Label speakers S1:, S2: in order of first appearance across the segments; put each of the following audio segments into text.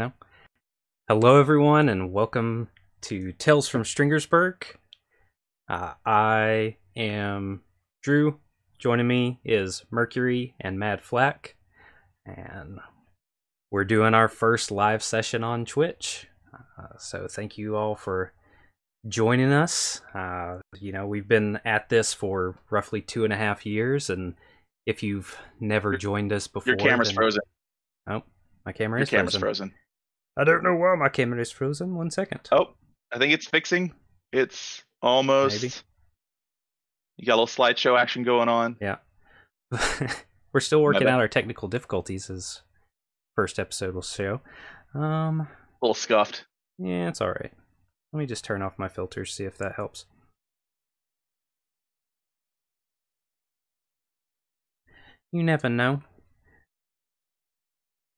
S1: No. Hello, everyone, and welcome to Tales from Stringersburg. Uh, I am Drew. Joining me is Mercury and Mad Flack, and we're doing our first live session on Twitch. Uh, so thank you all for joining us. Uh, you know, we've been at this for roughly two and a half years, and if you've never joined us before,
S2: Your camera's
S1: then-
S2: frozen.
S1: Oh, my camera
S2: Your
S1: is
S2: camera's
S1: frozen.
S2: frozen.
S1: I don't know why my camera is frozen. One second.
S2: Oh, I think it's fixing. It's almost.
S1: Maybe.
S2: You got a little slideshow action going on.
S1: Yeah. We're still working out our technical difficulties as first episode will show. Um
S2: A little scuffed.
S1: yeah, it's alright. Let me just turn off my filters, see if that helps. You never know.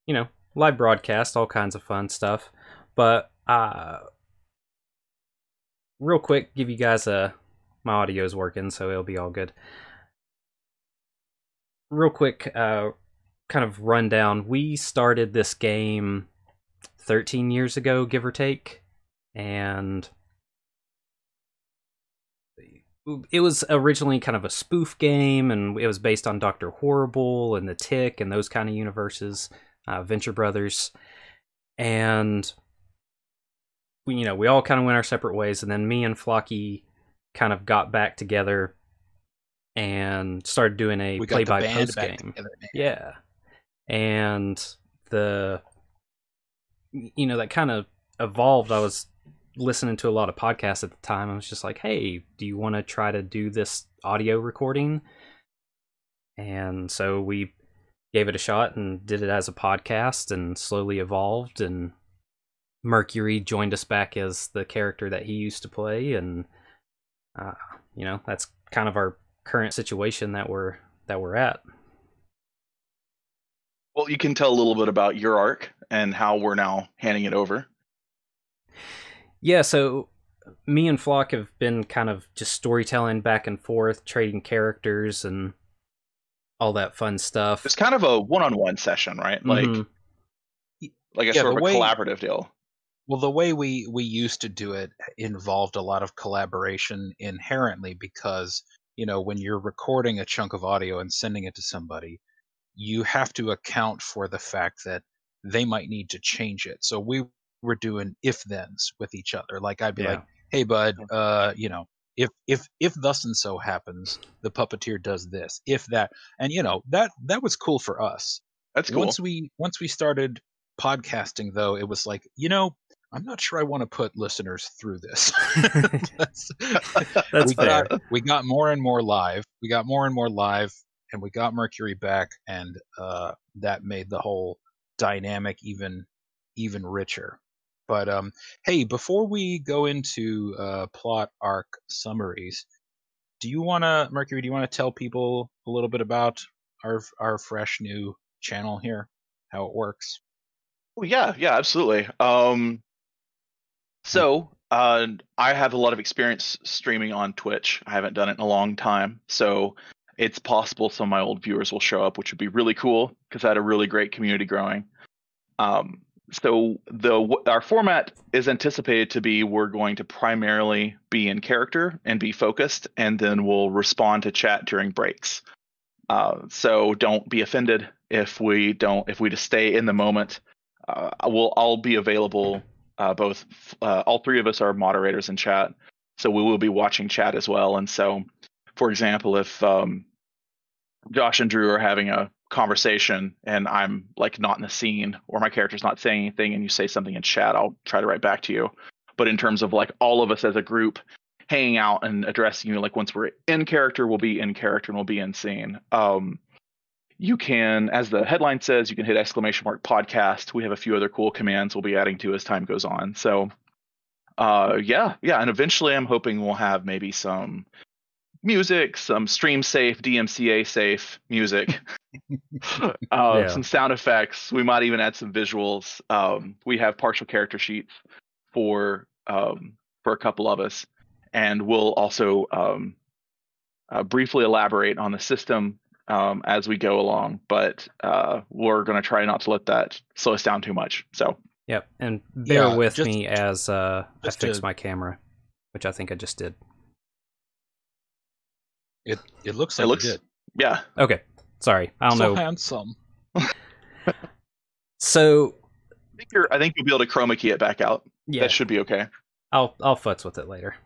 S1: You know, live broadcast, all kinds of fun stuff. But uh real quick, give you guys a my audio is working, so it'll be all good. Real quick, uh kind of rundown. We started this game 13 years ago, give or take, and it was originally kind of a spoof game, and it was based on Doctor Horrible and The Tick and those kind of universes, uh, Venture Brothers, and we, you know, we all kind of went our separate ways, and then me and Flocky kind of got back together and started doing a
S3: we band
S1: play-by-post
S3: back
S1: game.
S3: together.
S1: Yeah. And the you know, that kind of evolved. I was listening to a lot of podcasts at the time. I was just like, "Hey, do you want to try to do this audio recording?" And so we gave it a shot and did it as a podcast and slowly evolved and Mercury joined us back as the character that he used to play and uh, you know, that's kind of our current situation that we're that we're at.
S2: Well, you can tell a little bit about your arc and how we're now handing it over.
S1: Yeah, so me and Flock have been kind of just storytelling back and forth, trading characters and all that fun stuff.
S2: It's kind of a one-on-one session, right? Like,
S1: Mhm.
S2: like a
S3: Yeah,
S2: sort of a
S3: way-
S2: collaborative deal.
S3: Well, the way we we used to do it involved a lot of collaboration inherently because you know when you're recording a chunk of audio and sending it to somebody, you have to account for the fact that they might need to change it. So we were doing if thens with each other. Like I'd be
S1: Yeah.
S3: like, "Hey, bud, uh, you know." If if if thus and so happens, the puppeteer does this. If that, and you know that that was cool for us.
S2: That's cool.
S3: Once we once we started podcasting, though, it was like, you know, I'm not sure I want to put listeners through this. That's-
S1: That's
S3: we
S1: fair.
S3: got we got more and more live. We got more and more live, and we got Mercury back, and uh, that made the whole dynamic even even richer. But um, hey, before we go into uh, plot arc summaries, do you want to Mercury? Do you want to tell people a little bit about our our fresh new channel here, how it works?
S2: Oh, yeah, yeah, absolutely. Um, so uh, I have a lot of experience streaming on Twitch. I haven't done it in a long time, so it's possible some of my old viewers will show up, which would be really cool because I had a really great community growing. Um, so the our format is anticipated to be we're going to primarily be in character and be focused, and then we'll respond to chat during breaks. Uh, so don't be offended if we don't if we just stay in the moment uh, we'll all be available. Uh, both, uh, all three of us are moderators in chat, so we will be watching chat as well. And so, for example, if um, Josh and Drew are having a conversation and I'm like not in the scene or my character's not saying anything, and you say something in chat, I'll try to write back to you. But in terms of like all of us as a group hanging out and addressing you, like once we're in character, we'll be in character and we'll be in scene. Um, you can, as the headline says, you can hit exclamation mark podcast. We have a few other cool commands we'll be adding to as time goes on. So, uh, yeah, yeah, and eventually I'm hoping we'll have maybe some music, some stream safe, DMCA safe music, uh,
S1: Yeah.
S2: some sound effects. We might even add some visuals. Um, we have partial character sheets for um, for a couple of us, and we'll also um, uh, briefly elaborate on the system um, as we go along. But uh, we're going to try not to let that slow us down too much. So
S1: Yep, and bear
S3: Yeah,
S1: with
S3: just-
S1: me as uh, I fix
S3: to-
S1: my camera, which I think I just did.
S3: It it looks
S2: It looks-
S3: you.
S2: Yeah.
S1: Okay, sorry, I don't
S3: so
S1: know.
S3: handsome.
S1: So
S2: I think, you're, I think you'll be able to chroma key it back out.
S1: yeah,
S2: That should be okay.
S1: I'll I'll futz with it later.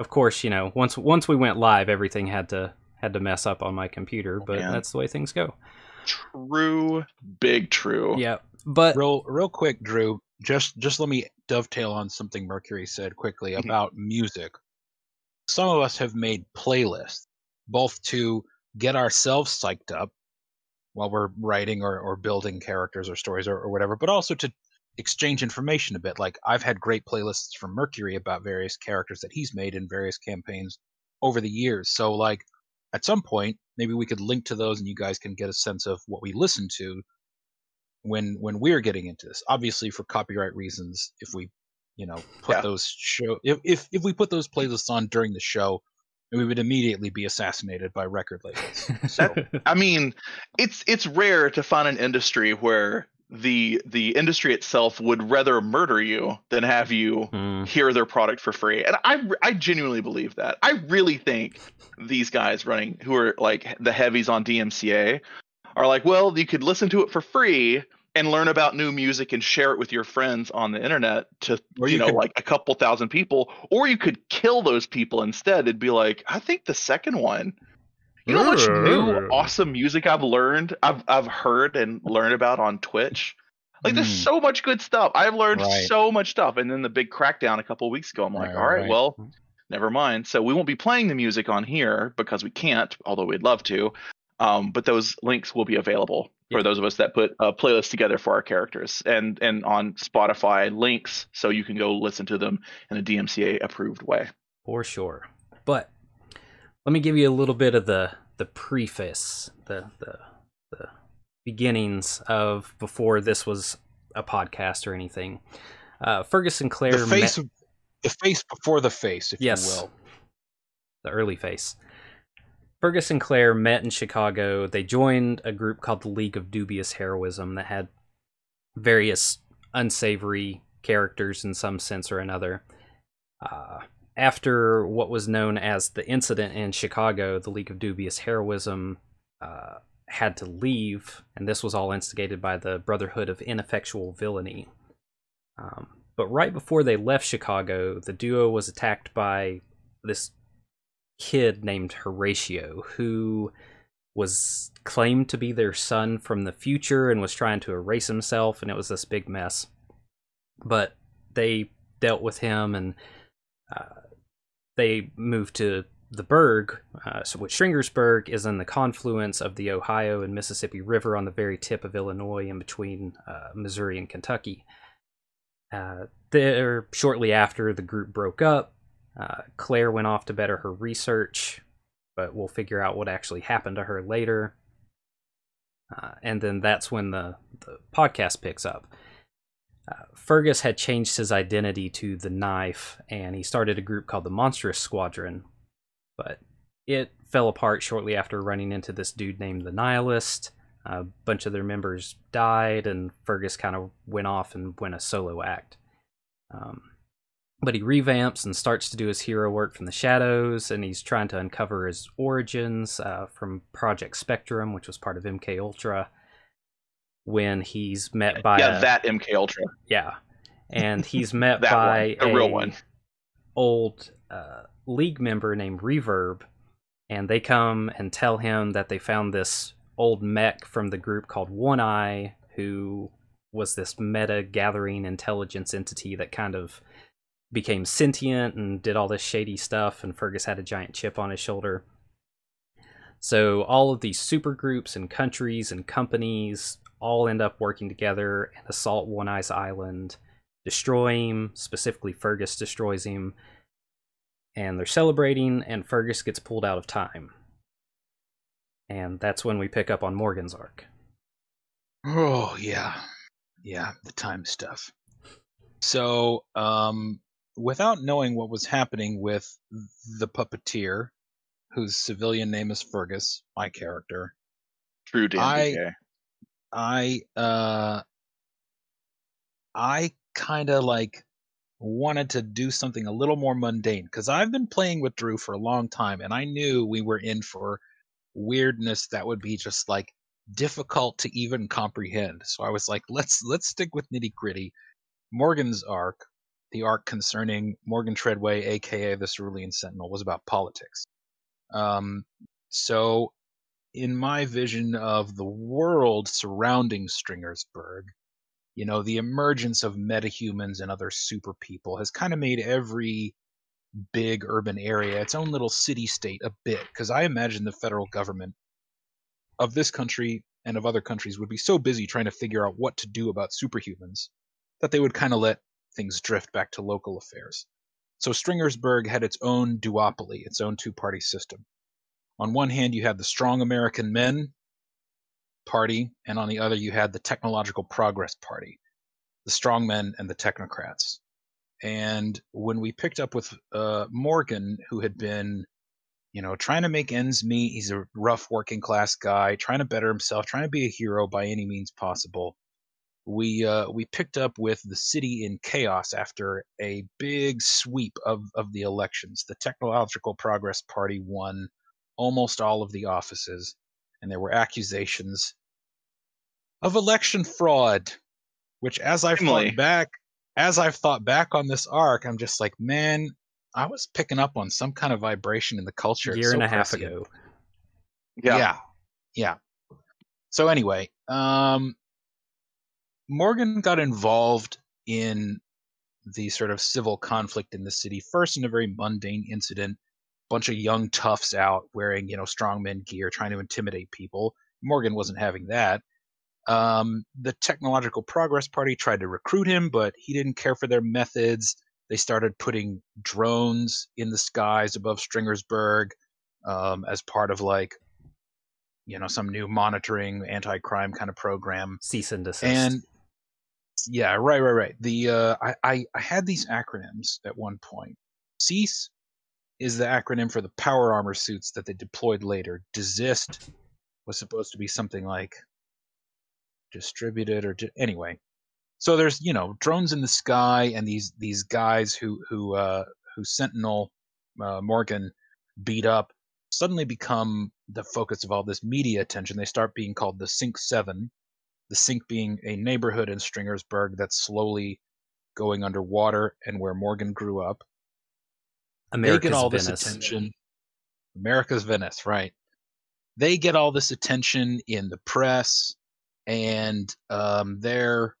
S1: Of course, you know once once we went live, everything had to had to mess up on my computer, but
S2: man.
S1: that's the way things go.
S2: True, big true.
S1: Yeah, but
S3: Real real quick, Drew. Just just let me dovetail on something Mercury said quickly
S2: Mhm.
S3: about music. Some of us have made playlists, both to get ourselves psyched up while we're writing or, or building characters or stories or, or whatever, but also to exchange information a bit. Like I've had great playlists from Mercury about various characters that he's made in various campaigns over the years. So like at some point, maybe we could link to those and you guys can get a sense of what we listen to when when we're getting into this. Obviously for copyright reasons, if we you know put
S2: Yeah.
S3: those show if, if if we put those playlists on during the show, we would immediately be assassinated by record labels. So
S2: I mean, it's it's rare to find an industry where the the industry itself would rather murder you than have you
S1: Hmm,
S2: hear their product for free. And I I genuinely believe that. I really think these guys running who are like the heavies on DMCA are like, well, you could listen to it for free and learn about new music and share it with your friends on the internet to
S3: Or
S2: you,
S3: you
S2: know
S3: could-
S2: like a couple thousand people or you could kill those people instead it'd be like i think the second one you know how much new awesome music i've learned i've i've heard and learned about on twitch like there's
S3: Mm.
S2: so much good stuff i've learned
S3: Right.
S2: so much stuff and then the big crackdown a couple weeks ago i'm like
S3: Right,
S2: all right
S3: right.
S2: well never mind so we won't be playing the music on here because we can't although we'd love to um, but those links will be available for
S1: Yeah.
S2: those of us that put a playlist together for our characters and and on spotify links so you can go listen to them in a dmca approved way
S1: for sure. But let me give you a little bit of the the preface, the the the beginnings of before this was a podcast or anything. Uh, Fergus Sinclair
S3: the face
S1: met-
S3: of, the face before the face, if
S1: yes,
S3: you will.
S1: the early face. Fergus and Claire met in Chicago. They joined a group called the League of Dubious Heroism that had various unsavory characters in some sense or another. Uh, after what was known as the incident in Chicago, the League of Dubious Heroism uh, had to leave, and this was all instigated by the Brotherhood of Ineffectual Villainy. Um, but right before they left Chicago, the duo was attacked by this kid named Horatio who was claimed to be their son from the future and was trying to erase himself, and it was this big mess. But they dealt with him and uh, they moved to the Berg, uh, so which Stringersburg is in the confluence of the Ohio and Mississippi River on the very tip of Illinois in between uh, Missouri and Kentucky. Uh, there, shortly after the group broke up, uh, Claire went off to better her research, but we'll figure out what actually happened to her later. Uh, and then that's when the, the podcast picks up. Uh, Fergus had changed his identity to the Knife, and he started a group called the Monstrous Squadron. But it fell apart shortly after running into this dude named the Nihilist. A bunch of their members died, and Fergus kind of went off and went a solo act. Um, but he revamps and starts to do his hero work from the shadows, and he's trying to uncover his origins uh, from Project Spectrum, which was part of MK Ultra. When he's met by
S2: yeah
S1: a-
S2: that mk ultra
S1: yeah, and he's met by
S2: one,
S1: a
S2: real one.
S1: old uh, league member named Reverb, and they come and tell him that they found this old mech from the group called One Eye, who was this meta gathering intelligence entity that kind of became sentient and did all this shady stuff, and Fergus had a giant chip on his shoulder. So all of these super groups and countries and companies all end up working together and assault One Eye's island, destroy him. Specifically, Fergus destroys him, and they're celebrating. And Fergus gets pulled out of time, and that's when we pick up on Morgan's arc.
S3: Oh yeah, yeah, the time stuff. So, um, without knowing what was happening with the puppeteer, whose civilian name is Fergus, my character,
S2: true
S3: I- I uh, I kind of like wanted to do something a little more mundane because I've been playing with Drew for a long time and I knew we were in for weirdness that would be just like difficult to even comprehend. So I was like, let's let's stick with nitty gritty. Morgan's arc, the arc concerning Morgan Treadway, aka the Cerulean Sentinel, was about politics. Um, so in my vision of the world surrounding Stringersburg, you know, the emergence of metahumans and other super people has kind of made every big urban area its own little city state a bit. Because I imagine the federal government of this country and of other countries would be so busy trying to figure out what to do about superhumans that they would kind of let things drift back to local affairs. So Stringersburg had its own duopoly, its own two party system. On one hand, you had the strong American men Party, and on the other you had the Technological Progress Party, the strongmen and the technocrats. And when we picked up with uh, Morgan, who had been, you know, trying to make ends meet, he's a rough working class guy, trying to better himself, trying to be a hero by any means possible. We uh, we picked up with the city in chaos after a big sweep of of the elections. The Technological Progress Party won almost all of the offices, and there were accusations of election fraud, which as I've thought back, as I've thought back on this arc, I'm just like, man, I was picking up on some kind of vibration in the culture. It's
S1: year
S3: so
S1: and a half
S3: prescient.
S1: ago.
S2: Yeah.
S3: yeah, yeah. So anyway, um, Morgan got involved in the sort of civil conflict in the city first in a very mundane incident. Bunch of young toughs out wearing, you know, strongman gear, trying to intimidate people. Morgan wasn't having that. Um, the Technological Progress Party tried to recruit him, but he didn't care for their methods. They started putting drones in the skies above Stringersburg um, as part of like, you know, some new monitoring anti-crime kind of program.
S1: Cease and desist.
S3: And yeah, right, right, right. The uh, I, I I had these acronyms at one point. Cease is the acronym for the power armor suits that they deployed later. Desist was supposed to be something like distributed or di- anyway. So there's you know drones in the sky and these these guys who who uh, who Sentinel uh, Morgan beat up suddenly become the focus of all this media attention. They start being called the Sink Seven, the Sink being a neighborhood in Stringersburg that's slowly going underwater and where Morgan grew up.
S1: America's
S3: they get all
S1: Venice.
S3: this attention. America's Venice, right? They get all this attention in the press, and um, they're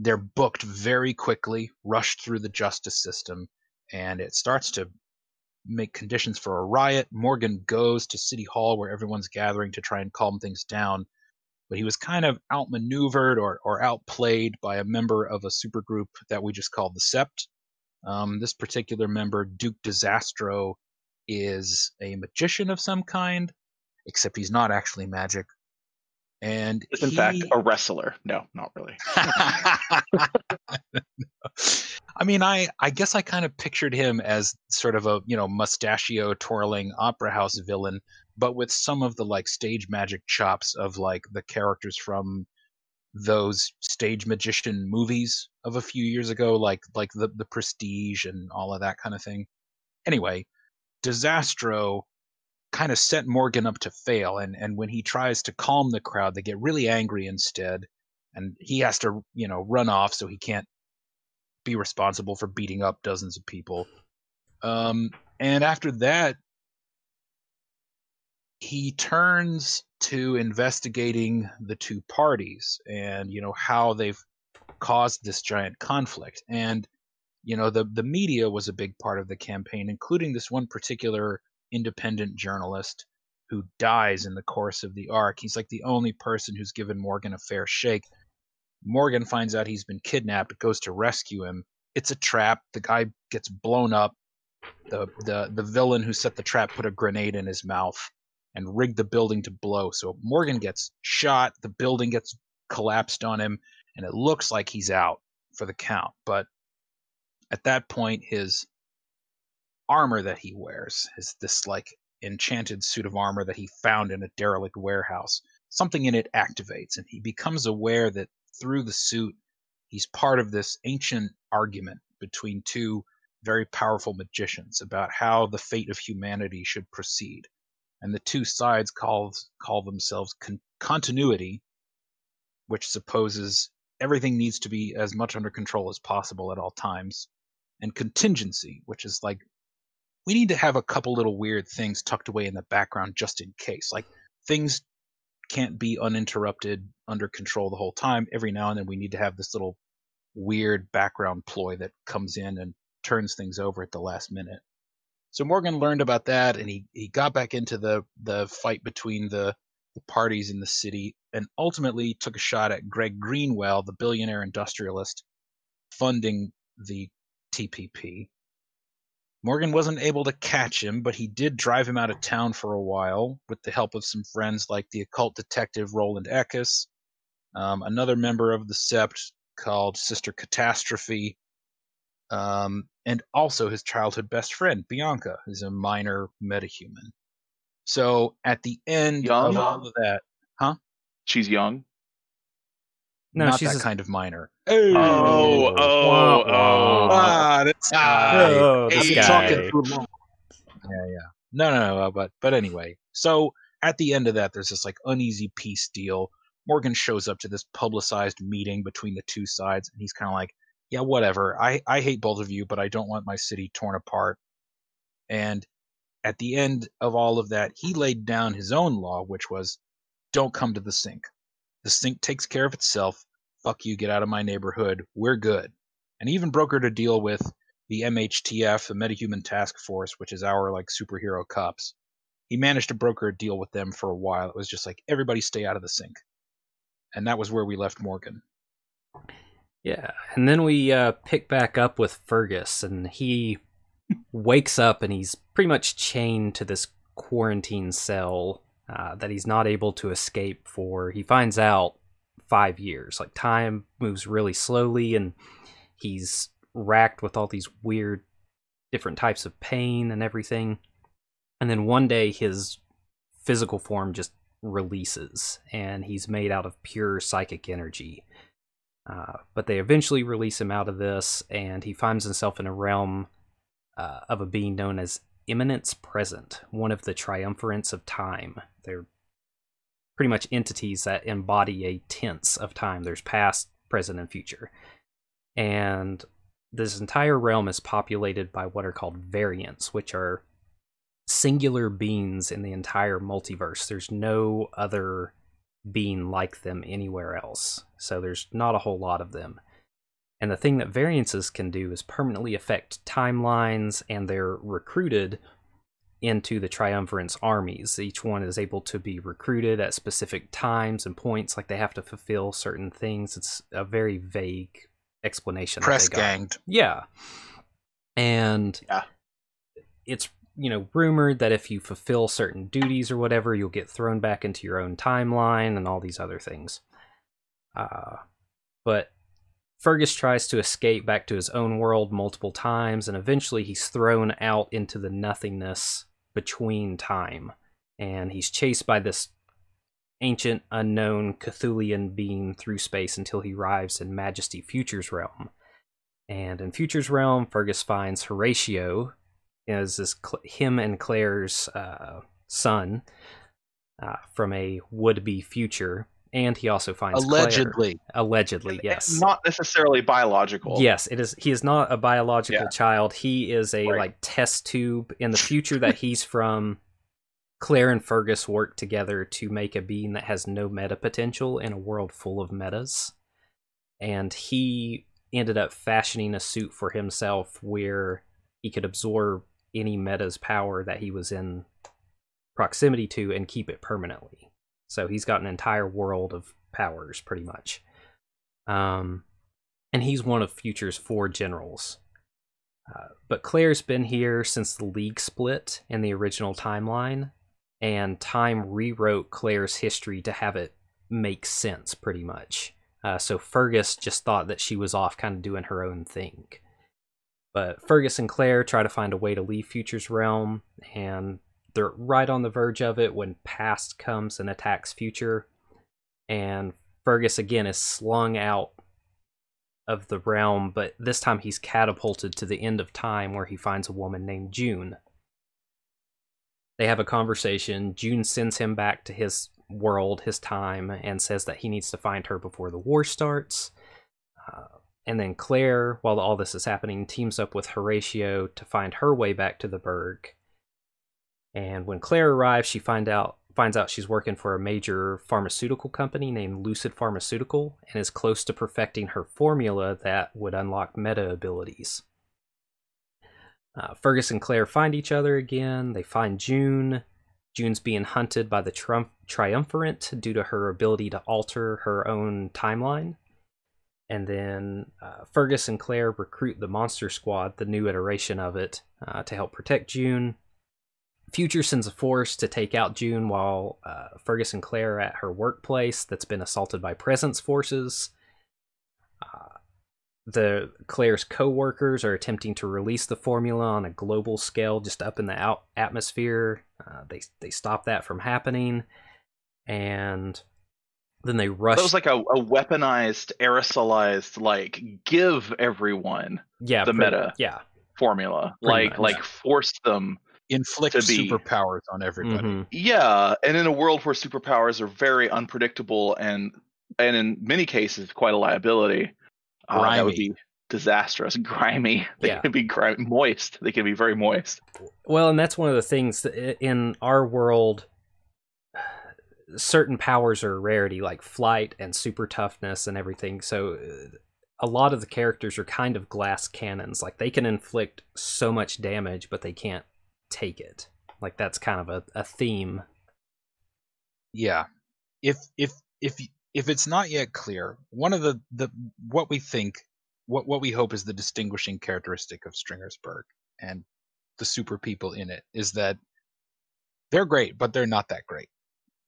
S3: they're booked very quickly, rushed through the justice system, and it starts to make conditions for a riot. Morgan goes to City Hall where everyone's gathering to try and calm things down, but he was kind of outmaneuvered or, or outplayed by a member of a supergroup that we just called the Sept. Um, this particular member, Duke Disastro, is a magician of some kind, except he's not actually magic. And
S2: It's in
S3: he...
S2: fact a wrestler. No, not really.
S3: I mean, I I guess I kind of pictured him as sort of a you know mustachio twirling opera house villain, but with some of the like stage magic chops of like the characters from those stage magician movies of a few years ago, like like the the Prestige and all of that kind of thing. Anyway, Disastro kind of set Morgan up to fail, and and when he tries to calm the crowd, they get really angry instead, and he has to you know run off so he can't be responsible for beating up dozens of people. Um, and after that, he turns to investigating the two parties and you know how they've caused this giant conflict. And you know the the media was a big part of the campaign, including this one particular independent journalist who dies in the course of the arc. He's like the only person who's given Morgan a fair shake. Morgan finds out he's been kidnapped, goes to rescue him. It's a trap. The guy gets blown up. The the the villain who set the trap put a grenade in his mouth and rigged the building to blow. So Morgan gets shot, the building gets collapsed on him, and it looks like he's out for the count. But at that point his armor that he wears is this like enchanted suit of armor that he found in a derelict warehouse. Something in it activates, and he becomes aware that through the suit he's part of this ancient argument between two very powerful magicians about how the fate of humanity should proceed. And the two sides call, call themselves con- continuity, which supposes everything needs to be as much under control as possible at all times, and contingency, which is like we need to have a couple little weird things tucked away in the background just in case. Like things can't be uninterrupted under control the whole time. Every now and then we need to have this little weird background ploy that comes in and turns things over at the last minute. So Morgan learned about that and he, he got back into the, the fight between the, the parties in the city and ultimately took a shot at Greg Greenwell, the billionaire industrialist funding the TPP. Morgan wasn't able to catch him, but he did drive him out of town for a while with the help of some friends like the occult detective Roland Eckes, um, another member of the Sept called Sister Catastrophe, um, and also his childhood best friend, Bianca, who's a minor metahuman. So at the end
S2: Young?
S3: of all of that, huh?
S2: She's young.
S1: No,
S3: not
S1: she's
S3: that
S1: a-
S3: kind of minor.
S2: Oh, oh,
S1: Wah,
S2: oh.
S1: wah.
S3: Ah, that's
S2: Ah,
S1: Oh, this
S2: guy.
S3: talking too long. Yeah, yeah. No, no, no. uh, But but anyway, so at the end of that, there's this like uneasy peace deal. Morgan shows up to this publicized meeting between the two sides, and he's kind of like, "Yeah, whatever. I I hate both of you, but I don't want my city torn apart." And at the end of all of that, he laid down his own law, which was, "Don't come to the sink. The sink takes care of itself. Fuck you. Get out of my neighborhood. We're good." And even brokered a deal with the MHTF, the Metahuman Task Force, which is our like superhero cops. He managed to broker a deal with them for a while. It was just like everybody stay out of the sink, and that was where we left Morgan.
S1: Yeah, and then we uh, pick back up with Fergus, and he wakes up and he's pretty much chained to this quarantine cell uh, that he's not able to escape for. He finds out five years. Like time moves really slowly, and he's racked with all these weird, different types of pain and everything. And then one day, his physical form just releases, and he's made out of pure psychic energy. Uh, but they eventually release him out of this, and he finds himself in a realm uh, of a being known as Imminence Present, one of the triumphants of time. They're pretty much entities that embody a tense of time. There's past, present, and future. And this entire realm is populated by what are called variants, which are singular beings in the entire multiverse. There's no other being like them anywhere else. So there's not a whole lot of them. And the thing that variances can do is permanently affect timelines, and they're recruited into the Triumvirate's armies. Each one is able to be recruited at specific times and points, like they have to fulfill certain things. It's a very vague explanation. that they
S3: Press
S1: got.
S3: ganged.
S1: Yeah. And
S2: Yeah.
S1: it's you know rumored that if you fulfill certain duties or whatever, you'll get thrown back into your own timeline and all these other things. Uh, but Fergus tries to escape back to his own world multiple times, and eventually he's thrown out into the nothingness between time, and he's chased by this ancient, unknown Cthulian being through space until he arrives in Majesty Future's realm. And in Future's realm, Fergus finds Horatio, as this Cl- him and Claire's uh, son uh, from a would-be future, and he also finds Claire.
S3: Allegedly.
S1: Allegedly, yes.
S2: Not necessarily biological.
S1: Yes, it is. He is not a biological
S2: Yeah.
S1: child. He is a
S2: Right.
S1: like test tube in the future that he's from. Claire and Fergus work together to make a being that has no meta potential in a world full of metas. And he ended up fashioning a suit for himself where he could absorb any meta's power that he was in proximity to and keep it permanently. So he's got an entire world of powers, pretty much. Um, and he's one of Future's four generals. Uh, but Claire's been here since the League split in the original timeline, and time rewrote Claire's history to have it make sense, pretty much. Uh, so Fergus just thought that she was off kind of doing her own thing. But Fergus and Claire try to find a way to leave Future's realm, and they're right on the verge of it when Past comes and attacks Future. And Fergus again is slung out of the realm, but this time he's catapulted to the end of time where he finds a woman named June. They have a conversation. June sends him back to his world, his time, and says that he needs to find her before the war starts. Uh, and then Claire, while all this is happening, teams up with Horatio to find her way back to the Burg. And when Claire arrives, she find out finds out she's working for a major pharmaceutical company named Lucid Pharmaceutical and is close to perfecting her formula that would unlock meta abilities. Uh, Fergus and Claire find each other again. They find June. June's being hunted by the triumph- Triumvirate due to her ability to alter her own timeline. And then uh, Fergus and Claire recruit the Monster Squad, the new iteration of it, uh, to help protect June. Future sends a force to take out June while uh, Fergus and Claire are at her workplace that's been assaulted by Present's forces. Uh, the Claire's co-workers are attempting to release the formula on a global scale, just up in the out- atmosphere. Uh, they they stop that from happening, and then they rush.
S2: That was like a, a weaponized, aerosolized, like give everyone
S1: yeah,
S2: the
S1: pretty-
S2: meta.
S1: Yeah,
S2: formula,
S1: Pretty
S2: like
S1: much.
S2: like force them.
S3: Inflict
S2: To be-
S3: superpowers on everybody.
S1: Mhm.
S2: Yeah, and in a world where superpowers are very unpredictable and and in many cases quite a liability, uh, that would
S3: Grimy.
S2: be disastrous, grimy. They
S1: Yeah.
S2: can be grimy, moist. They can be very moist.
S1: Well, and that's one of the things that in our world, certain powers are a rarity, like flight and super toughness and everything. So uh, a lot of the characters are kind of glass cannons. Like they can inflict so much damage, but they can't take it. Like that's kind of a, a theme.
S3: yeah if if if if it's not yet clear one of the the what we think what what we hope is the distinguishing characteristic of stringersburg and the super people in it is that they're great but they're not that great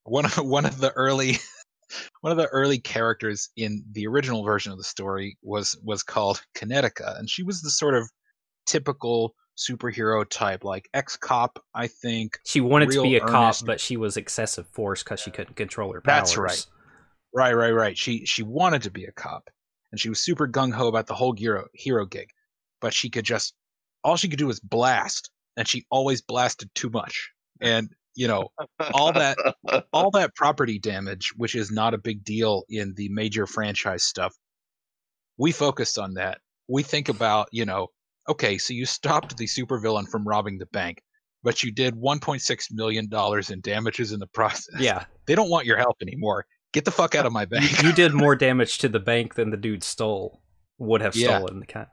S3: one of one of the early one of the early characters in the original version of the story was was called kinetica and she was the sort of typical superhero type like ex-cop i think
S1: She wanted to be a cop, but she was excessive force because she couldn't control her powers.
S3: That's right. Right, right, right. She she wanted to be a cop, and she was super gung ho about the whole hero hero gig, but she could just all she could do was blast, and she always blasted too much, and you know all that all that property damage, which is not a big deal in the major franchise stuff. We focused on that. We think about you know, okay, so you stopped the supervillain from robbing the bank, but you did 1.6 million dollars in damages in the process
S1: Yeah,
S3: they don't want your help anymore. Get the fuck out of my bank.
S1: you did more damage to the bank than the dude stole would have
S3: Yeah.
S1: stolen. Kind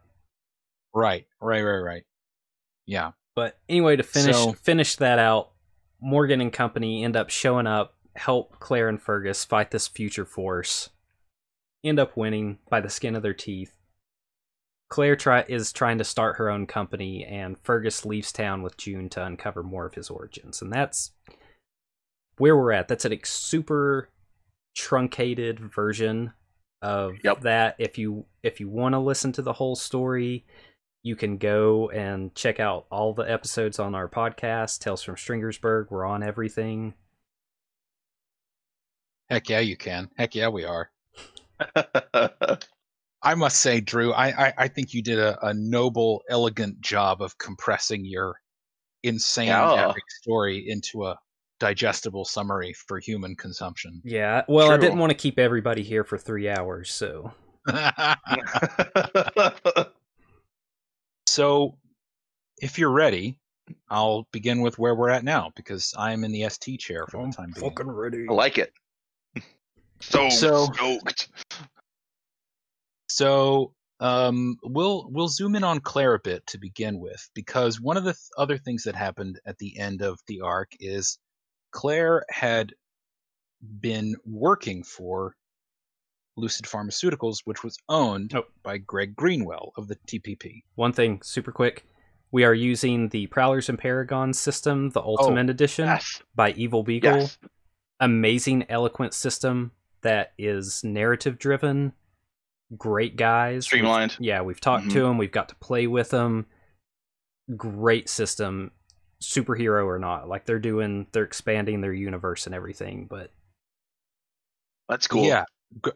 S3: right, right, right, right. Yeah.
S1: But anyway, to finish
S3: So-
S1: finish that out, Morgan and company end up showing up, help Claire and Fergus fight this future force, end up winning by the skin of their teeth. Claire try is trying to start her own company, and Fergus leaves town with June to uncover more of his origins, and that's where we're at. That's a super truncated version of
S2: Yep.
S1: that. If you if you want to listen to the whole story, you can go and check out all the episodes on our podcast, Tales from Stringersburg. We're on everything.
S3: Heck yeah, you can. Heck yeah, we are. I must say, Drew, I I, I think you did a, a noble, elegant job of compressing your insane
S2: Yeah.
S3: epic story into a digestible summary for human consumption.
S1: Yeah, well, I didn't want to keep everybody here for three hours, so
S3: so, if you're ready, I'll begin with where we're at now because I'm in the ST chair for the time being.
S1: ready.
S2: I like it. So,
S3: So-
S2: stoked.
S3: So um, we'll we'll zoom in on Claire a bit to begin with, because one of the th- other things that happened at the end of the arc is Claire had been working for Lucid Pharmaceuticals, which was owned
S1: Oh.
S3: by Greg Greenwell of the TPP.
S1: One thing, super quick. We are using the Prowlers and Paragons system, the oh, Ultimate Edition
S2: Yes.
S1: by Evil Beagle.
S2: Yes.
S1: Amazing, eloquent system that is narrative driven. Great guys.
S2: Streamlined.
S1: We've- yeah, we've talked to mm-hmm. them. We've got to play with them. Great system, superhero or not. Like they're doing, they're expanding their universe and everything. But
S2: That's cool.
S3: Yeah, G-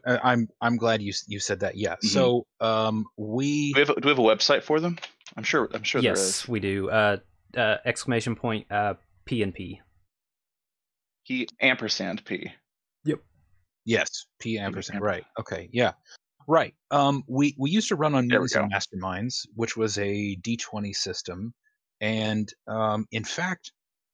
S3: I'm I'm glad you you said that. Yeah.
S2: Mhm.
S3: So um, we
S2: Do we, have a, do we have a website for them? I'm sure. I'm sure
S1: yes,
S2: is.
S1: we do. Uh, uh, exclamation point uh, P and P.
S2: He ampersand p. Yep.
S3: Yes, P ampersand.
S2: ampersand.
S3: Right. Okay. Yeah. Right. Um, we we used to run on
S2: There we
S3: Mutants and Masterminds, which was a D20 system, and um, in fact,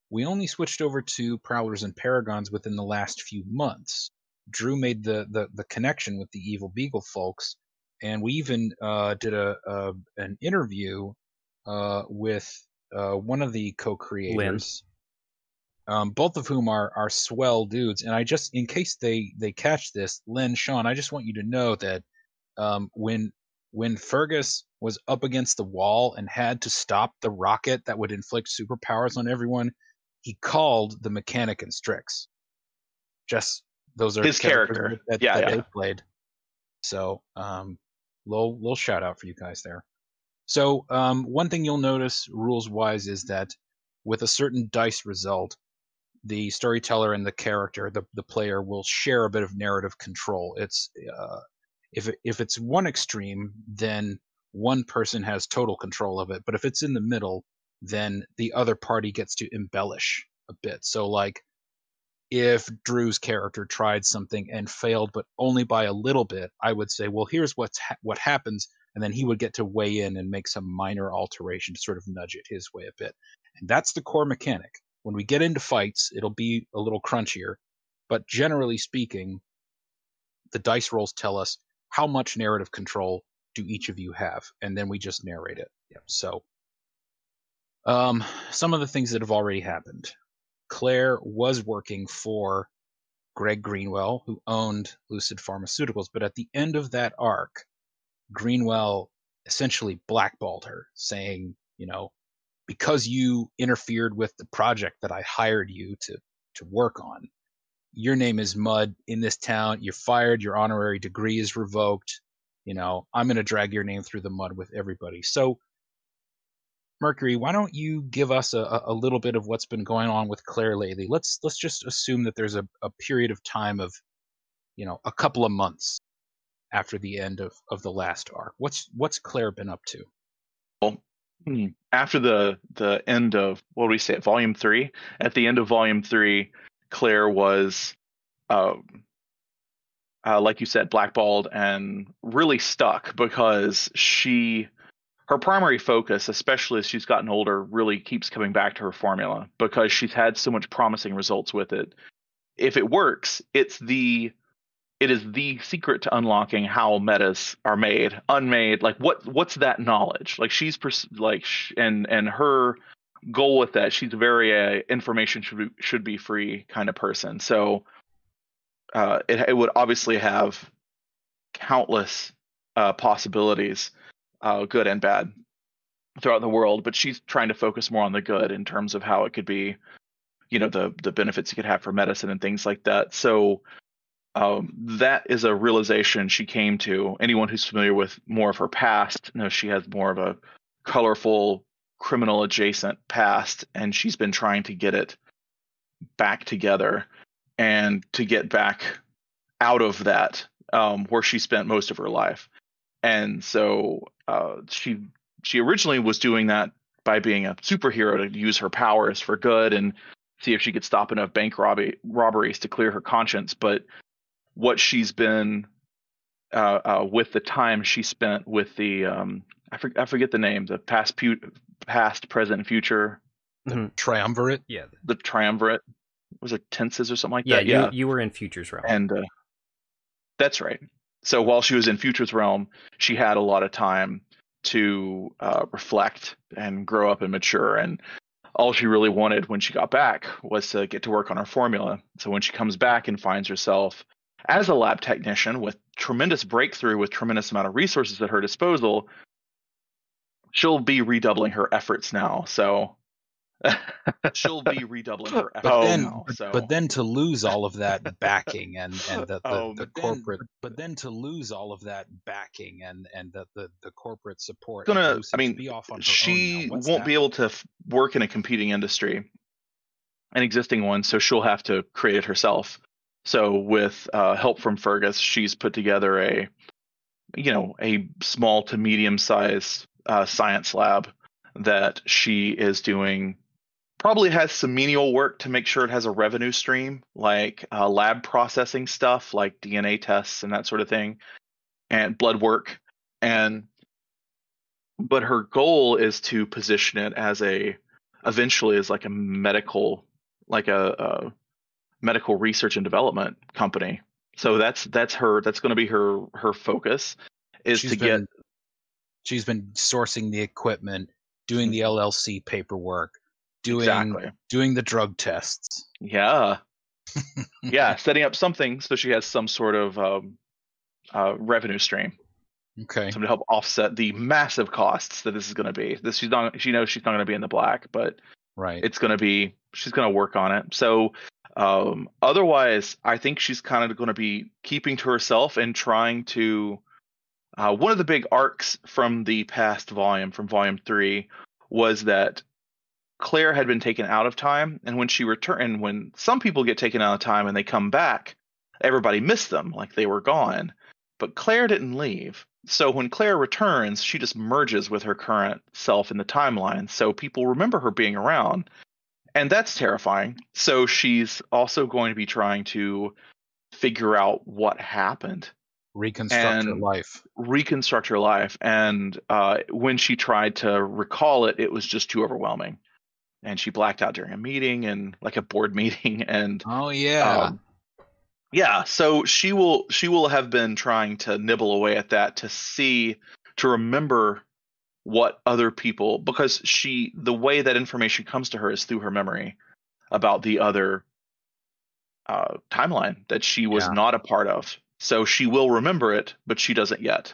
S3: we only switched over to Prowlers and Paragons within the last few months. Drew made the the, the connection with the Evil Beagle folks, and we even uh, did a, a an interview uh, with uh, one of the co-creators um, both of whom are are swell dudes. And I just, in case they they catch this, Len, Sean, I just want you to know that um, when when Fergus was up against the wall and had to stop the rocket that would inflict superpowers on everyone, he called the mechanic and Strix. Just those are
S2: His character.
S3: that,
S2: Yeah,
S3: that
S2: yeah.
S3: they played. So, um, little little shout out for you guys there. So, um, one thing you'll notice rules wise is that with a certain dice result, the storyteller and the character, the the player, will share a bit of narrative control. It's uh, if if it's one extreme, then one person has total control of it. But if it's in the middle, then the other party gets to embellish a bit. So, like, if Drew's character tried something and failed, but only by a little bit, I would say, well, here's what's ha- what happens, and then he would get to weigh in and make some minor alteration to sort of nudge it his way a bit. And that's the core mechanic. When we get into fights, it'll be a little crunchier, but generally speaking, the dice rolls tell us how much narrative control do each of you have, and then we just narrate it.
S1: Yep.
S3: So, um, some of the things that have already happened. Claire was working for Greg Greenwell, who owned Lucid Pharmaceuticals, but at the end of that arc, Greenwell essentially blackballed her, saying, you know, because you interfered with the project that I hired you to to work on, your name is mud in this town. You're fired. Your honorary degree is revoked. You know, I'm going to drag your name through the mud with everybody. So, Mercury, why don't you give us a, a- little bit of what's been going on with Claire lately? Let's let's just assume that there's a, a period of time of, you know, a couple of months after the end of, of the last arc. What's what's Claire been up to?
S2: Well, After the the end of what do we say? Volume three. At the end of volume three, Claire was, um, uh, like you said, blackballed and really stuck because she, her primary focus, especially as she's gotten older, really keeps coming back to her formula because she's had so much promising results with it. If it works, it's the it is the secret to unlocking how metas are made unmade like what what's that knowledge? Like she's pers- like sh- and and her goal with that she's very uh, information should be, should be free kind of person. So uh it, it would obviously have countless uh possibilities uh good and bad throughout the world but she's trying to focus more on the good in terms of how it could be you know the the benefits you could have for medicine and things like that so um, that is a realization she came to. Anyone who's familiar with more of her past knows she has more of a colorful criminal adjacent past, and she's been trying to get it back together and to get back out of that um, where she spent most of her life. And so uh, she she originally was doing that by being a superhero to use her powers for good and see if she could stop enough bank robbery, robberies to clear her conscience. But what she's been uh, uh, with the time she spent with the um, I, for, I forget the name the past pu- past present and future.
S3: Triumvirate.
S1: Yeah,
S2: the triumvirate? Was it tenses or something like
S1: yeah,
S2: that?
S1: you,
S2: yeah.
S1: you were in Futures Realm.
S2: and uh, that's right so while she was in futures realm she had a lot of time to uh, reflect and grow up and mature. And all she really wanted when she got back was to get to work on her formula. So when she comes back and finds herself as a lab technician with tremendous breakthrough with tremendous amount of resources at her disposal she'll be redoubling her efforts now. So she'll be redoubling her efforts
S3: But then,
S2: now so
S3: but then to lose all of that backing and and the, the,
S2: Oh,
S3: the
S2: but then-
S3: corporate, but then to lose all of that backing and and the the, the corporate support.
S2: gonna- I mean,
S3: be off on her
S2: she
S3: own now.
S2: Won't
S3: that
S2: be able to f- work in a competing industry, an existing one, so she'll have to create it herself. So with uh, help from Fergus, she's put together a, you know, a small to medium size uh, science lab that she is doing. Probably has some menial work to make sure it has a revenue stream, like uh, lab processing stuff, like DNA tests and that sort of thing, and blood work. And but her goal is to position it as a eventually as like a medical like a, a medical research and development company so that's that's her that's going to be her her focus is
S3: She's
S2: to
S3: been,
S2: get
S3: she's been sourcing the equipment, doing the LLC paperwork, doing
S2: exactly
S3: doing the drug tests.
S2: yeah yeah setting up something so she has some sort of um, uh, revenue stream
S3: Okay.
S2: something to help offset the massive costs that this is going to be this she's not she knows she's not going to be in the black but
S3: Right.
S2: it's going to be she's going to work on it so um otherwise i think she's kind of going to be keeping to herself and trying to uh, one of the big arcs from the past volume from volume three was that claire had been taken out of time and when she returned and when some people get taken out of time and they come back everybody missed them like they were gone but claire didn't leave so when claire returns she just merges with her current self in the timeline so people remember her being around and that's terrifying. So she's also going to be trying to figure out what happened,
S3: Reconstruct her life.
S2: reconstruct her life. And uh, when she tried to recall it, it was just too overwhelming, and she blacked out during a meeting and like a board meeting. And
S3: Oh yeah.
S2: um, yeah, so she will she will have been trying to nibble away at that to see to remember what other people because she the way that information comes to her is through her memory about the other uh, timeline that she was
S3: Yeah.
S2: not a part of. So she will remember it, but she doesn't yet.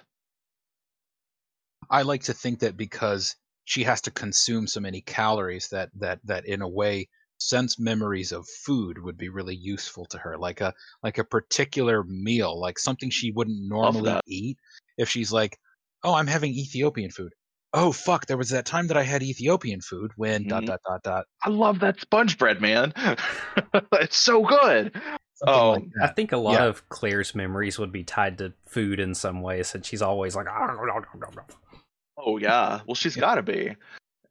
S3: I like to think that because she has to consume so many calories that that that in a way sense memories of food would be really useful to her like a like a particular meal like something she wouldn't normally eat if she's like oh i'm having ethiopian food oh fuck there was that time that i had ethiopian food when dot
S2: Mhm.
S3: dot dot dot
S2: I love that sponge bread, man. it's so good.
S3: something like
S2: Um,
S1: I think a lot
S3: Yeah.
S1: of Claire's memories would be tied to food in some way, since she's always like,
S2: Oh yeah. Well, she's got to be.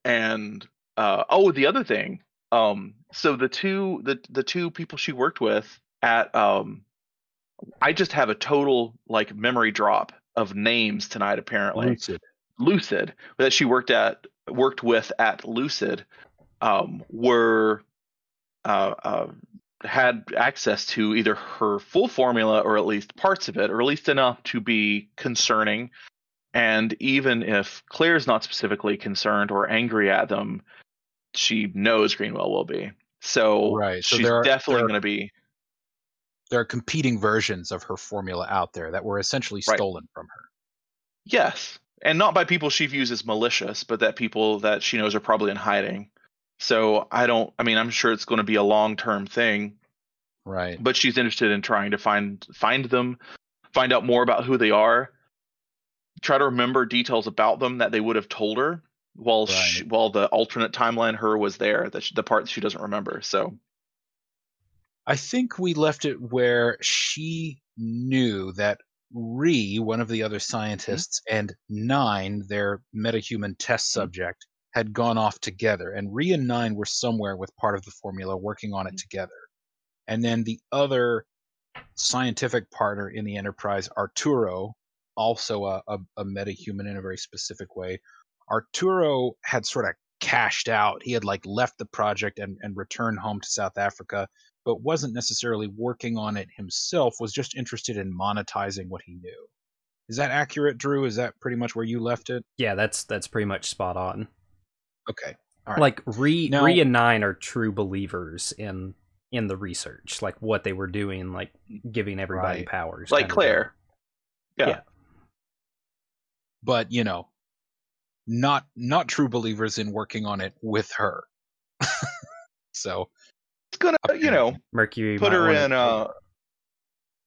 S2: And uh, oh, the other thing. Um, so the two the the two people she worked with at um, I just have a total like memory drop of names tonight. Apparently,
S3: Lucid.
S2: Lucid that she worked at worked with at Lucid um, were uh, uh, had access to either her full formula or at least parts of it, or at least enough to be concerning. And even if Claire's not specifically concerned or angry at them, she knows Greenwell will be. So,
S3: Right, so
S2: she's
S3: there are-
S2: definitely going to be
S3: there are competing versions of her formula out there that were essentially
S2: Right.
S3: stolen from her
S2: Yes, and not by people she views as malicious, but that people that she knows are probably in hiding. So I don't. I mean, I'm sure it's going to be a long term thing,
S3: right
S2: but she's interested in trying to find find them, find out more about who they are, try to remember details about them that they would have told her while she, while the alternate timeline her was there. That she, the part she doesn't remember. So
S3: I think we left it where she knew that Ree, one of the other mm-hmm. scientists, and Nine, their metahuman test mm. subject, had gone off together. And Ree and Nine were somewhere with part of the formula working on it mm. together. And then the other scientific partner in the Enterprise, Arturo, also a, a, a metahuman in a very specific way, Arturo had sort of cashed out. He had like left the project and, and returned home to South Africa but wasn't necessarily working on it himself, was just interested in monetizing what he knew. Is that accurate, Drew? Is that pretty much where you left it?
S1: yeah, that's that's pretty much spot on.
S3: Okay. Right.
S1: Like Ree
S3: Now-
S1: Ree and Nine are true believers in in the research, like what they were doing, like giving everybody
S3: Right.
S1: powers,
S2: like Claire, yeah.
S1: Yeah.
S3: But you know, not not true believers in working on it with her. so
S2: it's gonna you know.
S1: Mercury
S2: put her in uh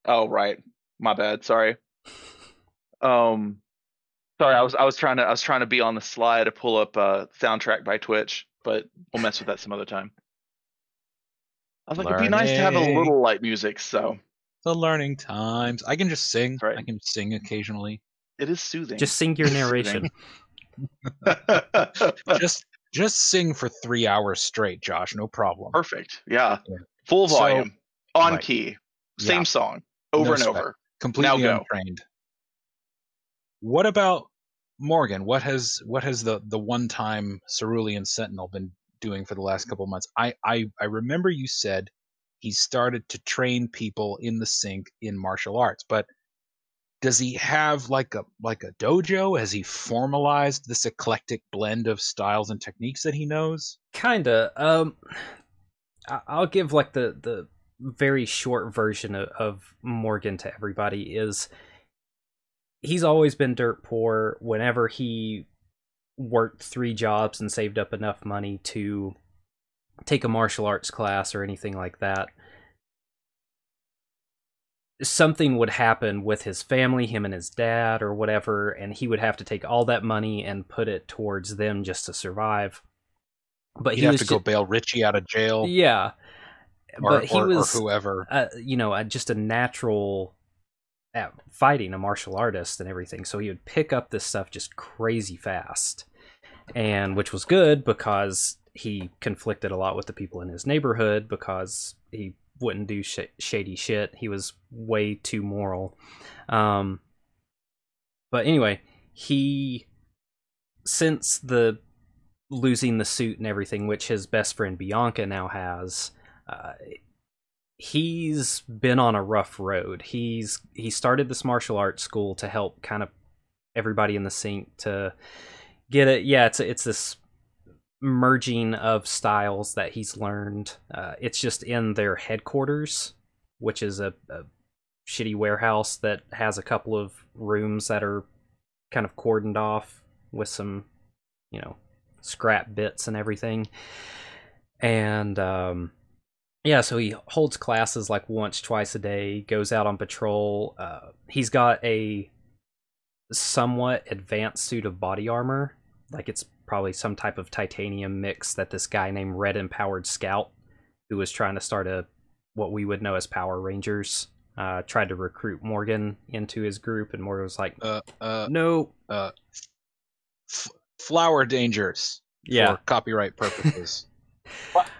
S2: oh right my bad sorry um sorry i was i was trying to i was trying to be on the slide to pull up uh soundtrack by twitch but we'll mess with that some other time I was like, it'd be nice to have a little light music. So
S3: The learning times. I can just sing.
S2: Right.
S3: I can sing occasionally.
S2: It is soothing.
S1: Just sing your narration.
S3: just just sing for three hours straight, Josh. No problem.
S2: Perfect. Yeah.
S3: Yeah.
S2: Full
S3: So-
S2: volume, on
S3: Right.
S2: key, same
S3: Yeah.
S2: song, over
S3: No
S2: and
S3: sweat.
S2: over.
S3: Completely
S2: Now go.
S3: untrained. What about Morgan? What has what has the the one time Cerulean Sentinel been doing for the last couple of months? I I I remember you said he started to train people in the sink in martial arts, but does he have like a like a dojo? Has he formalized this eclectic blend of styles and techniques that he knows?
S1: Kinda. Um, I'll give like the the very short version of, of Morgan to everybody is he's always been dirt poor. Whenever he worked three jobs and saved up enough money to take a martial arts class or anything like that, something would happen with his family, him and his dad or whatever, and he would have to take all that money and put it towards them just to survive. But
S3: He'd
S1: he
S3: have to go
S1: ju-
S3: bail Richie out of jail,
S1: yeah,
S3: or,
S1: but he
S3: or,
S1: was
S3: or whoever.
S1: uh, you know, uh, just a natural at fighting, a martial artist and everything. So he would pick up this stuff just crazy fast, and which was good because he conflicted a lot with the people in his neighborhood because he wouldn't do sh- shady shit. He was way too moral. Um, but anyway, he since the losing the suit and everything, which his best friend Bianca now has. Uh, he's been on a rough road. He's he started this martial arts school to help kind of everybody in the sink to get it. Yeah, it's it's this merging of styles that he's learned. Uh, it's just in their headquarters, which is a, a shitty warehouse that has a couple of rooms that are kind of cordoned off with some, you know, scrap bits and everything. And um, yeah, so he holds classes like once, twice a day, goes out on patrol. Uh, he's got a somewhat advanced suit of body armor. Like it's probably some type of titanium mix that this guy named Red Empowered Scout, who was trying to start a what we would know as Power Rangers, uh, tried to recruit Morgan into his group, and Morgan was like,
S3: Uh, uh,
S1: "No,
S3: uh, f- flower dangers
S1: yeah,
S3: for copyright purposes.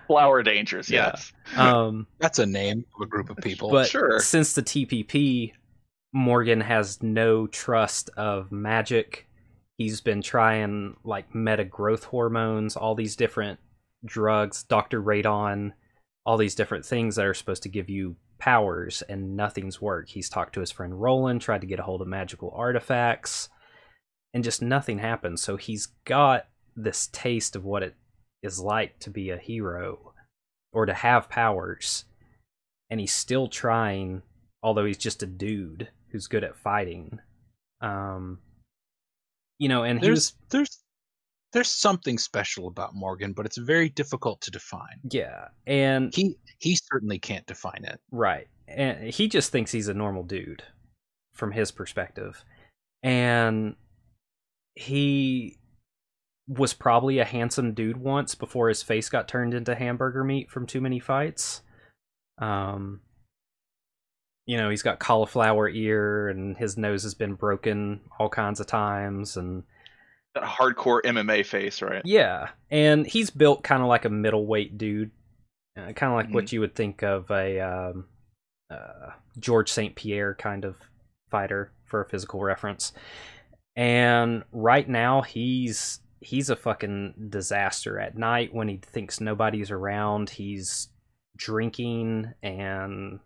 S2: Flower dangers,
S1: Yeah.
S2: yes.
S1: um,
S3: That's a name of a group of people.
S1: But
S2: Sure.
S1: since the TPP, Morgan has no trust of magic. He's been trying like meta growth hormones, all these different drugs, Dr. Radon, all these different things that are supposed to give you powers, and nothing's worked. He's talked to his friend Roland, tried to get a hold of magical artifacts, and just nothing happens. So he's got this taste of what it is like to be a hero or to have powers and he's still trying although he's just a dude who's good at fighting um you know and he
S3: there's
S1: was
S3: there's there's something special about Morgan, but it's very difficult to define.
S1: yeah and
S3: He he certainly can't define it.
S1: right and he just thinks he's a normal dude from his perspective and he was probably a handsome dude once before his face got turned into hamburger meat from too many fights um you know he's got cauliflower ear and his nose has been broken all kinds of times and
S2: That hardcore MMA face, right?
S1: yeah and he's built kind of like a middleweight dude uh, kind of like what you would think of a um, uh, Georges St-Pierre kind of fighter for a physical reference. And right now he's he's a fucking disaster. At night when he thinks nobody's around he's drinking and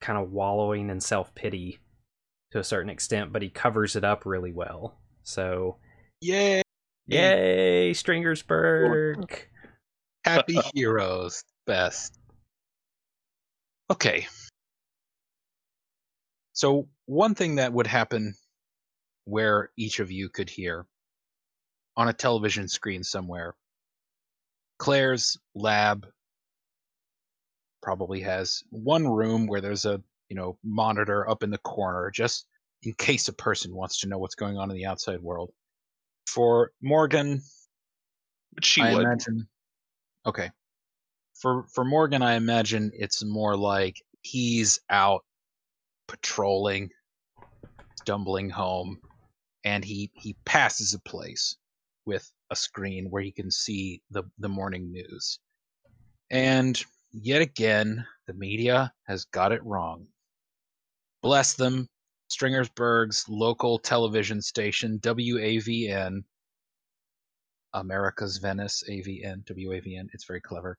S1: kind of wallowing in self-pity to a certain extent but he covers it up really well so
S3: Yay!
S1: yay stringersburg
S3: Happy heroes, best. Okay. So one thing that would happen where each of you could hear on a television screen somewhere. Claire's lab probably has one room where there's a, you know, monitor up in the corner just in case a person wants to know what's going on in the outside world. For Morgan,
S2: But she
S3: I
S2: would.
S3: imagine. Okay. for for Morgan, I imagine it's more like he's out patrolling, stumbling home, and he he passes a place with a screen where he can see the the morning news. And yet again, the media has got it wrong. Bless them, Stringersburg's local television station, WAVN, America's Venice, AVN, WAVN. It's very clever.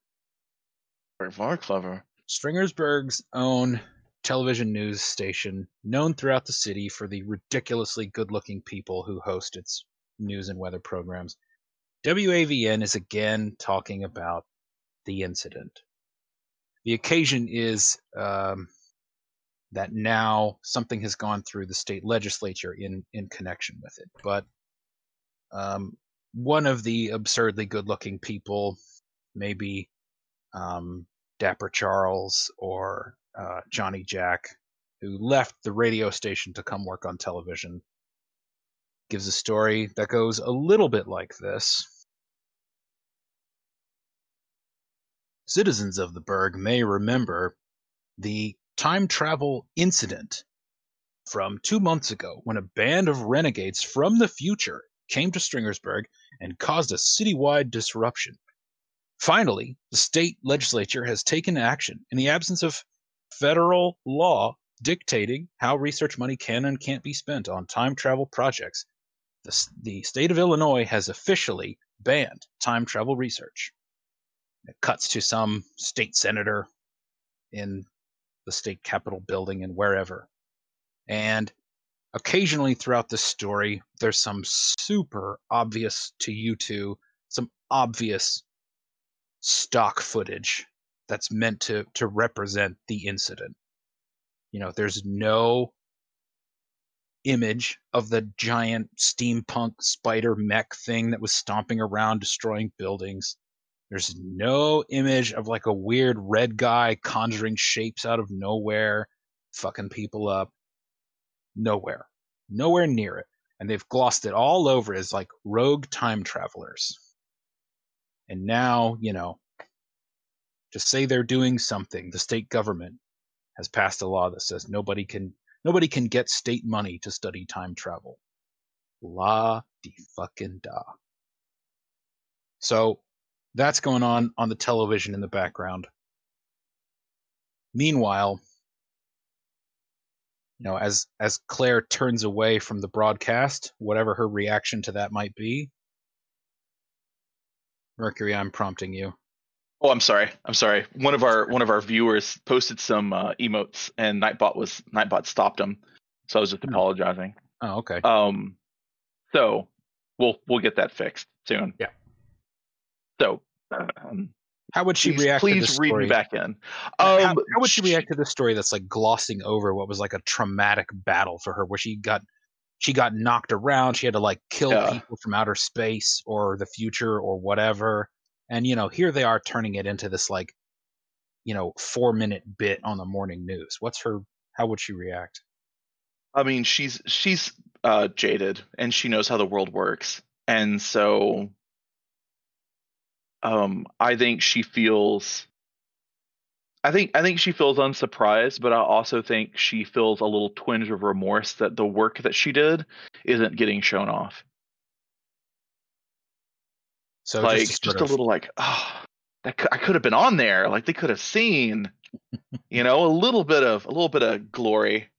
S2: Very, very clever.
S3: Stringersburg's own television news station, known throughout the city for the ridiculously good looking people who host its news and weather programs. WAVN is again talking about the incident. The occasion is um, that now something has gone through the state legislature in, in connection with it. But um, one of the absurdly good looking people, maybe um, Dapper Charles or uh, Johnny Jack, who left the radio station to come work on television, gives a story that goes a little bit like this. Citizens of the Burg may remember the time travel incident from two months ago when a band of renegades from the future came to Stringersburg and caused a citywide disruption. Finally, the state legislature has taken action in the absence of federal law dictating how research money can and can't be spent on time travel projects. The, the state of Illinois has officially banned time travel research. It cuts to some state senator in the state capitol building and wherever. And occasionally throughout the story, there's some super obvious to you two, some obvious stock footage that's meant to to represent the incident. You know, there's no image of the giant steampunk spider mech thing that was stomping around destroying buildings. There's no image of like a weird red guy conjuring shapes out of nowhere, fucking people up. Nowhere. Nowhere near it. And they've glossed it all over as like rogue time travelers. And now, you know, to say they're doing something, the state government has passed a law that says nobody can nobody can get state money to study time travel. La di fucking da. So that's going on on the television in the background. Meanwhile, you know, as as Claire turns away from the broadcast, whatever her reaction to that might be, Mercury, I'm prompting you.
S2: Oh, I'm sorry. I'm sorry. One of our one of our viewers posted some uh, emotes, and Nightbot was Nightbot stopped him, so I was just
S3: Hmm.
S2: apologizing.
S3: Oh, okay.
S2: Um, so we'll we'll get that fixed soon.
S1: Yeah.
S2: So, um,
S3: How would she
S2: please,
S3: react to
S2: please
S3: this
S2: read
S3: story?
S2: me back in.
S3: how,
S2: Um,
S3: how would she react to this story that's like glossing over what was like a traumatic battle for her, where she got she got knocked around, she had to like kill
S2: Yeah.
S3: people from outer space or the future or whatever, and you know here they are turning it into this like you know four minute bit on the morning news. What's her? How would she react?
S2: I mean, she's she's uh, jaded and she knows how the world works, and so um, I think she feels. I think I think she feels unsurprised, but I also think she feels a little twinge of remorse that the work that she did isn't getting shown off.
S3: So
S2: like
S3: just,
S2: just,
S3: sort
S2: a little like, oh, that cou- I could have been on there. Like they could have seen, you know, a little bit of a little bit of glory.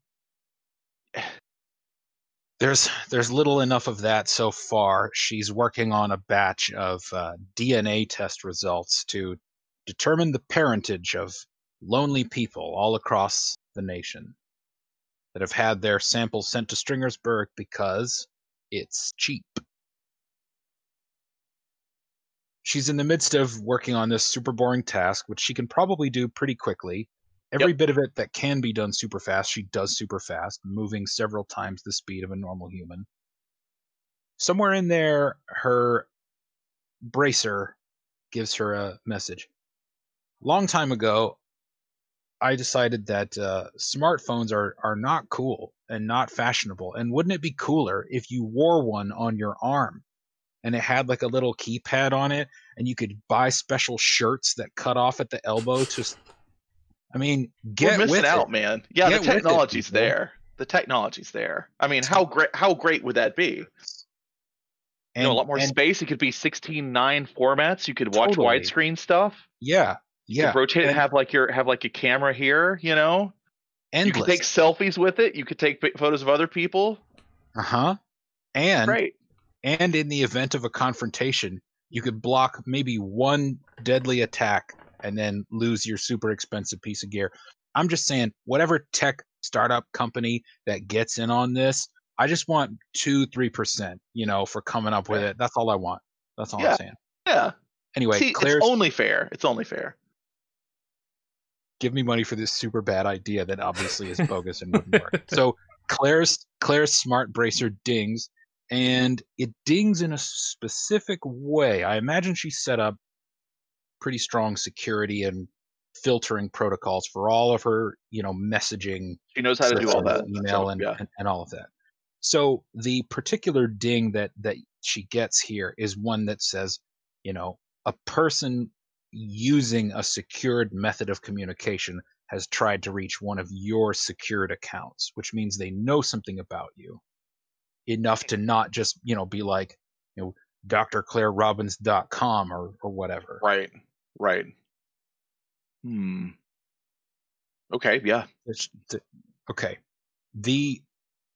S3: There's there's little enough of that so far. She's working on a batch of uh, DNA test results to determine the parentage of lonely people all across the nation that have had their samples sent to Stringersburg because it's cheap. She's in the midst of working on this super boring task, which she can probably do pretty quickly. Every bit of it that can be done super fast, she does super fast, moving several times the speed of a normal human. Somewhere in there, her bracer gives her a message. Long time ago, I decided that uh, smartphones are, are not cool and not fashionable. And wouldn't it be cooler if you wore one on your arm? and it had like a little keypad on it, and you could buy special shirts that cut off at the elbow to. I mean, get
S2: We're missing
S3: with
S2: out,
S3: it.
S2: man. Yeah,
S3: Get
S2: the
S3: with it,
S2: technology's there. The technology's there. I mean, how great how great would that be?
S3: And,
S2: you know, a lot more
S3: and-
S2: space. It could be 16:9 formats. You could watch
S3: Totally.
S2: widescreen stuff.
S3: Yeah,
S2: You
S3: yeah.
S2: could rotate and
S3: and
S2: have like your have like a camera here. You know,
S3: endless.
S2: you could take selfies with it. You could take photos of other people.
S3: uh huh. And
S2: Great.
S3: and in the event of a confrontation, you could block maybe one deadly attack and then lose your super expensive piece of gear. I'm just saying, whatever tech startup company that gets in on this, I just want two, three percent, you know, for coming up with it. That's all I want. That's all
S2: Yeah.
S3: I'm saying.
S2: Yeah.
S3: Anyway,
S2: See,
S3: Claire's
S2: it's only fair. It's only fair.
S3: give me money for this super bad idea that obviously is bogus and wouldn't work. So Claire's Claire's smart bracer dings, and it dings in a specific way. I imagine she set up pretty strong security and filtering protocols for all of her, you know, messaging,
S2: She knows how to do all that.
S3: email, and,
S2: yeah.
S3: and and all of that. So the particular ding that that she gets here is one that says, you know, a person using a secured method of communication has tried to reach one of your secured accounts, which means they know something about you enough to not just, you know, be like, you know, drclairerobbins.com or or whatever.
S2: Right. Right. Hmm. Okay. Yeah.
S3: It's okay. The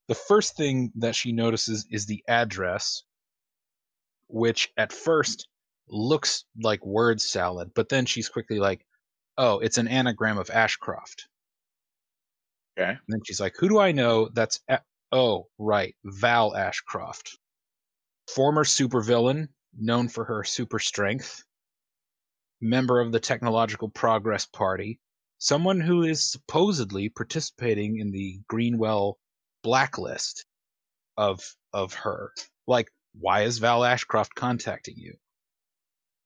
S3: the first thing that she notices is the address, which at first looks like word salad, but then she's quickly like, "Oh, it's an anagram of Ashcroft."
S2: Okay.
S3: And then she's like, "Who do I know? That's a- oh, right, Val Ashcroft, former supervillain known for her super strength, member of the Technological Progress Party, someone who is supposedly participating in the Greenwell blacklist of of her. Like, why is Val Ashcroft contacting you?"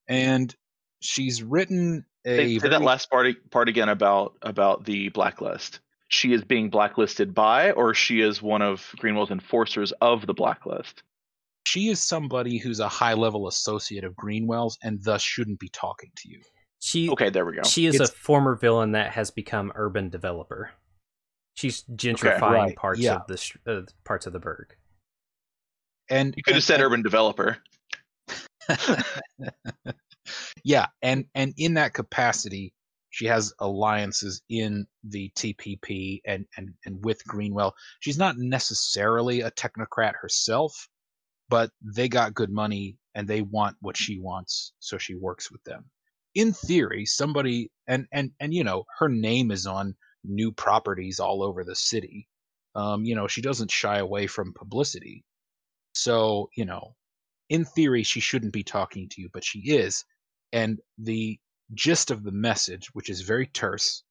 S3: And she's written a
S2: Say, say that last part part again about about the blacklist. She is being blacklisted by, or she is one of Greenwell's enforcers of the blacklist.
S3: She is somebody who's a high level associate of Greenwell's and thus shouldn't be talking to you.
S1: She
S2: Okay, there we go.
S1: she is
S3: It's-
S1: a former villain that has become urban developer. She's gentrifying
S3: Right,
S1: parts
S3: yeah.
S1: of the uh, parts of the burg.
S3: And
S2: you could have said
S3: and-
S2: urban developer.
S3: yeah, and and in that capacity, she has alliances in the TPP and and and with Greenwell. She's not necessarily a technocrat herself, but they got good money and they want what she wants, so she works with them. In theory, somebody and and and you know, her name is on new properties all over the city. Um, you know, she doesn't shy away from publicity. So, you know, in theory, she shouldn't be talking to you, but she is. And the gist of the message, which is very terse,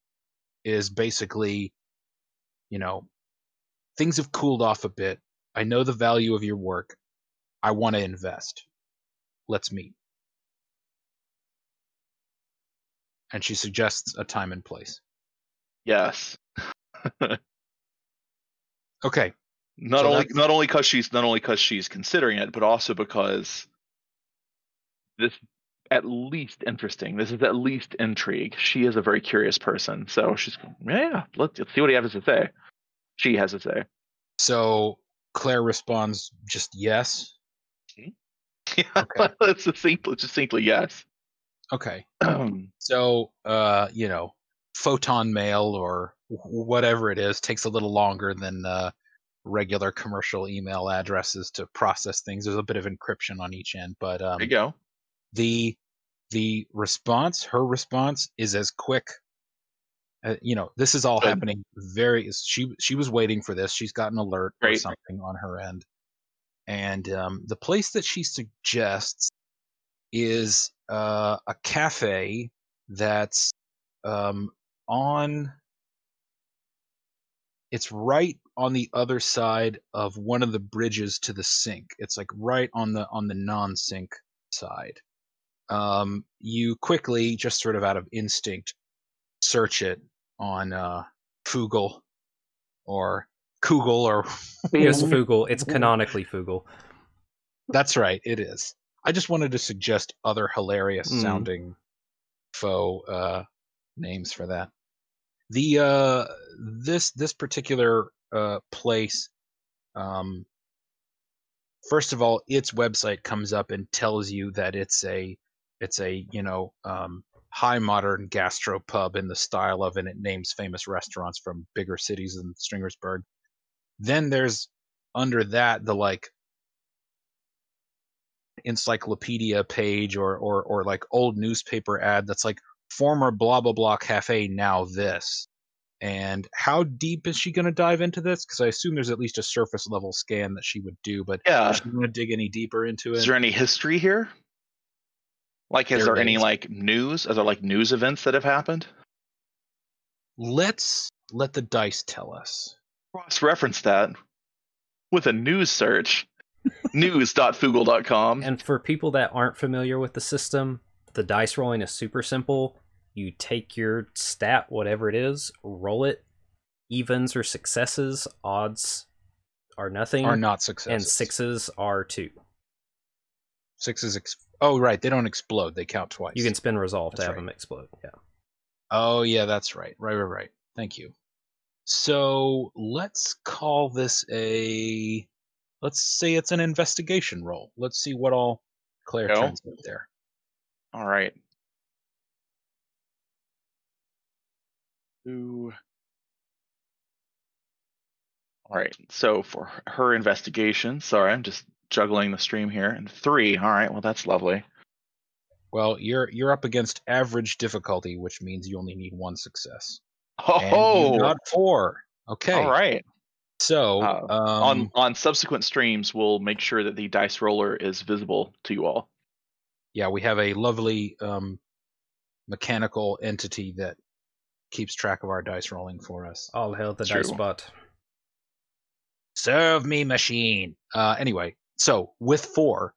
S3: is basically, you know, things have cooled off a bit. I know the value of your work. I want to invest. Let's meet. And she suggests a time and place.
S2: Yes.
S3: Okay.
S2: Not
S3: So
S2: only
S3: that's-
S2: not only because she's not only because she's considering it, but also because this at least interesting. This is at least intrigue. She is a very curious person, so she's yeah. Let's, let's see what he has to say. She has to say.
S3: So Claire responds just yes.
S2: Yeah,
S3: Okay.
S2: succinctly, succinctly yes.
S3: Okay. So, uh, you know, photon mail or whatever it is takes a little longer than uh, regular commercial email addresses to process things. There's a bit of encryption on each end, but um,
S2: there you go.
S3: the the response, her response, is as quick. Uh, you know, this is all
S2: Good.
S3: happening very. She she was waiting for this. She's got an alert or something on her end, and um, the place that she suggests is uh, a cafe that's um, on. It's right on the other side of one of the bridges to the sink. It's like right on the on the non-sink side. Um, you quickly, just sort of out of instinct, search it on uh, Google or Google or
S1: It's Fugal. It's canonically Fugal.
S3: That's right, it is. I just wanted to suggest other hilarious
S1: Mm.
S3: sounding faux uh, names for that. The uh, this this particular uh, place, um, first of all, its website comes up and tells you that it's a it's a you know um, high modern gastro pub in the style of, and it names famous restaurants from bigger cities than Stringersburg. Then there's under that the like encyclopedia page or or or like old newspaper ad that's like former blah blah blah cafe now this and how deep is she going to dive into this because i assume there's at least a surface level scan that she would do but
S2: Yeah.
S3: is she going to dig any deeper into it
S2: Is there any history here? Like, is
S3: There
S2: there any
S3: is.
S2: like news? Are there like news events that have happened?
S3: let's let the dice tell us
S2: Cross reference that with a news search. news.fugle.com.
S1: And for people that aren't familiar with the system, the dice rolling is super simple. You take your stat, whatever it is, roll it. Evens or successes, odds are nothing,
S3: are not successes
S1: and sixes are two.
S3: sixes ex- oh right they don't explode they count twice
S1: You can spin resolve to
S3: That's
S1: have
S3: right.
S1: them explode. Yeah.
S3: Oh yeah, that's right. Right, right, right. Thank you. So let's call this a let's say it's an investigation roll. Let's see what all Claire
S2: Go.
S3: turns up there.
S2: All right. Ooh. All right. So for her investigation, sorry, I'm just juggling the stream here. And three. All right. Well, that's lovely.
S3: Well, you're you're up against average difficulty, which means you only need one success. And you
S2: Oh,
S3: got four. Okay.
S2: all right.
S3: So
S2: Uh,
S3: um,
S2: on on subsequent streams, we'll make sure that the dice roller is visible to you all.
S3: yeah, we have a lovely um, mechanical entity that keeps track of our dice rolling for us.
S1: All hail the
S2: True.
S1: dice butt.
S3: Serve me, machine. Uh, anyway, so with four,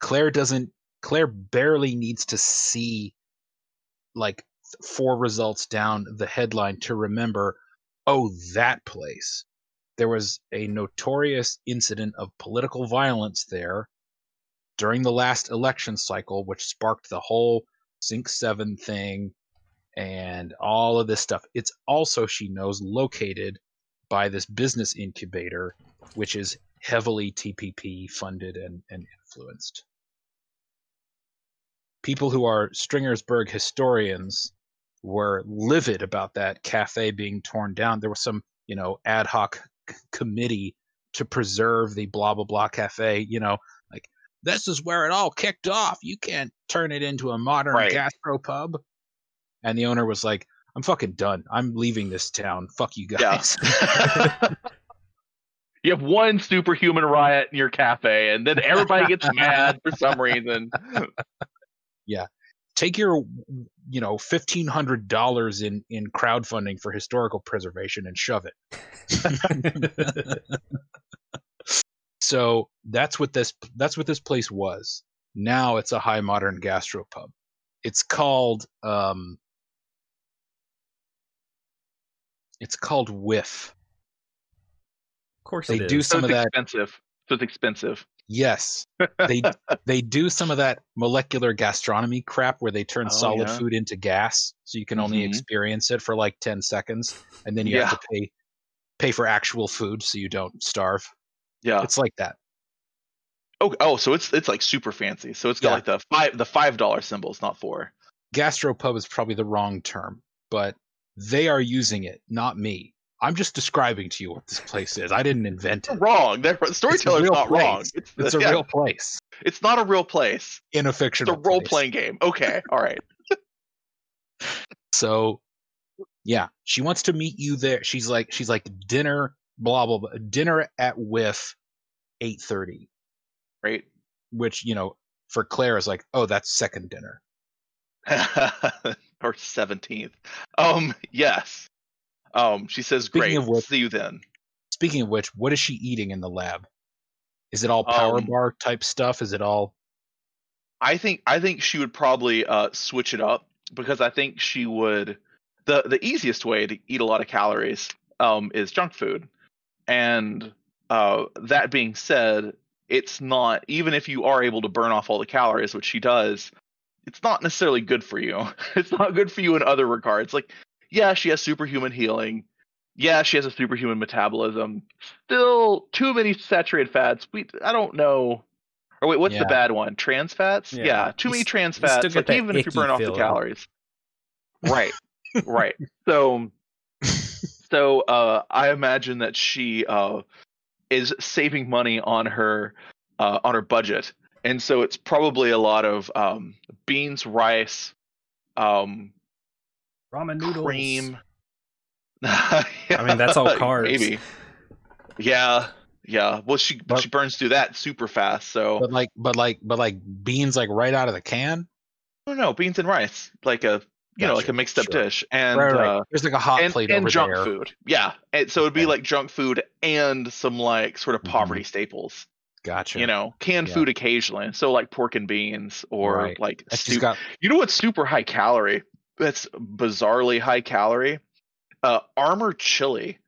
S3: Claire doesn't. Claire barely needs to see like four results down the headline to remember. Oh, that place. There was a notorious incident of political violence there during the last election cycle, which sparked the whole Sink 7 thing and all of this stuff. It's also, she knows, located by this business incubator, which is heavily TPP funded and, and influenced. People who are Stringersburg historians were livid about that cafe being torn down. There was some, you know, ad hoc c- committee to preserve the blah blah blah cafe. You know, like this is where it all kicked off. You can't turn it into a modern
S2: Right.
S3: gastropub. And the owner was like, "I'm fucking done. I'm leaving this town. Fuck you
S2: Yeah.
S3: guys."
S2: you have one superhuman riot in your cafe, and then everybody gets mad for some reason.
S3: Yeah, take your, you know, fifteen hundred dollars in in crowdfunding for historical preservation and shove it. So that's what this that's what this place was. Now it's a high modern gastropub. It's called um it's called Whiff.
S1: Of course
S3: They
S1: it
S3: do
S1: is.
S2: So
S3: some
S2: it's
S3: of that
S2: expensive. So it's expensive.
S3: Yes. They they do some of that molecular gastronomy crap where they turn
S2: Oh,
S3: solid
S2: yeah.
S3: food into gas so you can only
S2: Mhm.
S3: experience it for like 10 seconds and then you have to pay pay for actual food so you don't starve.
S2: Yeah.
S3: It's like that.
S2: Oh, oh, so it's it's like super fancy. So it's got
S3: Yeah.
S2: like the five the five dollar symbols, not four.
S3: gastropub is probably the wrong term, but they are using it, not me. I'm just describing to you what this place is. I didn't invent it.
S2: Wrong. They're, storyteller's not wrong.
S3: place.
S2: It's,
S3: It's a
S2: yeah,
S3: real place
S2: It's not a real place.
S3: in a
S2: It's a role
S3: place.
S2: playing game. Okay. All right.
S3: So, yeah, she wants to meet you there. She's like, she's like dinner, blah blah blah. Dinner at Whiff, eight thirty.
S2: Right.
S3: Which you know, for Claire is like, oh, that's second dinner.
S2: or seventeenth. Um. Yes. Um. She says,
S3: Speaking
S2: "Great.
S3: of which-
S2: See you then."
S3: Speaking of which, what is she eating in the lab? Is it all power
S2: Um,
S3: bar type stuff? Is it all?
S2: I think I think she would probably uh, switch it up because I think she would. the The easiest way to eat a lot of calories um, is junk food, and uh, that being said, it's not even if you are able to burn off all the calories, which she does, it's not necessarily good for you. It's not good for you in other regards. Like, yeah, she has superhuman healing. Yeah, she has a superhuman metabolism. Still, too many saturated fats. We, I don't know. Or wait, what's
S3: Yeah.
S2: the bad one? Trans fats?
S1: Yeah.
S2: Yeah, too many trans fats. Like even if you burn off the calories. Right, right. So, so uh, I imagine that she uh, is saving money on her uh, on her budget, and so it's probably a lot of um, beans, rice, um,
S1: Ramen noodles.
S2: cream.
S1: I mean, that's all carbs.
S2: Maybe. Yeah, yeah. Well, she
S3: But-
S2: she burns through that super fast. So
S3: But like, but like, but like beans, like right out of the can.
S2: I don't know beans and rice, like a you know like a mixed up
S3: sure.
S2: dish, and
S3: right, right.
S2: uh,
S3: There's like a hot
S2: and,
S3: plate
S2: and
S3: over
S2: junk
S3: there.
S2: food. Yeah, and so it'd be
S3: Okay.
S2: like junk food and some like sort of
S3: Mhm.
S2: poverty staples.
S3: Gotcha.
S2: You know, canned
S3: Yeah.
S2: food occasionally. So like pork and beans or
S3: Right.
S2: like
S3: And she's
S2: soup.
S3: got
S2: You know what's super high calorie? That's bizarrely high calorie. Uh, Armour chili.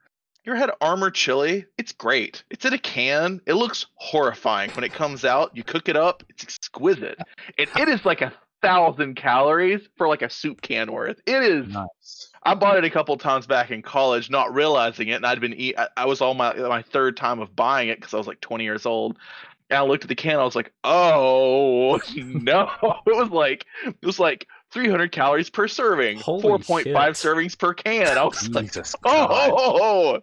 S2: You ever had Armour chili? It's great. It's in a can. It looks horrifying when it comes out. You cook it up. It's exquisite, and it is like a thousand calories for like a soup can worth. It is.
S3: nice.
S2: I bought it a couple times back in college, not realizing it, and I'd been eat. I, I was on my my third time of buying it because I was like 20 years old. And I looked at the can, I was like, "Oh no!" It was like it was like 300 calories per serving,
S1: Holy
S2: 4.5
S1: shit.
S2: servings per can. I was like,
S3: Jesus.
S2: "Oh,
S3: God.
S2: oh, oh,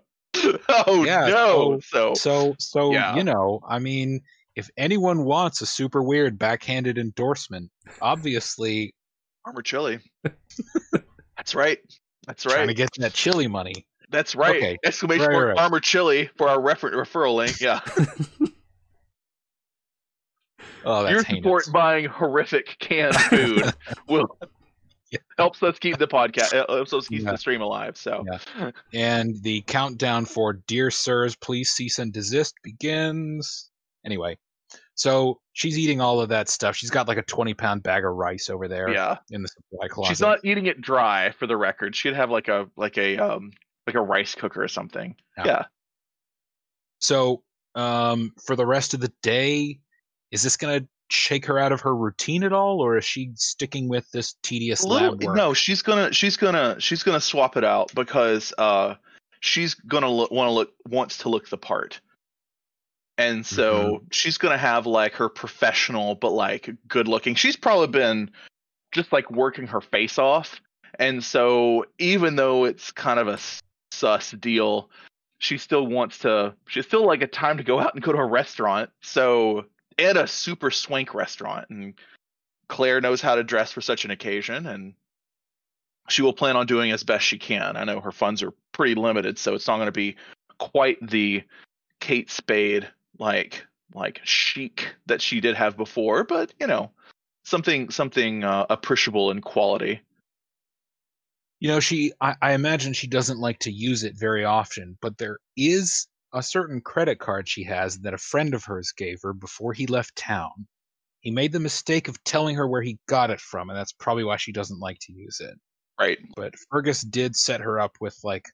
S2: oh, oh
S3: Yeah,
S2: no!" So,
S3: So, so
S2: Yeah.
S3: you know, I mean, if anyone wants a super weird backhanded endorsement, obviously
S2: Armour chili. That's right. That's right.
S3: trying to get that chili money.
S2: That's right.
S3: Okay.
S2: Exclamation
S3: Right,
S2: mark
S3: right.
S2: Armour chili for our refer- referral link. Yeah.
S3: Oh, that's
S2: Your
S3: heinous.
S2: support buying horrific canned food will
S3: Yeah.
S2: helps us keep the podcast helps us keep
S3: Yeah.
S2: the stream alive. So
S3: Yeah. And the countdown for Dear Sirs, please cease and desist begins. Anyway, so she's eating all of that stuff. She's got like a 20 pound bag of rice over there
S2: yeah,
S3: in the supply closet.
S2: she's not eating it dry. For the record, she'd have like a like a um like a rice cooker or something.
S3: Yeah.
S2: Yeah,
S3: So, um, for the rest of the day, is this going to shake her out of her routine at all, or is she sticking with this tedious
S2: little,
S3: lab work?
S2: no, she's gonna she's gonna she's gonna swap it out because uh she's gonna look want to look wants to look the part. And so
S3: Mm-hmm.
S2: she's gonna have like her professional but like good looking. She's probably been just like working her face off. And so even though it's kind of a sus deal, she still wants to she's still like a time to go out and go to a restaurant. So at a super swank restaurant and Claire knows how to dress for such an occasion and she will plan on doing as best she can. I know her funds are pretty limited, so it's not going to be quite the Kate Spade like like chic that she did have before, but you know, something something uh, appreciable in quality.
S3: You know, she, I, I imagine she doesn't like to use it very often, but there is a certain credit card she has that a friend of hers gave her before he left town. He made the mistake of telling her where he got it from, and that's probably why she doesn't like to use it.
S2: Right.
S3: but Fergus did set her up with like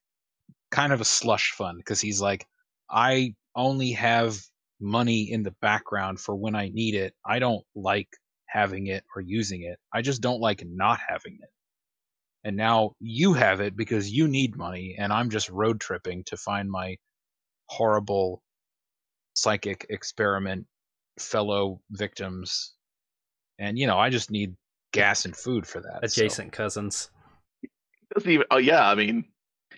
S3: kind of a slush fund because he's like, I only have money in the background for when I need it. I don't like having it or using it. I just don't like not having it. And now you have it because you need money, and I'm just road tripping to find my horrible psychic experiment fellow victims. And you know, I just need gas and food for that. so-
S1: Adjacent cousins.
S2: Doesn't even. Oh yeah, I mean,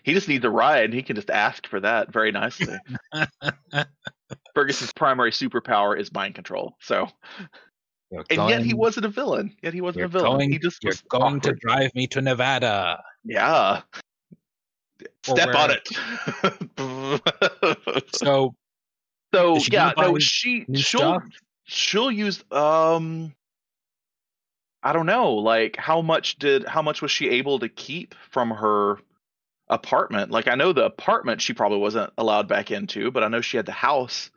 S2: he just needs a ride, and he can just ask for that very nicely. Fergus's primary superpower is mind control. So,
S3: You're
S2: and yet he wasn't a villain. Yet he wasn't
S3: You're
S2: a villain.
S3: going,
S2: he just
S3: you're
S2: was
S3: going to drive me to Nevada.
S2: Yeah.
S3: Or
S2: Step on it.
S3: So
S2: so
S3: she
S2: yeah, no, she she'll
S3: stuff?
S2: she'll use um I don't know, like how much did how much was she able to keep from her apartment? Like I know the apartment she probably wasn't allowed back into, but I know she had the house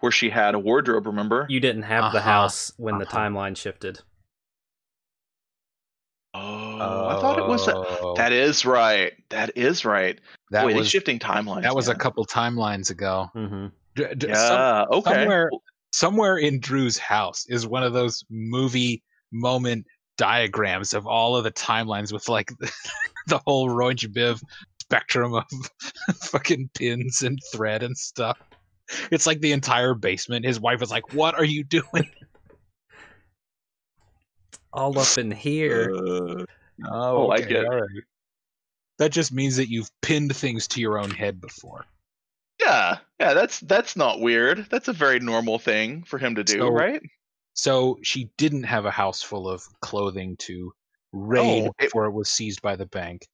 S2: where she had a wardrobe, remember?
S1: You didn't have the
S3: Uh-huh,
S1: house when the
S3: uh-huh.
S1: timeline shifted.
S2: Was a,
S3: Oh,
S2: that is right. That is right.
S3: that
S2: Boy,
S3: was
S2: shifting timelines.
S3: that was a couple timelines ago.
S1: hmm
S3: D- d-
S2: Yeah.
S3: some-
S2: okay.
S3: somewhere somewhere in Drew's house is one of those movie moment diagrams of all of the timelines with like the whole Roy Biv spectrum of fucking pins and thread and stuff. It's like the entire basement. His wife is like, "What are you doing?"
S1: All up in here.
S3: Uh,
S2: I
S3: oh,
S2: I
S3: okay,
S2: it.
S3: all right. That just means that you've pinned things to your own head before.
S2: Yeah, yeah, that's that's not weird. That's a very normal thing for him to do,
S3: So-
S2: right?
S3: So she didn't have a house full of clothing to raid
S2: it-
S3: before it was seized by the bank.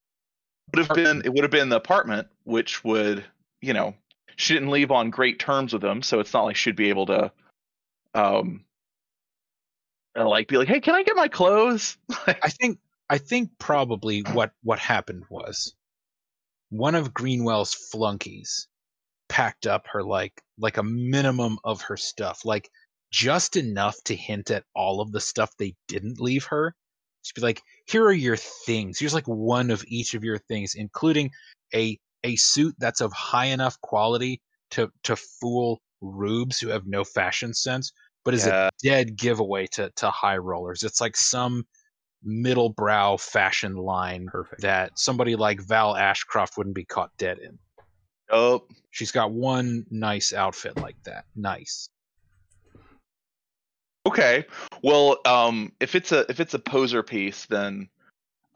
S2: Would have been it would have been the apartment, which would you know she didn't leave on great terms with him, so it's not like she'd be able to, um, uh, like be like, hey, can I get my clothes?
S3: I think I think probably what what happened was one of Greenwell's flunkies packed up her like like a minimum of her stuff, like just enough to hint at all of the stuff they didn't leave her. She'd be like, "Here are your things. Here's like one of each of your things, including a a suit that's of high enough quality to to fool rubes who have no fashion sense, but is
S2: Yeah.
S3: a dead giveaway to to high rollers. It's like some middle brow fashion line
S1: Perfect.
S3: that somebody like Val Ashcroft wouldn't be caught dead in.
S2: Oh,
S3: She's got one nice outfit like that. Nice.
S2: okay. Well, um, if it's a if it's a poser piece, then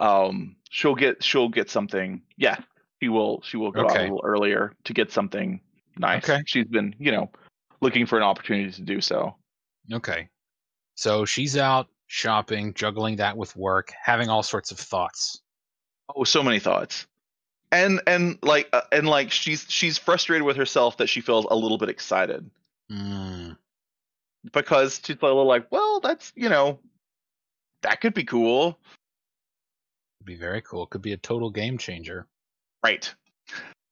S2: um, she'll get she'll get something. Yeah, she will she will go out a little earlier to get something nice.
S3: Okay.
S2: She's been you know looking for an opportunity to do so.
S3: Okay. So she's out shopping, juggling that with work, having all sorts of thoughts.
S2: Oh, so many thoughts. And and like uh, and like she's she's frustrated with herself that she feels a little bit excited
S3: Mm,
S2: because she's a little like, well, that's you know, that could be cool, Could
S3: be very cool. Could be a total game changer
S2: right?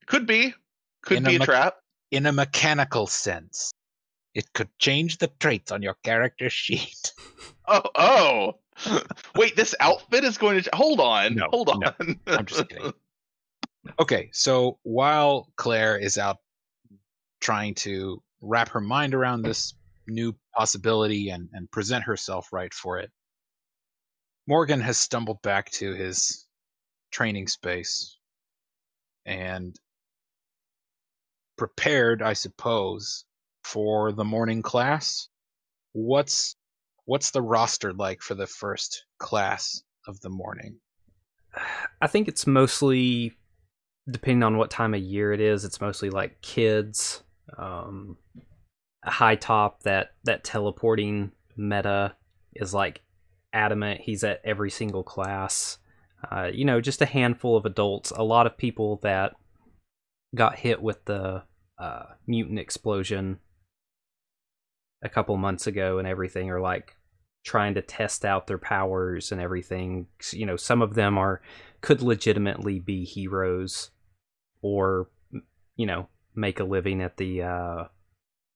S2: Could be, could
S3: In
S2: be
S3: a
S2: a trap.
S3: in a mechanical sense. It could change the traits on your character sheet.
S2: Oh, oh. Wait, this outfit is going to. Hold on.
S3: No,
S2: hold on.
S3: no, I'm just kidding. Okay, so while Claire is out trying to wrap her mind around this new possibility and, and present herself right for it, Morgan has stumbled back to his training space and prepared, I suppose, for the morning class. What's what's the roster like for the first class of the morning?
S1: I think it's mostly depending on what time of year it is. It's mostly like kids, um, high top. That that teleporting meta is like adamant. He's at every single class. Uh, you know, just a handful of adults. A lot of people that got hit with the uh, mutant explosion a couple months ago and everything are like trying to test out their powers and everything. You know, some of them are could legitimately be heroes or you know, make a living at the uh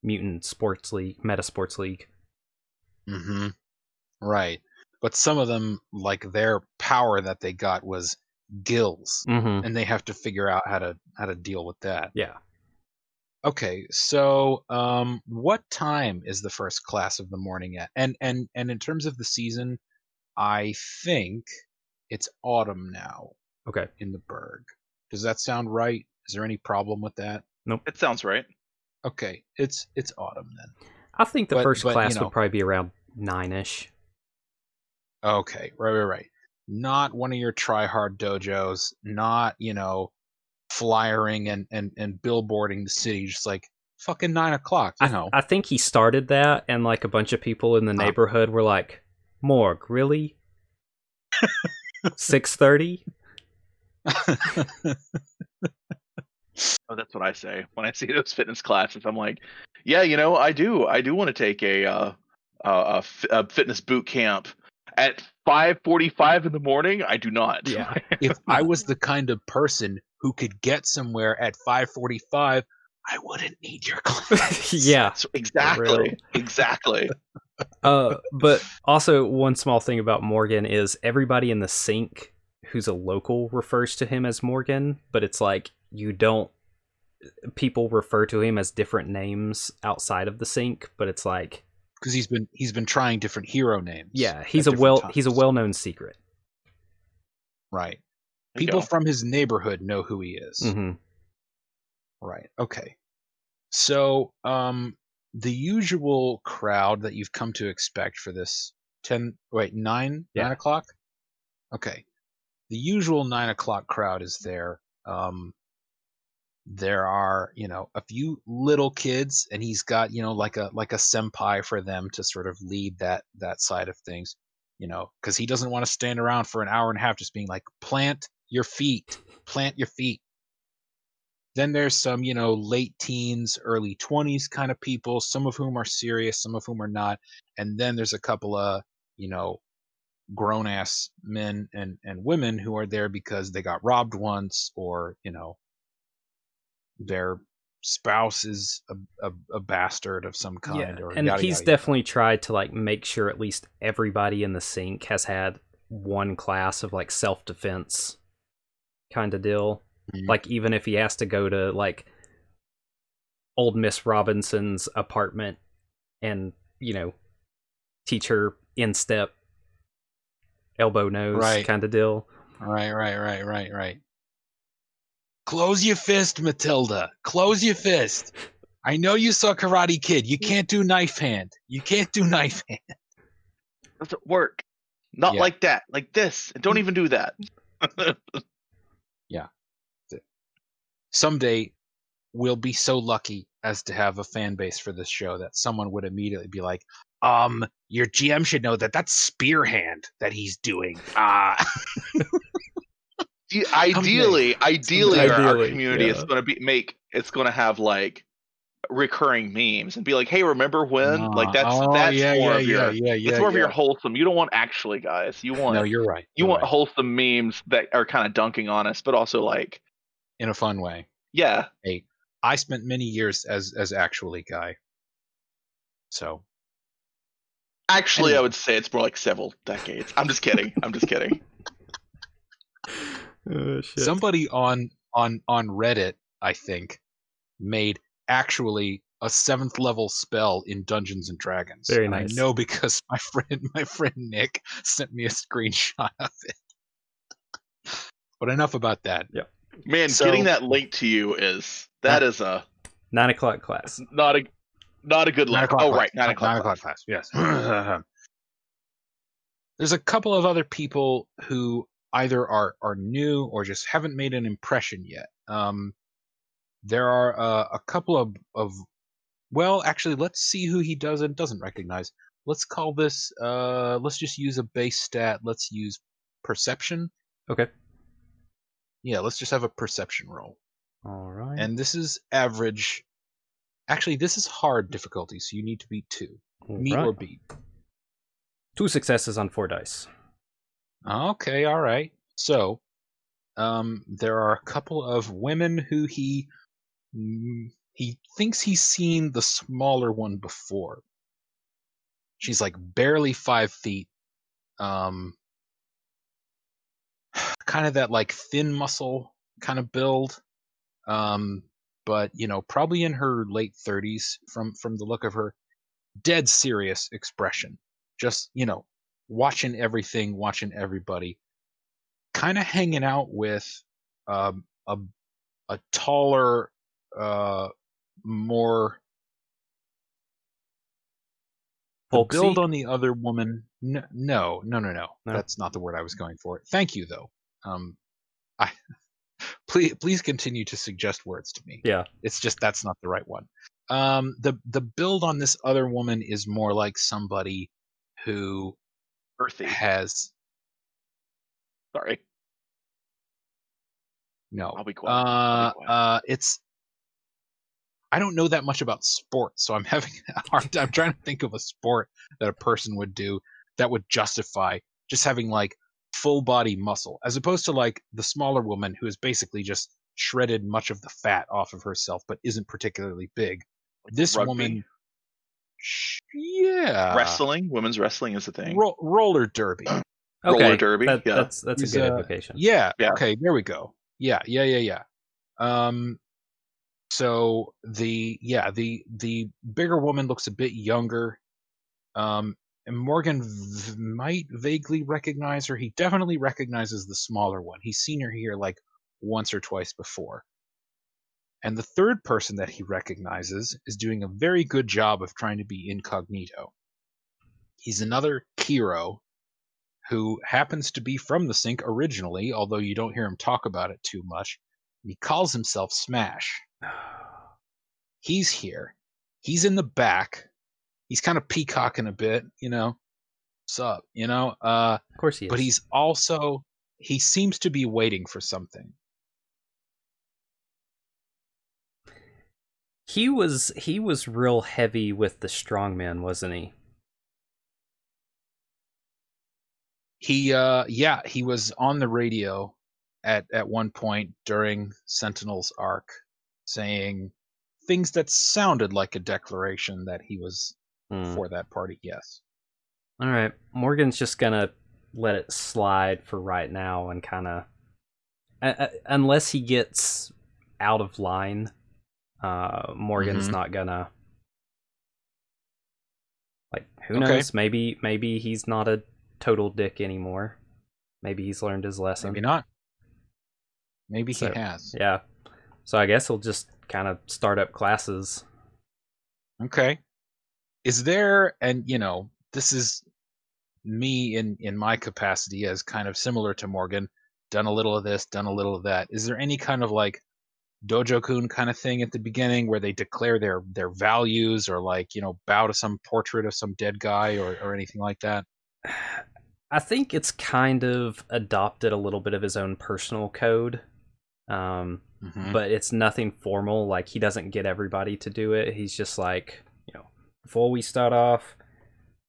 S1: mutant sports league, meta sports league.
S3: Mm-hmm. Right. But some of them, like their power that they got was gills,
S1: Mm-hmm.
S3: and they have to figure out how to how to deal with that.
S1: Yeah.
S3: Okay, so um, what time is the first class of the morning at? And and and in terms of the season, I think it's autumn now
S1: Okay.
S3: in the Berg. Does that sound right? Is there any problem with that? Nope.
S2: It sounds right.
S3: Okay, it's it's autumn then.
S1: I think the
S3: But-
S1: first
S3: but, you
S1: class
S3: know-
S1: would probably be around nine ish.
S3: Okay, right, right, right. Not one of your try hard dojos, not, you know, flyering and, and, and billboarding the city, just like fucking nine o'clock,
S1: I,
S3: know.
S1: I think he started that, and like a bunch of people in the neighborhood were like, "Morg, really? Six thirty?
S2: Oh, that's what I say when I see those fitness classes. I'm like, yeah, you know, I do. I do want to take a uh, a, a a fitness boot camp at 5:45 in the morning. I do not.
S1: Yeah.
S3: if I was the kind of person who could get somewhere at 5:45, I wouldn't need your class.
S1: yeah.
S2: So- exactly.
S1: real.
S2: Exactly.
S1: Uh, but also one small thing about Morgan is everybody in the sink who's a local refers to him as Morgan, but it's like you don't people refer to him as different names outside of the sink, but it's like
S3: because he's been he's been trying different hero names.
S1: yeah, he's a well
S3: different
S1: he's a well known secret.
S3: right. People
S2: go.
S3: from his neighborhood know who he is.
S1: hmm
S3: Right. Okay. So, um, the usual crowd that you've come to expect for this ten, wait, nine,
S1: Yeah.
S3: nine o'clock. Okay. The usual nine o'clock crowd is there. Um, there are, you know, a few little kids, and he's got, you know, like a like a senpai for them to sort of lead that that side of things. You know, because he doesn't want to stand around for an hour and a half just being like, plant your feet, plant your feet then there's some you know late teens early 20s kind of people some of whom are serious some of whom are not and then there's a couple of you know grown ass men and and women who are there because they got robbed once or you know their spouse is a, a, a bastard of some kind
S1: Yeah,
S3: or
S1: and
S3: yada,
S1: he's
S3: yada, yada.
S1: definitely tried to like make sure at least everybody in the sink has had one class of like self defense kind of deal.
S3: Mhm.
S1: Like even if he has to go to like old Miss Robinson's apartment and you know teach her instep, elbow nose
S3: Right.
S1: kind of deal.
S3: right right right right right close your fist matilda close your fist i know you saw karate kid you can't do knife hand you can't do knife hand
S2: doesn't work. Not
S3: Yeah.
S2: like that. Like this. And don't even do that. Yeah.
S3: Someday we'll be so lucky as to have a fan base for this show that someone would immediately be like, um, your GM should know that that's spear hand that he's doing. Uh,
S2: I- ideally, ideally, our- our
S1: Ideally,
S2: community is going to be make it's going to have like recurring memes and be like, "Hey, remember when?" like that's
S3: oh,
S2: that's
S3: yeah,
S2: more
S3: yeah,
S2: of
S3: yeah,
S2: your
S3: yeah, yeah,
S2: it's more of your wholesome. You don't want actually, guys. You want
S3: No, you're right.
S2: you
S3: you're
S2: want
S3: right.
S2: wholesome memes that are kind of dunking on us, but also like,
S3: in a fun way.
S2: yeah, Hey,
S3: I spent many years as as actually guy. So
S2: actually, I would say it's more like several decades. I'm just kidding. I'm just kidding.
S1: Oh, shit.
S3: somebody on on on Reddit, I think, made actually a seventh level spell in Dungeons and Dragons.
S1: Very
S3: And
S1: nice.
S3: I know because my friend my friend Nick sent me a screenshot of it. But enough about that. Yeah.
S2: Man,
S3: So-
S2: getting that link to you is that is a
S1: Nine o'clock class.
S2: not a not a good
S3: Nine
S2: look.
S3: o'clock
S2: Oh
S3: class.
S2: right, nine o'clock.
S3: Nine o'clock class. Yes. There's a couple of other people who either are are new or just haven't made an impression yet. Um, there are uh, a couple of of well, actually, let's see who he does and doesn't recognize. Let's call this. Uh, let's just use a base stat. Let's use perception.
S1: Okay.
S3: Yeah, let's just have a perception roll.
S1: All right.
S3: And this is average. Actually, this is hard difficulty, so you need to beat two.
S1: All
S3: Meet
S1: right.
S3: or beat.
S1: Two successes on four dice.
S3: Okay, all right. So, um, there are a couple of women who he mm, he thinks he's seen the smaller one before. She's like barely five feet. Um, kind of that like thin muscle kind of build. Um, but you know, probably in her late thirties from from the look of her. Dead serious expression. Just you know, watching everything, watching everybody, kind of hanging out with um, a a taller, uh, more
S1: Folksy?
S3: build on the other woman. No, no, no, no, no.
S1: No?
S3: That's not the word I was going for. Thank you, though. Um, I please please continue to suggest words to me.
S1: Yeah.
S3: It's just that's not the right one. Um, the the build on this other woman is more like somebody who
S2: Earthy.
S3: has
S2: Sorry.
S3: no.
S2: I'll be quiet. I'll
S3: Uh,
S2: be quiet.
S3: uh, it's. I don't know that much about sports, so I'm having a hard time. I'm trying to think of a sport that a person would do that would justify just having like full body muscle, as opposed to like the smaller woman who has basically just shredded much of the fat off of herself, but isn't particularly big. This
S2: Rugby.
S3: woman, yeah,
S2: wrestling, women's wrestling is a thing.
S3: ro- roller derby.
S2: Roller derby,
S1: that-
S2: yeah.
S1: That's that's a good
S3: uh,
S1: implication.
S3: Yeah,
S2: Yeah.
S3: Okay. There we go. Yeah. Yeah. Yeah. Yeah. Um. so the yeah the the bigger woman looks a bit younger um and morgan v- might vaguely recognize her he definitely recognizes the smaller one he's seen her here like once or twice before and the third person that he recognizes is doing a very good job of trying to be incognito he's another Kiro who happens to be from the sink originally although you don't hear him talk about it too much he calls himself smash he's here. He's in the back. He's kind of peacocking a bit, you know. What's up? You know? Uh
S1: Of course he is.
S3: but he's also he seems to be waiting for something.
S1: He was he was real heavy with the strongman, wasn't he?
S3: He uh yeah, he was on the radio at at one point during Sentinel's arc saying things that sounded like a declaration that he was
S1: Hmm.
S3: for that party. Yes.
S1: All right, Morgan's just gonna let it slide for right now and kind of, uh, unless he gets out of line, uh, Morgan's
S3: Mhm.
S1: not gonna. Like, who
S3: Okay.
S1: knows? Maybe maybe he's not a total dick anymore. Maybe he's learned his lesson.
S3: Maybe not. Maybe
S1: So-
S3: he has.
S1: Yeah. So I guess he'll just kind of start up classes.
S3: Okay. Is there and you know, this is me in in my capacity as kind of similar to Morgan, done a little of this, done a little of that. Is there any kind of like dojo kun kind of thing at the beginning where they declare their their values or like, you know, bow to some portrait of some dead guy or or anything like that?
S1: I think it's kind of adopted a little bit of his own personal code. Um,
S3: Mhm.
S1: but it's nothing formal. Like he doesn't get everybody to do it. He's just like, you know, before we start off,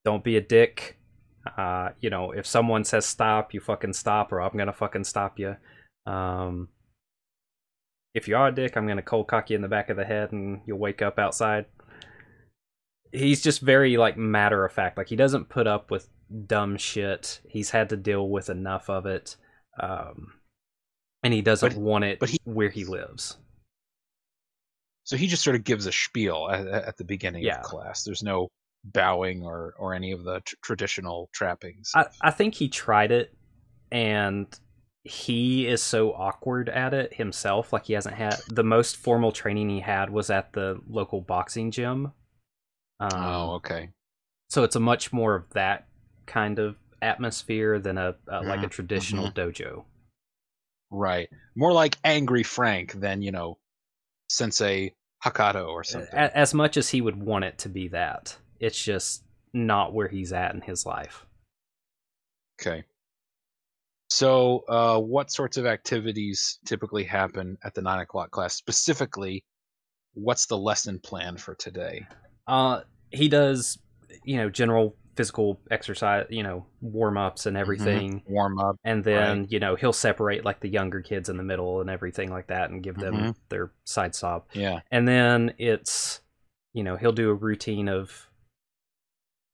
S1: don't be a dick. Uh, you know, if someone says stop, you fucking stop, or I'm gonna fucking stop you. Um, if you are a dick, I'm gonna cold cock you in the back of the head, and you'll wake up outside. He's just very like matter of fact. Like he doesn't put up with dumb shit. He's had to deal with enough of it. Um, and he doesn't
S3: But-
S1: want it
S3: but he-
S1: where he lives.
S3: So he just sort of gives a spiel at, at the beginning
S1: Yeah.
S3: of class. There's no bowing or or any of the tr- traditional trappings.
S1: I, I think he tried it and he is so awkward at it himself. Like he hasn't had the most formal training he had was at the local boxing gym. Um,
S3: oh, okay.
S1: So it's a much more of that kind of atmosphere than a, a like a traditional dojo.
S3: Right. More like Angry Frank than, you know, Sensei Hakato or something.
S1: As much as he would want it to be that, it's just not where he's at in his life.
S3: Okay. So, uh, what sorts of activities typically happen at the nine o'clock class? Specifically, what's the lesson plan for today?
S1: Uh, he does, you know, general physical exercise, you know, warm ups and everything.
S3: Warm up.
S1: And then, you know, he'll separate like the younger kids in the middle and everything like that and give them
S3: Mhm.
S1: their side stop.
S3: Yeah.
S1: And then it's, you know, he'll do a routine of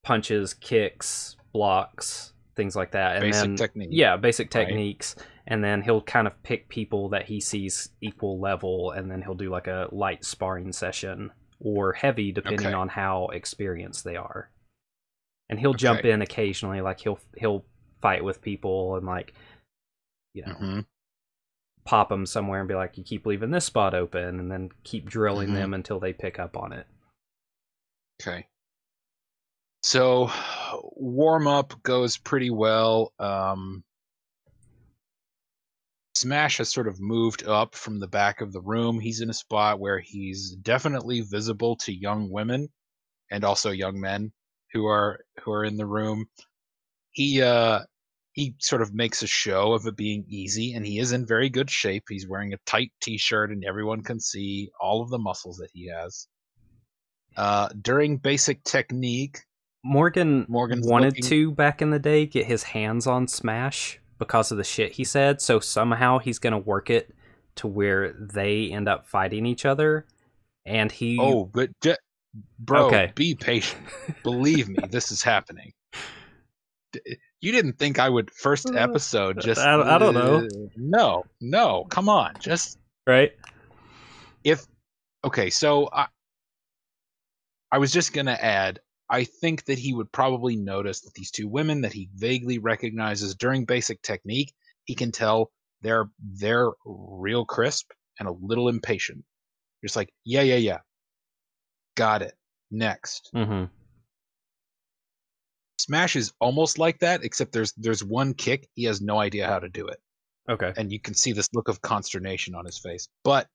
S1: punches, kicks, blocks, things like that. And
S3: Basic
S1: then,
S3: technique.
S1: Yeah, basic
S3: Right.
S1: techniques. And then he'll kind of pick people that he sees equal level and then he'll do like a light sparring session or heavy depending
S3: Okay.
S1: on how experienced they are. And he'll jump in occasionally like he'll he'll fight with people and like you know
S3: Mhm.
S1: pop them somewhere and be like you keep leaving this spot open and then keep drilling
S3: Mhm.
S1: them until they pick up on it.
S3: Okay. So, warm up goes pretty well. Um, Smash has sort of moved up from the back of the room. He's in a spot where he's definitely visible to young women and also young men who are who are in the room. He uh he sort of makes a show of it being easy and he is in very good shape. He's wearing a tight t-shirt and everyone can see all of the muscles that he has. Uh during basic technique,
S1: Morgan
S3: Morgan's
S1: wanted
S3: looking-
S1: to back in the day get his hands on Smash because of the shit he said, so somehow he's gonna work it to where they end up fighting each other, and he
S3: Oh, but bro,
S1: Okay.
S3: be patient. Believe me, this is happening. D- You didn't think I would first
S1: Uh,
S3: episode just
S1: I- I don't know.
S3: Uh, No, no, come on. Just
S1: right.
S3: if okay, so I, I was just gonna add. I think that he would probably notice that these two women that he vaguely recognizes during basic technique, he can tell they're they're real crisp and a little impatient. Just like, yeah, yeah, yeah. Got it. Next.
S1: Mm-hmm.
S3: Smash is almost like that, except there's there's one kick he has no idea how to do it,
S1: Okay.
S3: and you can see this look of consternation on his face. But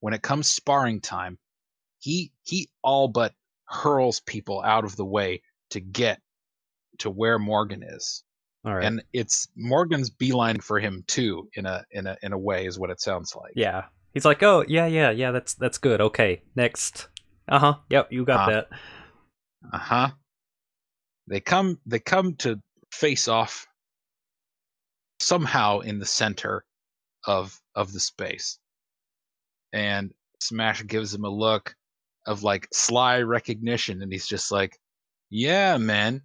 S3: when it comes sparring time, he he all but hurls people out of the way to get to where Morgan is,
S1: All right.
S3: and it's Morgan's beeline for him too, in a in a in a way, is what it sounds like.
S1: yeah. He's like, oh yeah, yeah, yeah. That's that's good. Okay, next. Uh huh. Yep, you got
S3: Uh,
S1: that.
S3: Uh huh. They come they come to face off somehow in the center of of the space. And Smash gives him a look of like sly recognition and he's just like, "Yeah, man.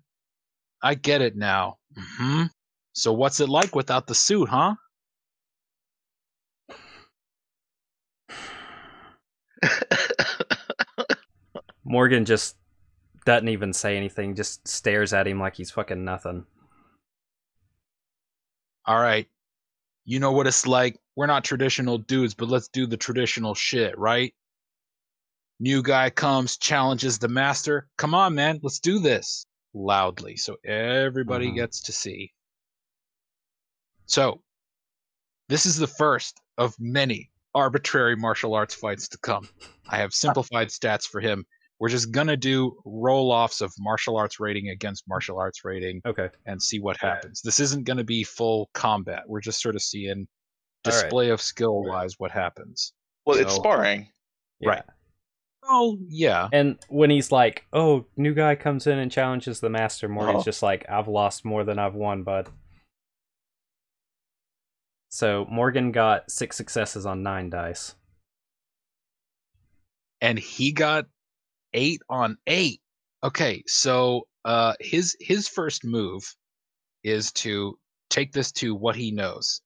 S3: I get it now." hmm So what's it like without the suit, huh?
S1: Morgan just doesn't even say anything. Just stares at him like he's fucking nothing.
S3: All right. You know what it's like. We're not traditional dudes, but let's do the traditional shit, right? New guy comes, challenges the master. Come on, man, let's do this loudly so everybody
S1: Mhm.
S3: gets to see. So, this is the first of many arbitrary martial arts fights to come. I have simplified stats for him. We're just gonna do roll offs of martial arts rating against martial arts rating
S1: Okay.
S3: and see what happens. This isn't going to be full combat. We're just sort of seeing
S1: All right.
S3: display of skill wise what happens.
S2: well, it's
S3: So-
S2: sparring.
S1: Yeah.
S3: Oh yeah,
S1: And when he's like, "Oh, new guy comes in and challenges the master," Morgan's
S2: Uh-huh.
S1: just like, "I've lost more than I've won, bud." So Morgan got six successes on nine dice.
S3: and he got eight on eight. Okay, so uh, his his first move is to take this to what he knows,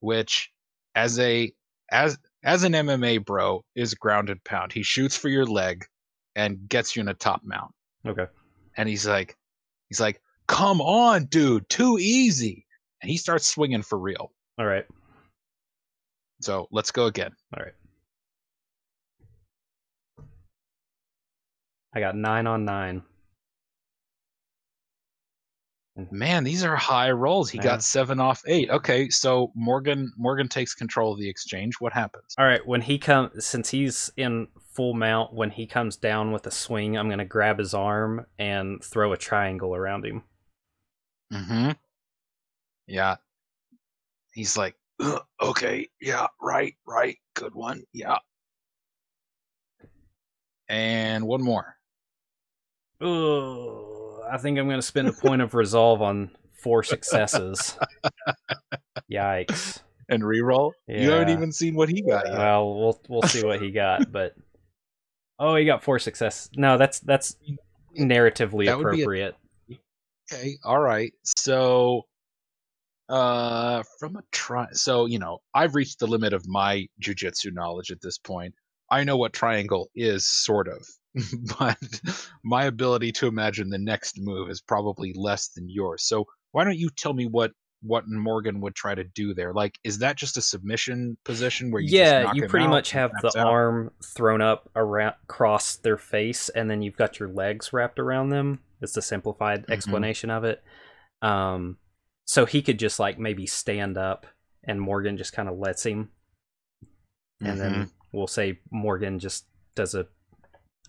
S3: which as a as as an MMA bro is ground and pound. He shoots for your leg and gets you in a top mount.
S1: Okay.
S3: and he's like he's like come on dude too easy and he starts swinging for real
S1: All right.
S3: so let's go again
S1: All right. I got nine on nine.
S3: Man these are high rolls. He
S1: Yeah.
S3: got seven off eight. Okay so morgan morgan takes control of the exchange. What happens?
S1: All right, when he comes, since he's in full mount, when he comes down with a swing, I'm gonna grab his arm and throw a triangle around him.
S3: mm-hmm. Yeah. He's like okay yeah right right good one yeah. And one more.
S1: Ugh, I think I'm gonna spend a point of resolve on four successes. Yikes!
S3: and reroll you haven't even seen what he got yet
S1: Well, we'll we'll see what he got, but oh, he got four successes. No, that's that's narratively
S3: That be a-
S1: appropriate.
S3: Okay, all right. So, uh, from a try, so you know, I've reached the limit of my jujitsu knowledge at this point. I know what triangle is, sort of, but my ability to imagine the next move is probably less than yours. So, why don't you tell me what what Morgan would try to do there? Like, is that just a submission position where you just
S1: yeah, you pretty much have the
S3: out?
S1: arm thrown up around across their face, and then you've got your legs wrapped around them. It's the simplified
S3: Mhm.
S1: explanation of it. Um, so he could just like maybe stand up, and Morgan just kind of lets him, and
S3: Mhm.
S1: then we'll say Morgan just does a,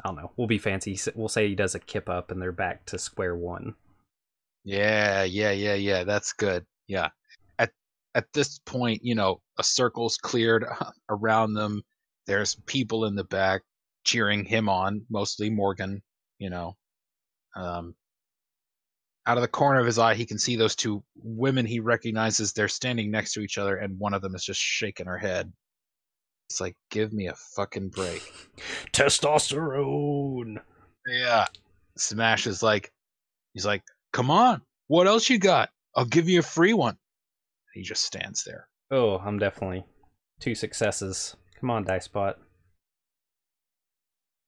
S1: I don't know, we'll be fancy. We'll say he does a kip up, and they're back to square one.
S3: Yeah, yeah, yeah, yeah. That's good. Yeah. At at this point, you know, a circle's cleared around them. There's people in the back cheering him on, mostly Morgan, you know. Um out of the corner of his eye, he can see those two women he recognizes. They're standing next to each other, and one of them is just shaking her head. It's like, give me a fucking break.
S1: Testosterone.
S3: Yeah. Smash is like, he's like, come on, what else you got? I'll give you a free one. He just stands there.
S1: Oh, I'm definitely two successes. Come on, Dice Spot.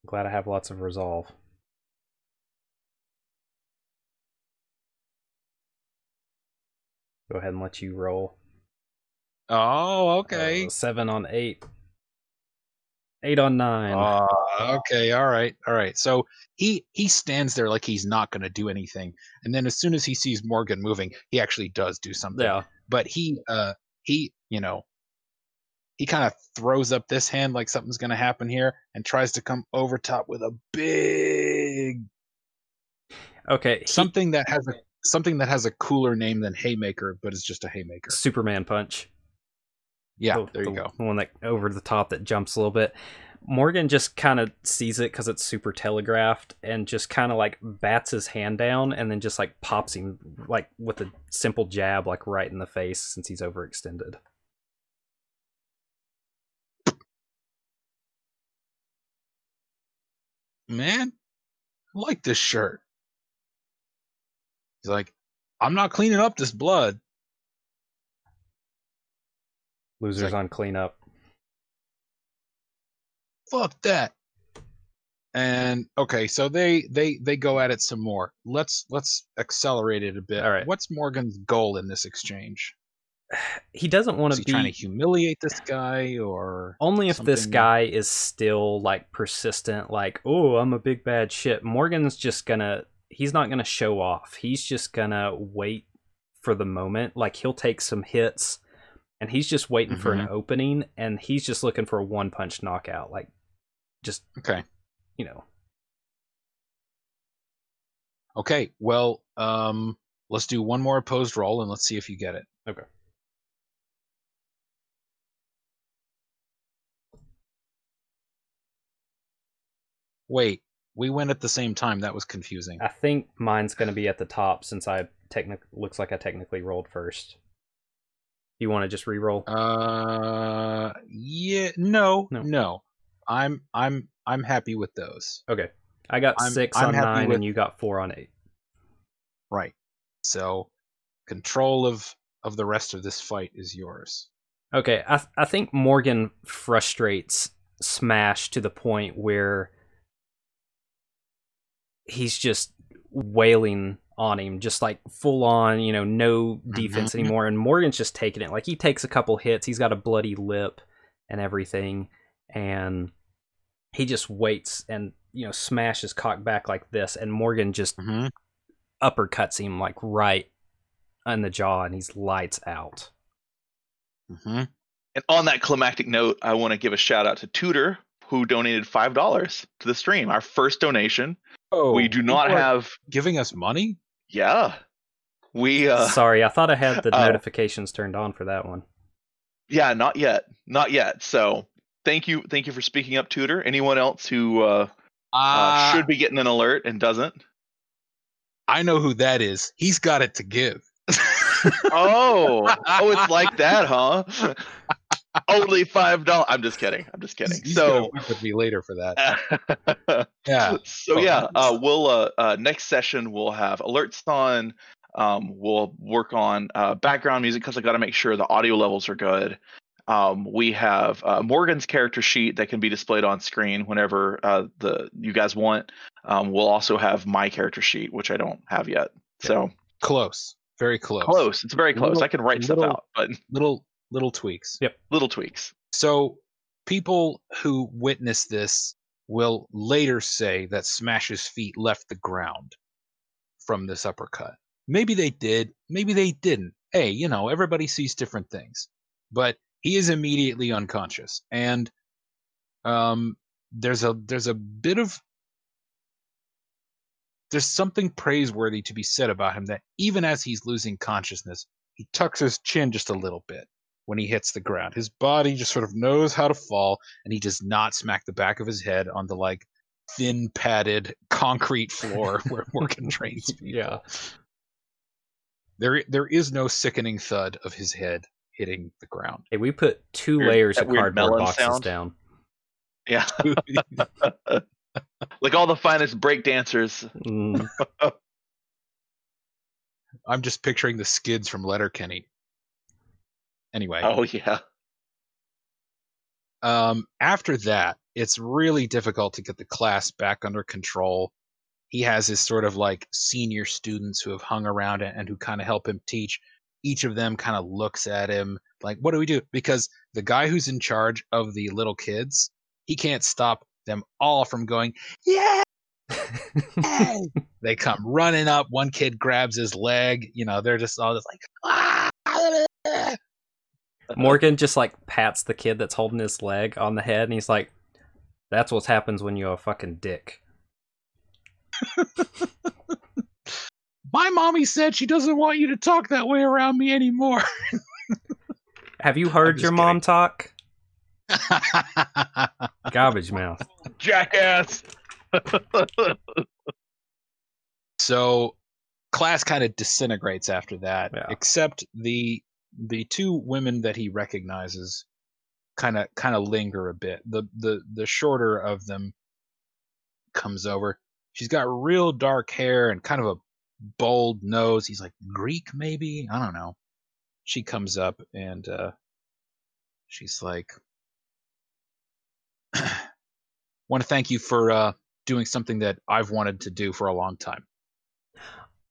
S1: Glad I have lots of resolve. Go ahead and let you roll.
S3: Oh, okay.
S1: Uh, seven on eight. Eight on nine.
S3: Uh, okay, all right, all right. So he he stands there like he's not going to do anything, and then as soon as he sees Morgan moving, he actually does do something.
S1: yeah.
S3: But he uh he you know he kind of throws up this hand like something's going to happen here, and tries to come over top with a big
S1: Okay. he-
S3: something that has a something that has a cooler name than haymaker, but it's just a haymaker.
S1: Superman punch.
S3: Yeah,
S1: the-
S3: there you
S1: the
S3: go.
S1: One that over the top that jumps a little bit. Morgan just kind of sees it because it's super telegraphed and just kind of like bats his hand down and then just like pops him like with a simple jab like right in the face since he's overextended.
S3: Man, I like this shirt. He's like, I'm not cleaning up this blood.
S1: Losers
S3: like-
S1: on cleanup.
S3: fuck that. And okay so they they they go at it some more. Let's let's accelerate it a bit.
S1: All right.
S3: what's morgan's goal in this exchange?
S1: He doesn't want to
S3: he trying to humiliate this guy or
S1: only if this guy is still like persistent like oh i'm a big bad shit. Morgan's just gonna he's not gonna show off. He's just gonna wait for the moment. Like he'll take some hits and he's just waiting for an opening and he's just looking for a one punch knockout like just
S3: okay.
S1: you know.
S3: Okay well um let's do one more opposed roll and let's see if you get it.
S1: Okay.
S3: wait we went at the same time. That was confusing.
S1: I think mine's gonna be at the top since i technic looks like i technically rolled first you want to just re-roll
S3: uh yeah no
S1: No.
S3: no i'm i'm i'm happy with those
S1: okay i got
S3: I'm-
S1: 6
S3: I'm
S1: on 9
S3: with-
S1: and you got 4 on 8
S3: Right. So control of of the rest of this fight is yours.
S1: Okay, I th- I think Morgan frustrates Smash to the point where he's just wailing on him, just like full on, you know, no defense
S3: Mhm.
S1: anymore. And Morgan's just taking it. Like he takes a couple hits, he's got a bloody lip and everything, and he just waits and you know Smash is cocked back like this, and Morgan just
S3: Mm-hmm.
S1: uppercuts him like right in the jaw, and he's lights out.
S3: Mm-hmm.
S2: And on that climactic note, I want to give a shout out to Tudor, who donated five dollars to the stream. Our first donation.
S3: Oh,
S2: we do not have.
S3: giving us money.
S2: Yeah, we. uh
S1: Sorry, I thought I had the
S2: Oh.
S1: notifications turned on for that one.
S2: Yeah, not yet, not yet. So thank you, thank you for speaking up, Tudor. Anyone else who uh, uh, should be getting an alert and doesn't?
S3: I know who that is. He's got it to give.
S2: Oh, oh, it's like that, huh? Only five dollars. I'm just kidding. I'm just kidding.
S3: He's
S2: So.
S3: with me later for that. Yeah.
S2: so
S3: Oh,
S2: yeah, uh, we'll uh, uh, next session we'll have alerts on. Um, we'll work on uh, background music because I got to make sure the audio levels are good. Um, we have uh, Morgan's character sheet that can be displayed on screen whenever uh, the you guys want. Um, we'll also have my character sheet, which I don't have yet. So
S3: Close. Very close.
S2: close. It's very close.
S3: Little-
S2: I can write stuff out, but
S3: Little little tweaks.
S1: Yep.
S2: little tweaks.
S3: So people who witness this will later say that Smash's feet left the ground from this uppercut. Maybe they did, maybe they didn't. Hey, you know, everybody sees different things. But he is immediately unconscious and um there's a there's a bit of there's something praiseworthy to be said about him that even as he's losing consciousness, he tucks his chin just a little bit when he hits the ground. His body just sort of knows how to fall, and he does not smack the back of his head on the like thin padded concrete floor where Morgan trains. people.
S1: Yeah.
S3: There there is no sickening thud of his head hitting the ground.
S1: Hey, we put two
S2: Weird-
S1: layers of cardboard boxes
S2: sound.
S1: down.
S2: Yeah, like all the finest break dancers.
S1: Mm,
S3: I'm just picturing the skids from Letterkenny. Anyway,
S2: Oh yeah.
S3: um, after that, it's really difficult to get the class back under control. He has his sort of like senior students who have hung around and who kind of help him teach. Each of them kind of looks at him like, what do we do? Because the guy who's in charge of the little kids, he can't stop them all from going, yeah. they come running up. One kid grabs his leg. You know, they're just all just like, ah!
S1: Morgan just like pats the kid that's holding his leg on the head, and he's like, "That's what happens when you're a fucking dick."
S3: My mommy said she doesn't want you to talk that way around me anymore.
S1: Have you heard
S3: just
S1: your mom talk? Garbage mouth.
S2: Jackass.
S3: so class kind of disintegrates after that
S1: Yeah.
S3: except the the two women that he recognizes kind of kind of linger a bit. The the the shorter of them comes over. She's got real dark hair and kind of a bold nose. He's like greek maybe? I don't know. She comes up and uh she's like want to thank you for uh doing something that i've wanted to do for a long time.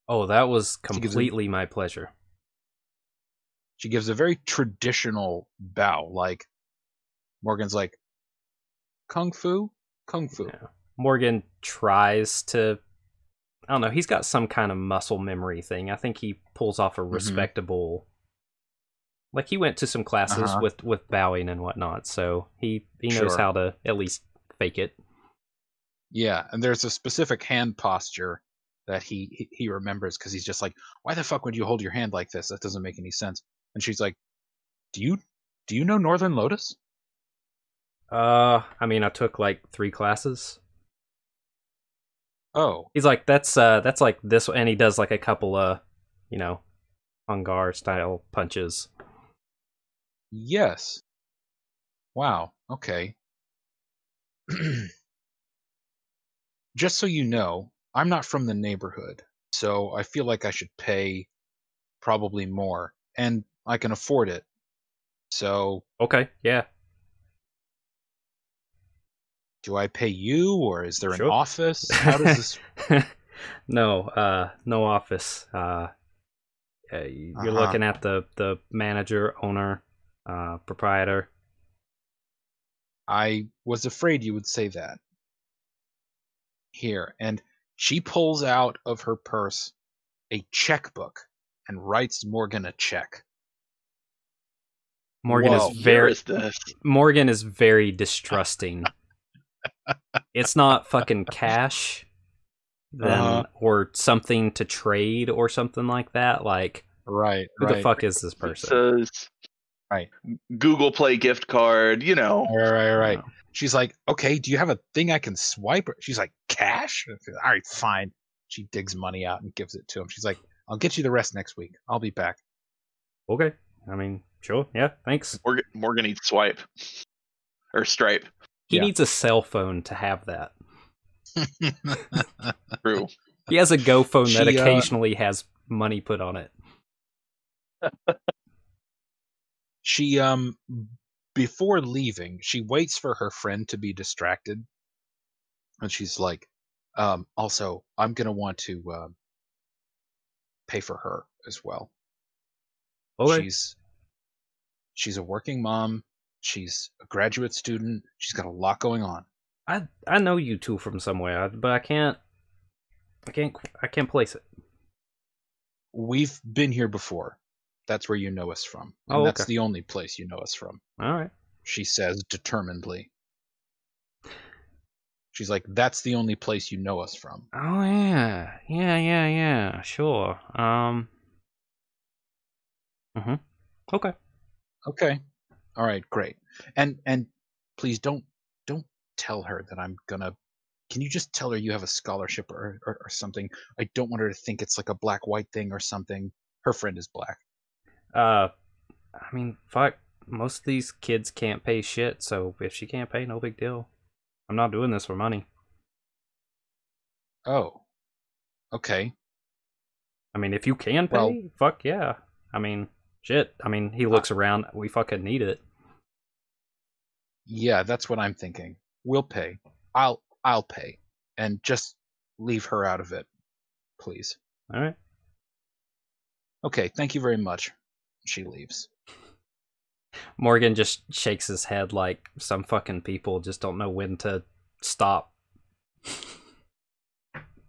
S1: Oh, that was
S3: gives him-
S1: completely my pleasure.
S3: She gives a very traditional bow like morgan's like kung fu kung fu
S1: Yeah. Morgan tries to. I don't know. He's got some kind of muscle memory thing. I think he pulls off a
S3: Mhm.
S1: respectable. Like he went to some classes
S3: Uh-huh.
S1: with with bowing and whatnot, so he he knows
S3: Sure.
S1: how to at least fake it.
S3: yeah and there's a specific hand posture that he he, he remembers because he's just like why the fuck would you hold your hand like this that doesn't make any sense and she's like do you do you know northern lotus?
S1: Uh, I mean, I took like three classes.
S3: oh.
S1: He's like, that's uh, that's like this, and he does like a couple of, you know, Hung Gar style punches.
S3: yes. Wow. Okay. Just so you know i'm not from the neighborhood so i feel like i should pay probably more. And i can afford it so
S1: Okay, yeah,
S3: do i pay you or is there an office how does this
S1: no, uh, no office. Uh, uh, you're
S3: Uh-huh.
S1: looking at the the manager, owner, uh, proprietor.
S3: I was afraid you would say that. Here, and she pulls out of her purse a checkbook and writes Morgan a check.
S1: Morgan
S3: Whoa.
S1: is very
S2: is this?
S1: Morgan is very distrusting. it's not fucking cash, then
S3: Uh-huh.
S1: or something to trade or something like that. Like,
S3: Right,
S1: who
S3: right.
S1: the fuck is this person?
S2: says
S3: Right.
S2: Google Play gift card. You know.
S3: Right, right, right.
S1: No.
S3: She's like, okay, do you have a thing I can swipe? She's like, cash? All right, fine. She digs money out and gives it to him. She's like, I'll get you the rest next week. I'll be back.
S1: Okay, I mean, sure, yeah, thanks.
S2: Morgan, Morgan needs swipe or stripe.
S1: He
S3: Yeah.
S1: needs a cell phone to have that.
S2: True.
S1: He has a Go phone that
S3: She, uh,
S1: occasionally has money put on it.
S3: she um before leaving she waits for her friend to be distracted and she's like um also i'm gonna want to um pay for her as well
S1: Okay,
S3: she's she's a working mom she's a graduate student she's got a lot going on
S1: I I know you two from somewhere, but I can't, I can't, I can't place it.
S3: we've been here before that's where you know us from and
S1: Oh,
S3: that's
S1: okay.
S3: the only place you know us from
S1: All right.
S3: she says determinedly she's like that's the only place you know us from
S1: Oh yeah, yeah, yeah, yeah. Sure. Um. hmm Okay.
S3: Okay. All right, great. And and please don't don't tell her that I'm gonna can you just tell her you have a scholarship or, or, or something? I don't want her to think it's like a black white thing or something. Her friend is black.
S1: Uh, I mean, fuck. Most of these kids can't pay shit, so if she can't pay, no big deal. I'm not doing this for money.
S3: Oh. Okay.
S1: I mean, if you can pay,
S3: Well-
S1: fuck yeah. I mean, shit. I mean, he uh, looks around. We fucking need it.
S3: Yeah, that's what I'm thinking. we'll pay. I'll I'll pay, and just leave her out of it, please.
S1: All right.
S3: Okay, thank you very much. She leaves.
S1: Morgan just shakes his head like some fucking people just don't know when to stop.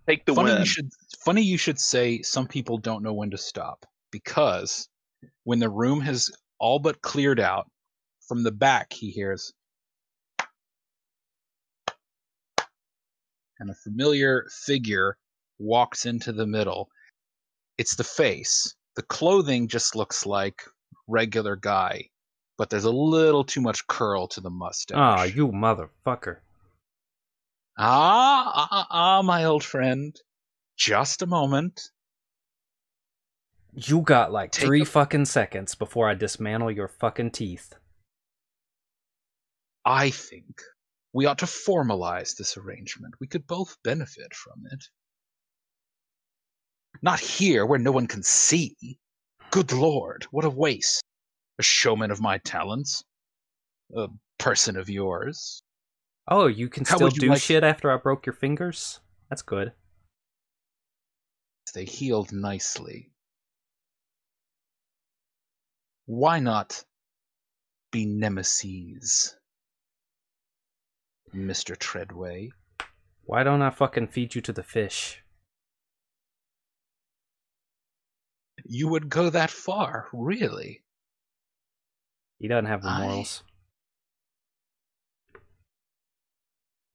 S2: Take the
S3: funny
S2: win.
S3: you should funny you should say some people don't know when to stop because when the room has all but cleared out from the back he hears and a familiar figure walks into the middle it's the face the clothing just looks like regular guy but there's a little too much curl to the mustache
S1: Ah, you motherfucker.
S3: Ah, ah, ah, ah, my old friend. Just a moment.
S1: You got like
S3: Take
S1: three
S3: a-
S1: fucking seconds before I dismantle your fucking teeth.
S3: I think we ought to formalize this arrangement. We could both benefit from it. Not here where no one can see. Good lord, what a waste. A showman of my talents. A person of yours.
S1: Oh, you can
S3: How
S1: still
S3: you
S1: do
S3: like-
S1: shit after I broke your fingers? That's good.
S3: They healed nicely. Why not be nemesis, Mr. Treadway?
S1: Why don't I fucking feed you to the fish?
S3: You would go that far, really?
S1: He doesn't have the morals.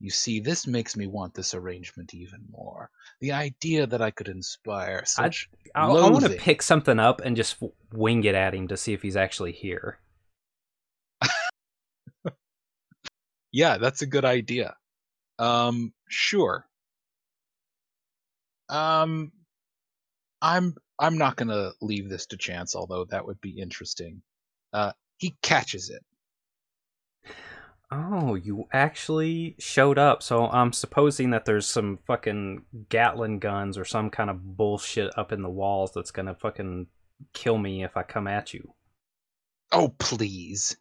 S3: You see, this makes me want this arrangement even more. The idea that I could inspire such
S1: I, I want to pick something up and just wing it at him to see if he's actually here.
S3: Yeah, that's a good idea. Um, sure. Um, I'm I'm not gonna leave this to chance, although that would be interesting. Uh, he catches it.
S1: Oh, you actually showed up. So I'm supposing that there's some fucking Gatling guns or some kind of bullshit up in the walls that's gonna fucking kill me if I come at you.
S3: Oh, please,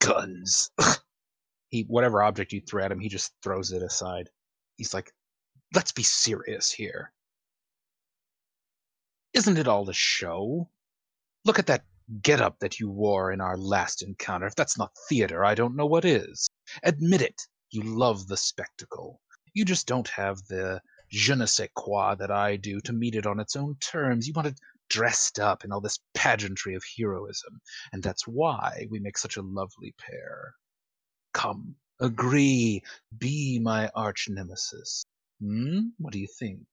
S3: guns. he whatever object you threw at him, he just throws it aside. He's like, "Let's be serious here. Isn't it all a show? Look at that getup that you wore in our last encounter. If that's not theater, I don't know what is. Admit it. You love the spectacle. You just don't have the je ne sais quoi that I do to meet it on its own terms. You want it dressed up in all this pageantry of heroism, and that's why we make such a lovely pair. Come, agree, be my arch nemesis. Hmm? What do you think?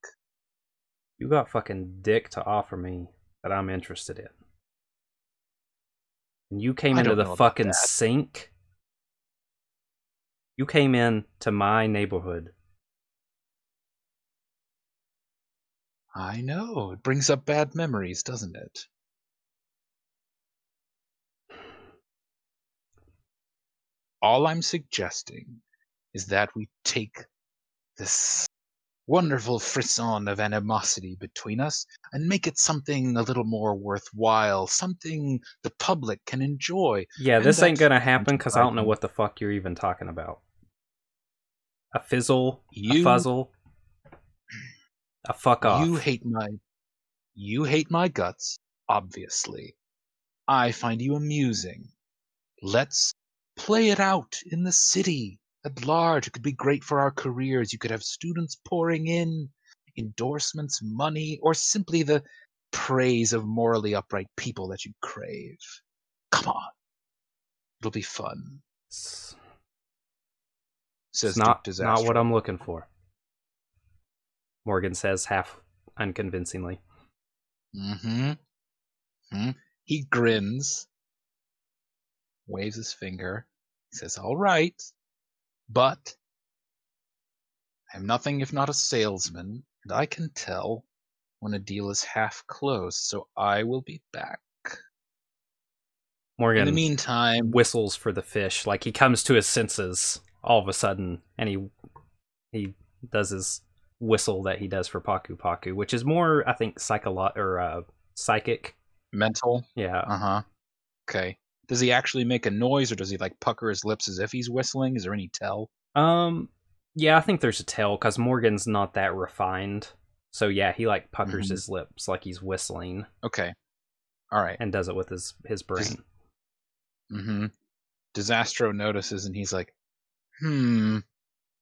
S1: You got fucking dick to offer me that I'm interested in. And you came
S3: I
S1: into the fucking sink. You came in to my neighborhood.
S3: I know, it brings up bad memories, doesn't it? All I'm suggesting is that we take this wonderful frisson of animosity between us and make it something a little more worthwhile, something the public can enjoy.
S1: Yeah,
S3: And
S1: this ain't gonna happen because I don't know what the fuck you're even talking about. A fizzle, a
S3: You
S1: fuzzle, a fuck off.
S3: You hate my you hate my guts, obviously. I find you amusing. Let's play it out in the city at large. It could be great for our careers. You could have students pouring in, endorsements, money, or simply the praise of morally upright people that you crave. Come on. It'll be fun. Says
S1: it's not, not what I'm looking for. Morgan says half unconvincingly.
S3: Mm-hmm. hmm He grins, waves his finger, says, All right, but I'm nothing if not a salesman, and I can tell when a deal is half closed, so I will be back.
S1: Morgan
S3: In the meantime,
S1: whistles for the fish, like he comes to his senses all of a sudden, and he he does his whistle that he does for Paku Paku, which is more, I think, psycholo- or uh, psychic.
S3: mental.
S1: Yeah,
S3: Uh huh. Okay. Does he actually make a noise, or does he like pucker his lips as if he's whistling? Is there any tell?
S1: Um, yeah, I think there's a tell because Morgan's not that refined. So yeah, he like puckers
S3: Mhm.
S1: his lips like he's whistling
S3: Okay. All right.
S1: and does it with his his brain.
S3: Mm-hmm. Disastro notices and he's like, hmm,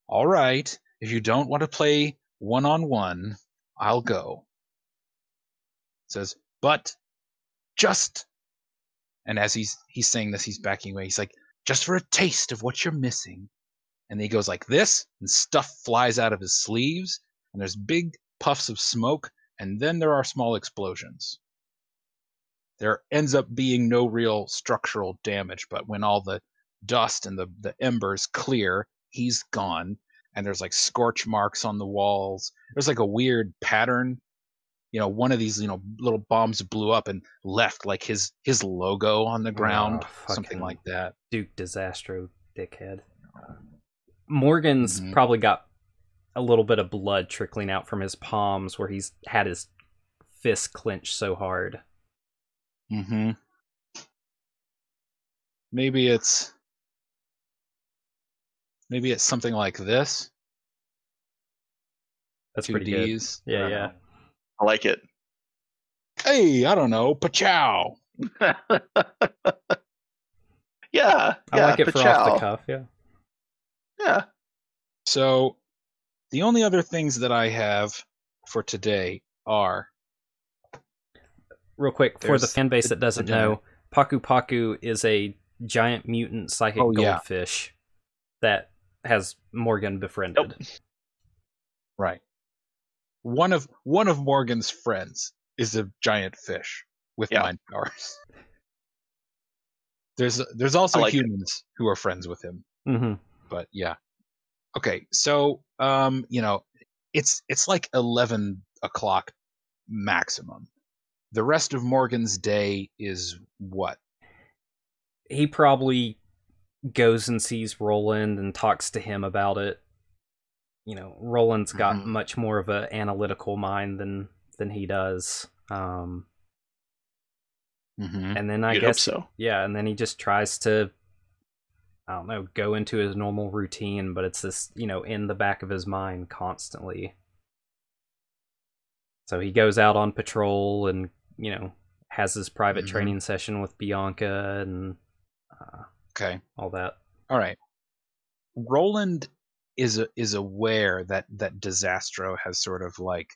S3: all right. If you don't want to play one on one, I'll go. Says, but just and as he's he's saying this, he's backing away. He's like, just for a taste of what you're missing. And he goes like this, and stuff flies out of his sleeves, and there's big puffs of smoke, and then there are small explosions there ends up being no real structural damage, but when all the dust and the, the embers clear, he's gone. And there's like scorch marks on the walls. There's like a weird pattern. You know, one of these, you know, little bombs blew up and left like his his logo on the ground,
S1: Oh,
S3: something like that.
S1: Duke Disastro, dickhead. Morgan's
S3: Mhm.
S1: probably got a little bit of blood trickling out from his palms where he's had his fist clenched so hard.
S3: Mm-hmm. Maybe it's maybe it's something like this.
S1: That's pretty good.
S3: D's. I
S1: Yeah, yeah.
S3: know.
S2: I like it.
S3: Hey, I don't know, pachow.
S2: yeah,
S1: I
S2: yeah,
S1: like it for off the
S2: Pachow.
S1: cuff. Yeah.
S2: Yeah,
S3: So, the only other things that I have for today are
S1: Real quick for the fan base
S3: the-
S1: that doesn't
S3: the
S1: know, Paku Paku is a giant mutant psychic
S3: Oh, yeah.
S1: goldfish that has Morgan befriended.
S2: Nope.
S3: right. One of one of Morgan's friends is a giant fish with
S2: Yeah.
S3: mind powers. There's there's also
S2: like it.
S3: humans who are friends with him,
S1: hmm
S3: but yeah. Okay, so um, you know, it's it's like eleven o'clock maximum. The rest of Morgan's day is what?
S1: He probably goes and sees Roland and talks to him about it. You know, Roland's got
S3: Mhm.
S1: much more of an analytical mind than than he does. Um,
S3: Mm-hmm.
S1: and then I
S2: You'd
S1: guess
S2: so.
S1: yeah, and then he just tries to I don't know, go into his normal routine, but it's this, you know, in the back of his mind constantly. So he goes out on patrol and, you know, has his private
S3: Mhm.
S1: training session with Bianca and uh,
S3: Okay.
S1: all that.
S3: All right. Roland is is aware that that Disastro has sort of like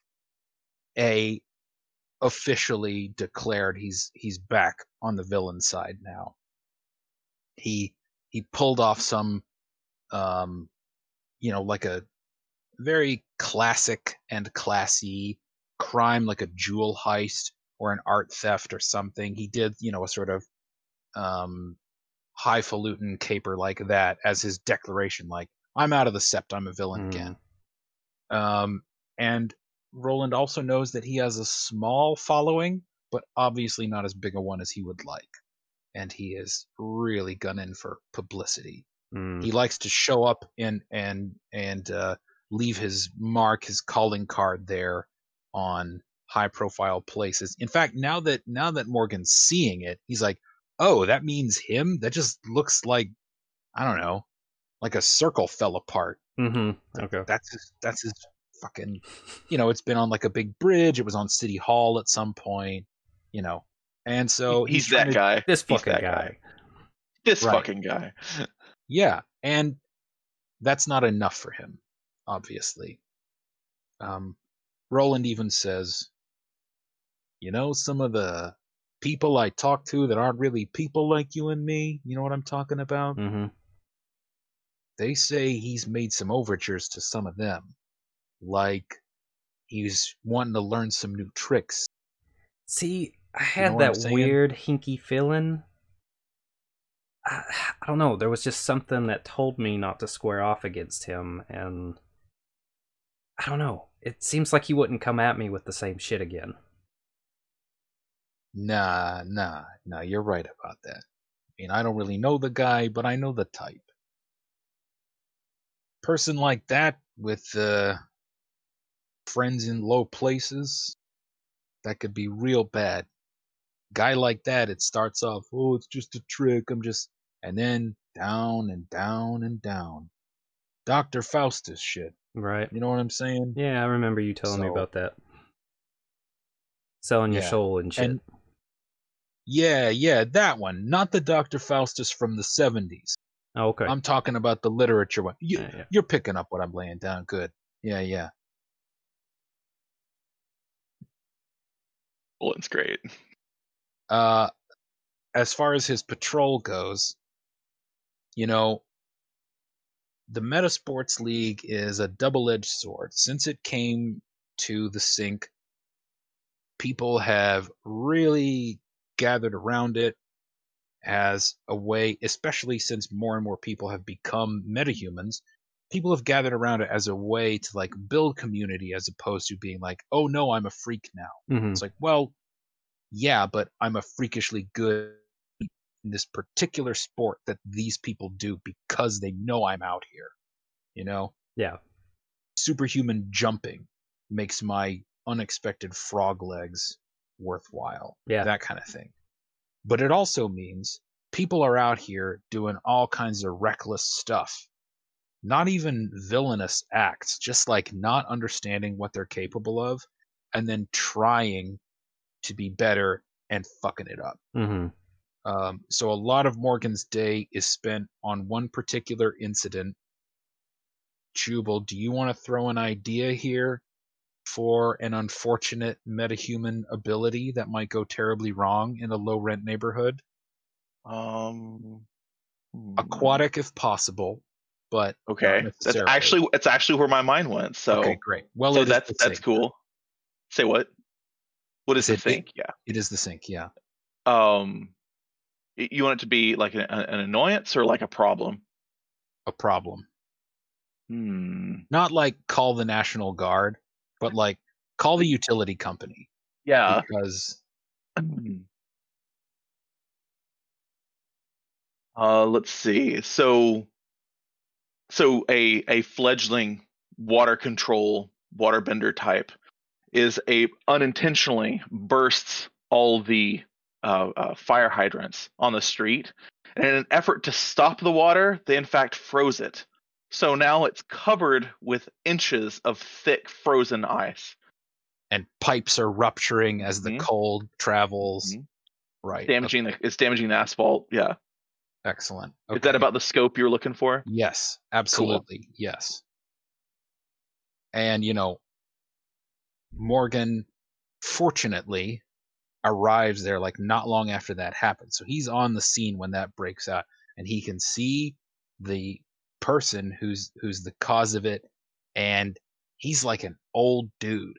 S3: a officially declared he's he's back on the villain side now. He he pulled off some um you know like a very classic and classy crime like a jewel heist or an art theft or something. He did, you know, a sort of um highfalutin caper like that as his declaration, like, I'm out of the sept, I'm a villain
S1: Mm.
S3: again. Um, and Roland also knows that he has a small following, but obviously not as big a one as he would like. And he is really gunning for publicity.
S1: Mm.
S3: He likes to show up and and and uh, leave his mark, his calling card there on high profile places. In fact, now that now that Morgan's seeing it, he's like, "Oh, that means him. That just looks like I don't know, like a circle fell apart.
S1: hmm Okay.
S3: That's his, that's his fucking. You know, it's been on like a big bridge. It was on City Hall at some point. You know, and so
S2: he's,
S3: trying
S2: that
S3: to-
S2: guy.
S1: This fucking
S2: that
S1: guy.
S2: This
S3: Right.
S2: fucking guy.
S3: Yeah, and that's not enough for him, obviously. Um, Roland even says, "You know, some of the people I talk to that aren't really people like you and me. You know what I'm talking about?
S1: hmm
S3: They say he's made some overtures to some of them, like he's wanting to learn some new tricks.
S1: See, I had
S3: what I'm
S1: that weird hinky feeling. I, I don't know. There was just something that told me not to square off against him, and I don't know. It seems like he wouldn't come at me with the same shit again.
S3: Nah, nah, nah. You're right about that. I mean, I don't really know the guy, but I know the type. Person like that with uh, friends in low places, that could be real bad. Guy like that, it starts off, oh, it's just a trick. I'm just, and then down and down and down. Dr. Faustus shit.
S1: Right.
S3: You know what I'm saying?
S1: Yeah, I remember you telling me about that. Selling your
S3: Yeah,
S1: soul and shit.
S3: and- Yeah, yeah, that one. Not the Dr. Faustus from the 70s.
S1: Oh, okay.
S3: I'm talking about the literature one. You,
S1: Yeah, yeah.
S3: You're picking up what I'm laying down. Good. Yeah, yeah.
S2: Bullet's great.
S3: Uh, as far as his patrol goes, you know, the Metasports League is a double edged sword. Since it came to the sink, people have really gathered around it as a way, especially since more and more people have become metahumans. People have gathered around it as a way to like build community as opposed to being like, oh no, I'm a freak now.
S1: Mhm.
S3: It's like, well, yeah, but I'm a freakishly good in this particular sport that these people do because they know I'm out here. You know,
S1: Yeah.
S3: superhuman jumping makes my unexpected frog legs worthwhile.
S1: Yeah.
S3: That kind of thing. But it also means people are out here doing all kinds of reckless stuff. Not even villainous acts, just like not understanding what they're capable of and then trying to be better and fucking it up.
S1: hmm
S3: Um, so a lot of Morgan's day is spent on one particular incident. Jubal, do you want to throw an idea here for an unfortunate metahuman ability that might go terribly wrong in a low rent neighborhood?
S2: Um, hmm.
S3: Aquatic if possible, but
S2: Okay, that's actually it's actually where my mind went. So,
S3: okay, great. Well,
S2: so that's that's
S3: sink.
S2: cool. Say what? What is
S3: I
S2: the
S3: said it-
S2: Yeah.
S3: It is the sink, yeah.
S2: Um, you want it to be like an, an annoyance or like a problem?
S3: A problem.
S2: Hmm.
S3: Not like call the National Guard, but like call the utility company
S2: Yeah.
S3: because
S2: Uh, let's see. So, so a a fledgling water control waterbender type is a unintentionally bursts all the uh, uh, fire hydrants on the street, and in an effort to stop the water, they in fact froze it. So now it's covered with inches of thick frozen ice,
S3: and pipes are rupturing as the
S2: Mhm.
S3: cold travels.
S2: Mhm.
S3: Right.
S2: damaging
S3: okay,
S2: the it's damaging the asphalt. Yeah,
S3: Excellent.
S2: is that about the scope you're looking for?
S3: Yes, absolutely. Yes. And you know, Morgan fortunately arrives there like not long after that happens. So he's on the scene when that breaks out and he can see the person who's who's the cause of it and he's like an old dude.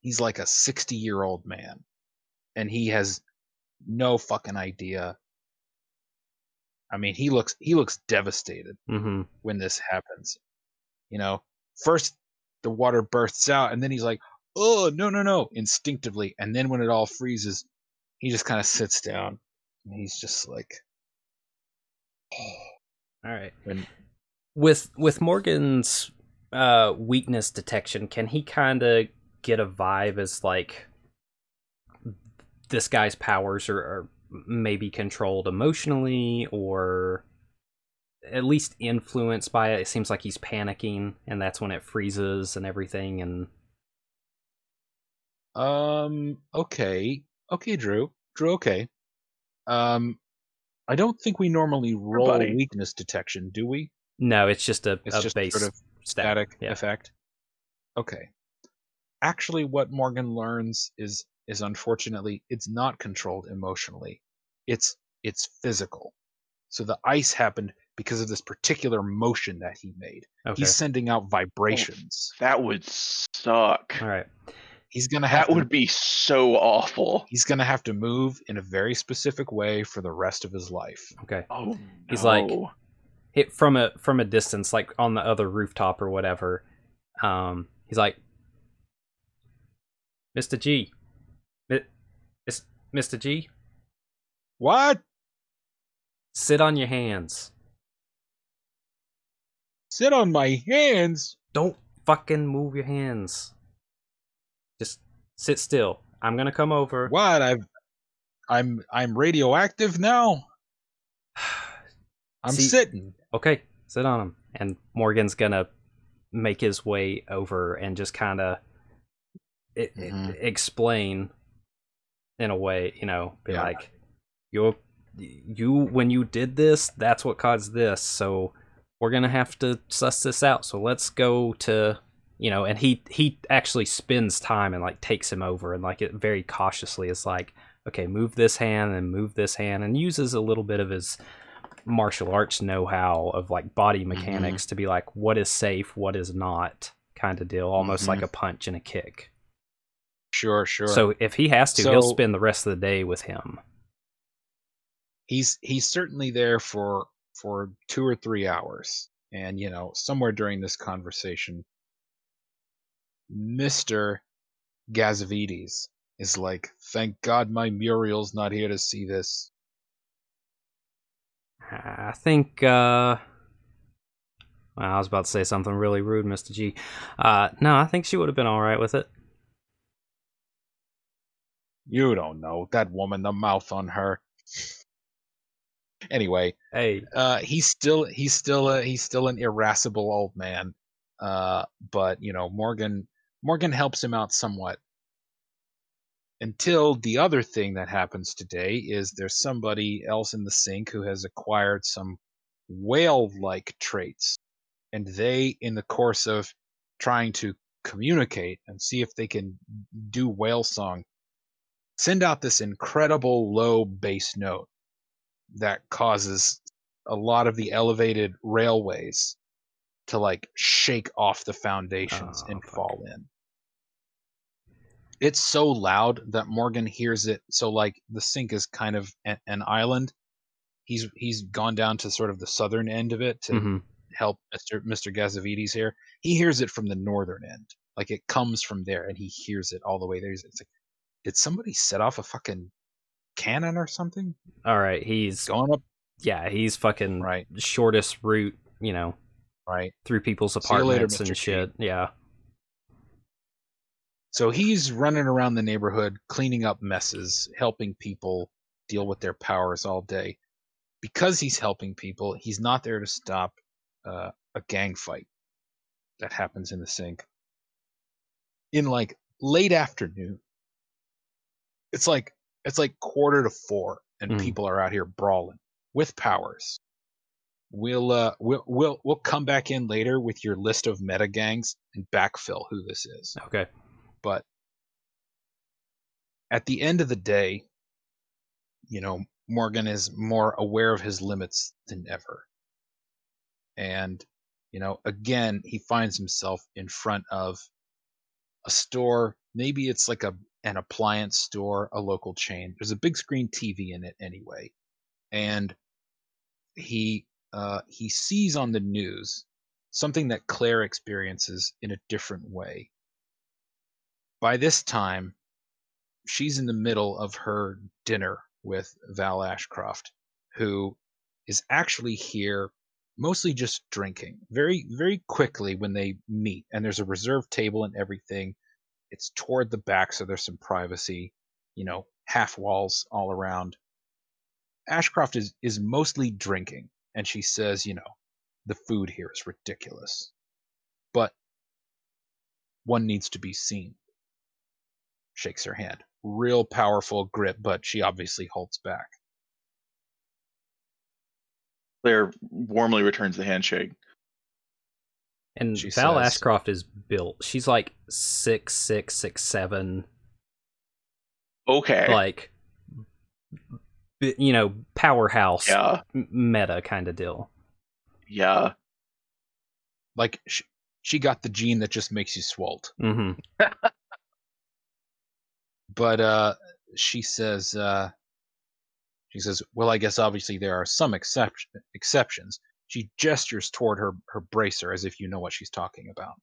S3: He's like a 60-year-old man and he has no fucking idea. I mean, he looks he looks devastated
S1: hmm
S3: when this happens. You know, first the water bursts out, and then he's like, "Oh no, no, no!" instinctively, and then when it all freezes, he just kind of sits down, and he's just like,
S1: All right.
S3: when
S1: With with Morgan's uh, weakness detection, can he kind of get a vibe as like this guy's powers are, are maybe controlled emotionally or at least influenced by it? It seems like he's panicking, and that's when it freezes and everything. And
S3: um, okay, okay, Drew, Drew, okay. Um, I don't think we normally roll
S2: buddy.
S3: weakness detection, do we?
S1: no, it's just a,
S3: It's
S1: a
S3: just
S1: base
S3: sort of
S1: stat.
S3: static
S1: Yeah.
S3: effect. Okay. Actually, what Morgan learns is is unfortunately it's not controlled emotionally. It's it's physical. So the ice happened because of this particular motion that he made.
S1: Okay.
S3: He's sending out vibrations.
S2: That would suck.
S1: All right.
S3: He's gonna have
S2: That
S3: to,
S2: would be so awful.
S3: he's gonna have to move in a very specific way for the rest of his life.
S1: Okay.
S2: Oh,
S1: He's like- hit from a from a distance, like on the other rooftop or whatever. Um, he's like, "Mr. G, Mi- Mr. G,
S3: What?
S1: sit on your hands.
S3: Sit on my hands.
S1: Don't fucking move your hands. Sit still. I'm gonna come over.
S3: What? I've I'm I'm radioactive now. I'm
S1: See-
S3: sitting.
S1: Okay, sit on him. and Morgan's gonna make his way over and just kind of
S3: Mhm.
S1: explain in a way, you know, be
S3: Yeah.
S1: like, you, you, when you did this, that's what caused this. So we're gonna have to suss this out. So let's go to, you know, and he he actually spends time and like takes him over and like it very cautiously is like, okay, move this hand and move this hand and uses a little bit of his martial arts know-how of like body mechanics to be like what is safe, what is not kind of deal, almost
S3: Mhm.
S1: like a punch and a kick.
S3: Sure, sure.
S1: So if he has to, he'll spend the rest of the day with him.
S3: he's he's certainly there for for two or three hours and you know somewhere during this conversation mr gazavides is like thank god my muriel's not here to see this
S1: I think uh well, I was about to say something really rude, Mr. G. Uh no, I think she would have been all right with it.
S3: you don't know that woman the mouth on her anyway
S1: Hey,
S3: uh he's still he's still a he's still an irascible old man uh but you know morgan morgan helps him out somewhat until the other thing that happens today is there's somebody else in the sink who has acquired some whale like traits and they in the course of trying to communicate and see if they can do whale song send out this incredible low bass note that causes a lot of the elevated railways to like shake off the foundations
S1: Oh,
S3: and
S1: fuck.
S3: fall in. It's so loud that Morgan hears it. So like the sink is kind of a- an island. He's he's gone down to sort of the southern end of it to
S1: mhm.
S3: help Mr. Mr. Gazavides here. He hears it from the northern end. Like it comes from there and he hears it all the way there. It's like, did somebody set off a fucking cannon or something?
S1: all right, he's
S3: Going up
S1: yeah, he's fucking
S3: right,
S1: shortest route, you know,
S3: right.
S1: through people's
S3: you later,
S1: apartments and
S3: G.
S1: shit. Yeah.
S3: So he's running around the neighborhood, cleaning up messes, helping people deal with their powers all day. Because he's helping people, he's not there to stop uh, a gang fight that happens in the sink. In like late afternoon, it's like it's like quarter to four, and
S1: Mm.
S3: people are out here brawling with powers. We'll uh we'll we'll we'll come back in later with your list of meta gangs and backfill who this is
S1: Okay.
S3: But at the end of the day, you know, Morgan is more aware of his limits than ever. And, you know, again, he finds himself in front of a store. Maybe it's like a an appliance store, a local chain. There's a big screen TV in it anyway. And he uh, he sees on the news something that Claire experiences in a different way by this time, she's in the middle of her dinner with Val Ashcroft, who is actually here mostly just drinking. Very, very quickly when they meet, and there's a reserved table and everything. It's toward the back, so there's some privacy, you know, half walls all around. Ashcroft is, is mostly drinking, and she says, you know, the food here is ridiculous. But one needs to be seen shakes her hand. Real powerful grip, but she obviously holds back.
S2: Claire warmly returns the handshake.
S1: And
S3: She
S1: Val
S3: says-
S1: Ashcroft is built. She's like six six six seven,
S2: Okay.
S1: like you know, powerhouse
S2: yeah.
S1: meta kind of deal.
S2: Yeah.
S3: Like she, she got the gene that just makes you swolled.
S1: hmm
S3: But uh, she says, uh, she says, well, I guess obviously there are some exception, exceptions. She gestures toward her her bracer as if you know what she's talking about.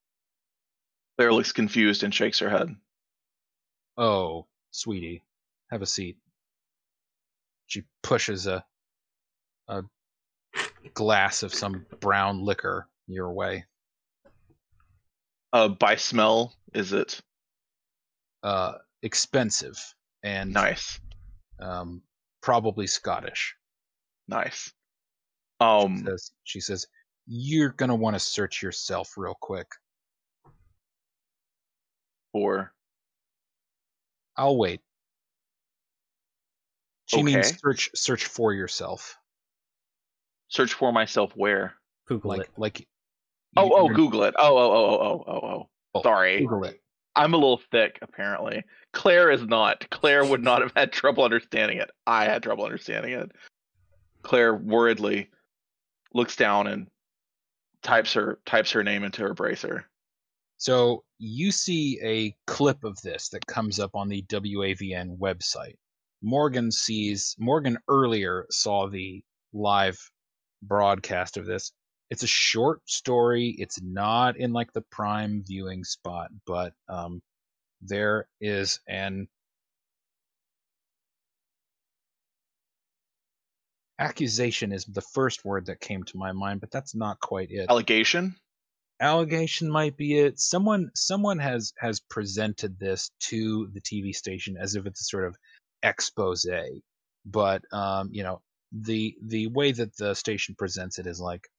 S2: Claire looks confused and shakes her head.
S3: Oh, sweetie, have a seat. She pushes a a glass of some brown liquor your way.
S2: Uh, by smell, is it
S3: Uh, expensive and
S2: nice?
S3: um, probably Scottish.
S2: Nice.
S3: She
S2: Um,
S3: says, she says, you're gonna want to search yourself real quick.
S2: Or
S3: I'll wait. She means search search for yourself.
S2: search for myself where?
S1: Google
S3: Like
S1: it.
S3: like
S2: Oh, oh, Google it. Oh, oh, oh, oh, oh, oh,
S3: oh,
S2: oh. Sorry.
S3: Google it.
S2: I'm a little thick, apparently. Claire is not. Claire would not have had trouble understanding it. I had trouble understanding it. Claire worriedly looks down and types her types her name into her bracer.
S3: So you see a clip of this that comes up on the WAVN website. Morgan sees Morgan earlier saw the live broadcast of this. It's a short story. It's not in like the prime viewing spot, but um, there is an accusation is the first word that came to my mind, but that's not quite it
S2: Allegation?
S3: allegation might be it someone someone has has presented this to the tv station as if it's a sort of expose but um you know the the way that the station presents it is like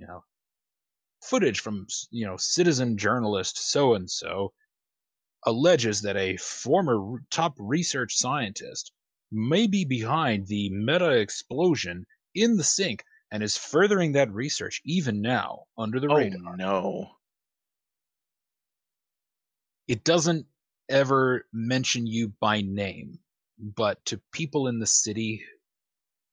S3: you know footage from you know citizen journalist so and so alleges that a former top research scientist may be behind the meta explosion in the sink and is furthering that research even now under the
S2: Oh
S3: radar
S2: no.
S3: it doesn't ever mention you by name, but to people in the city,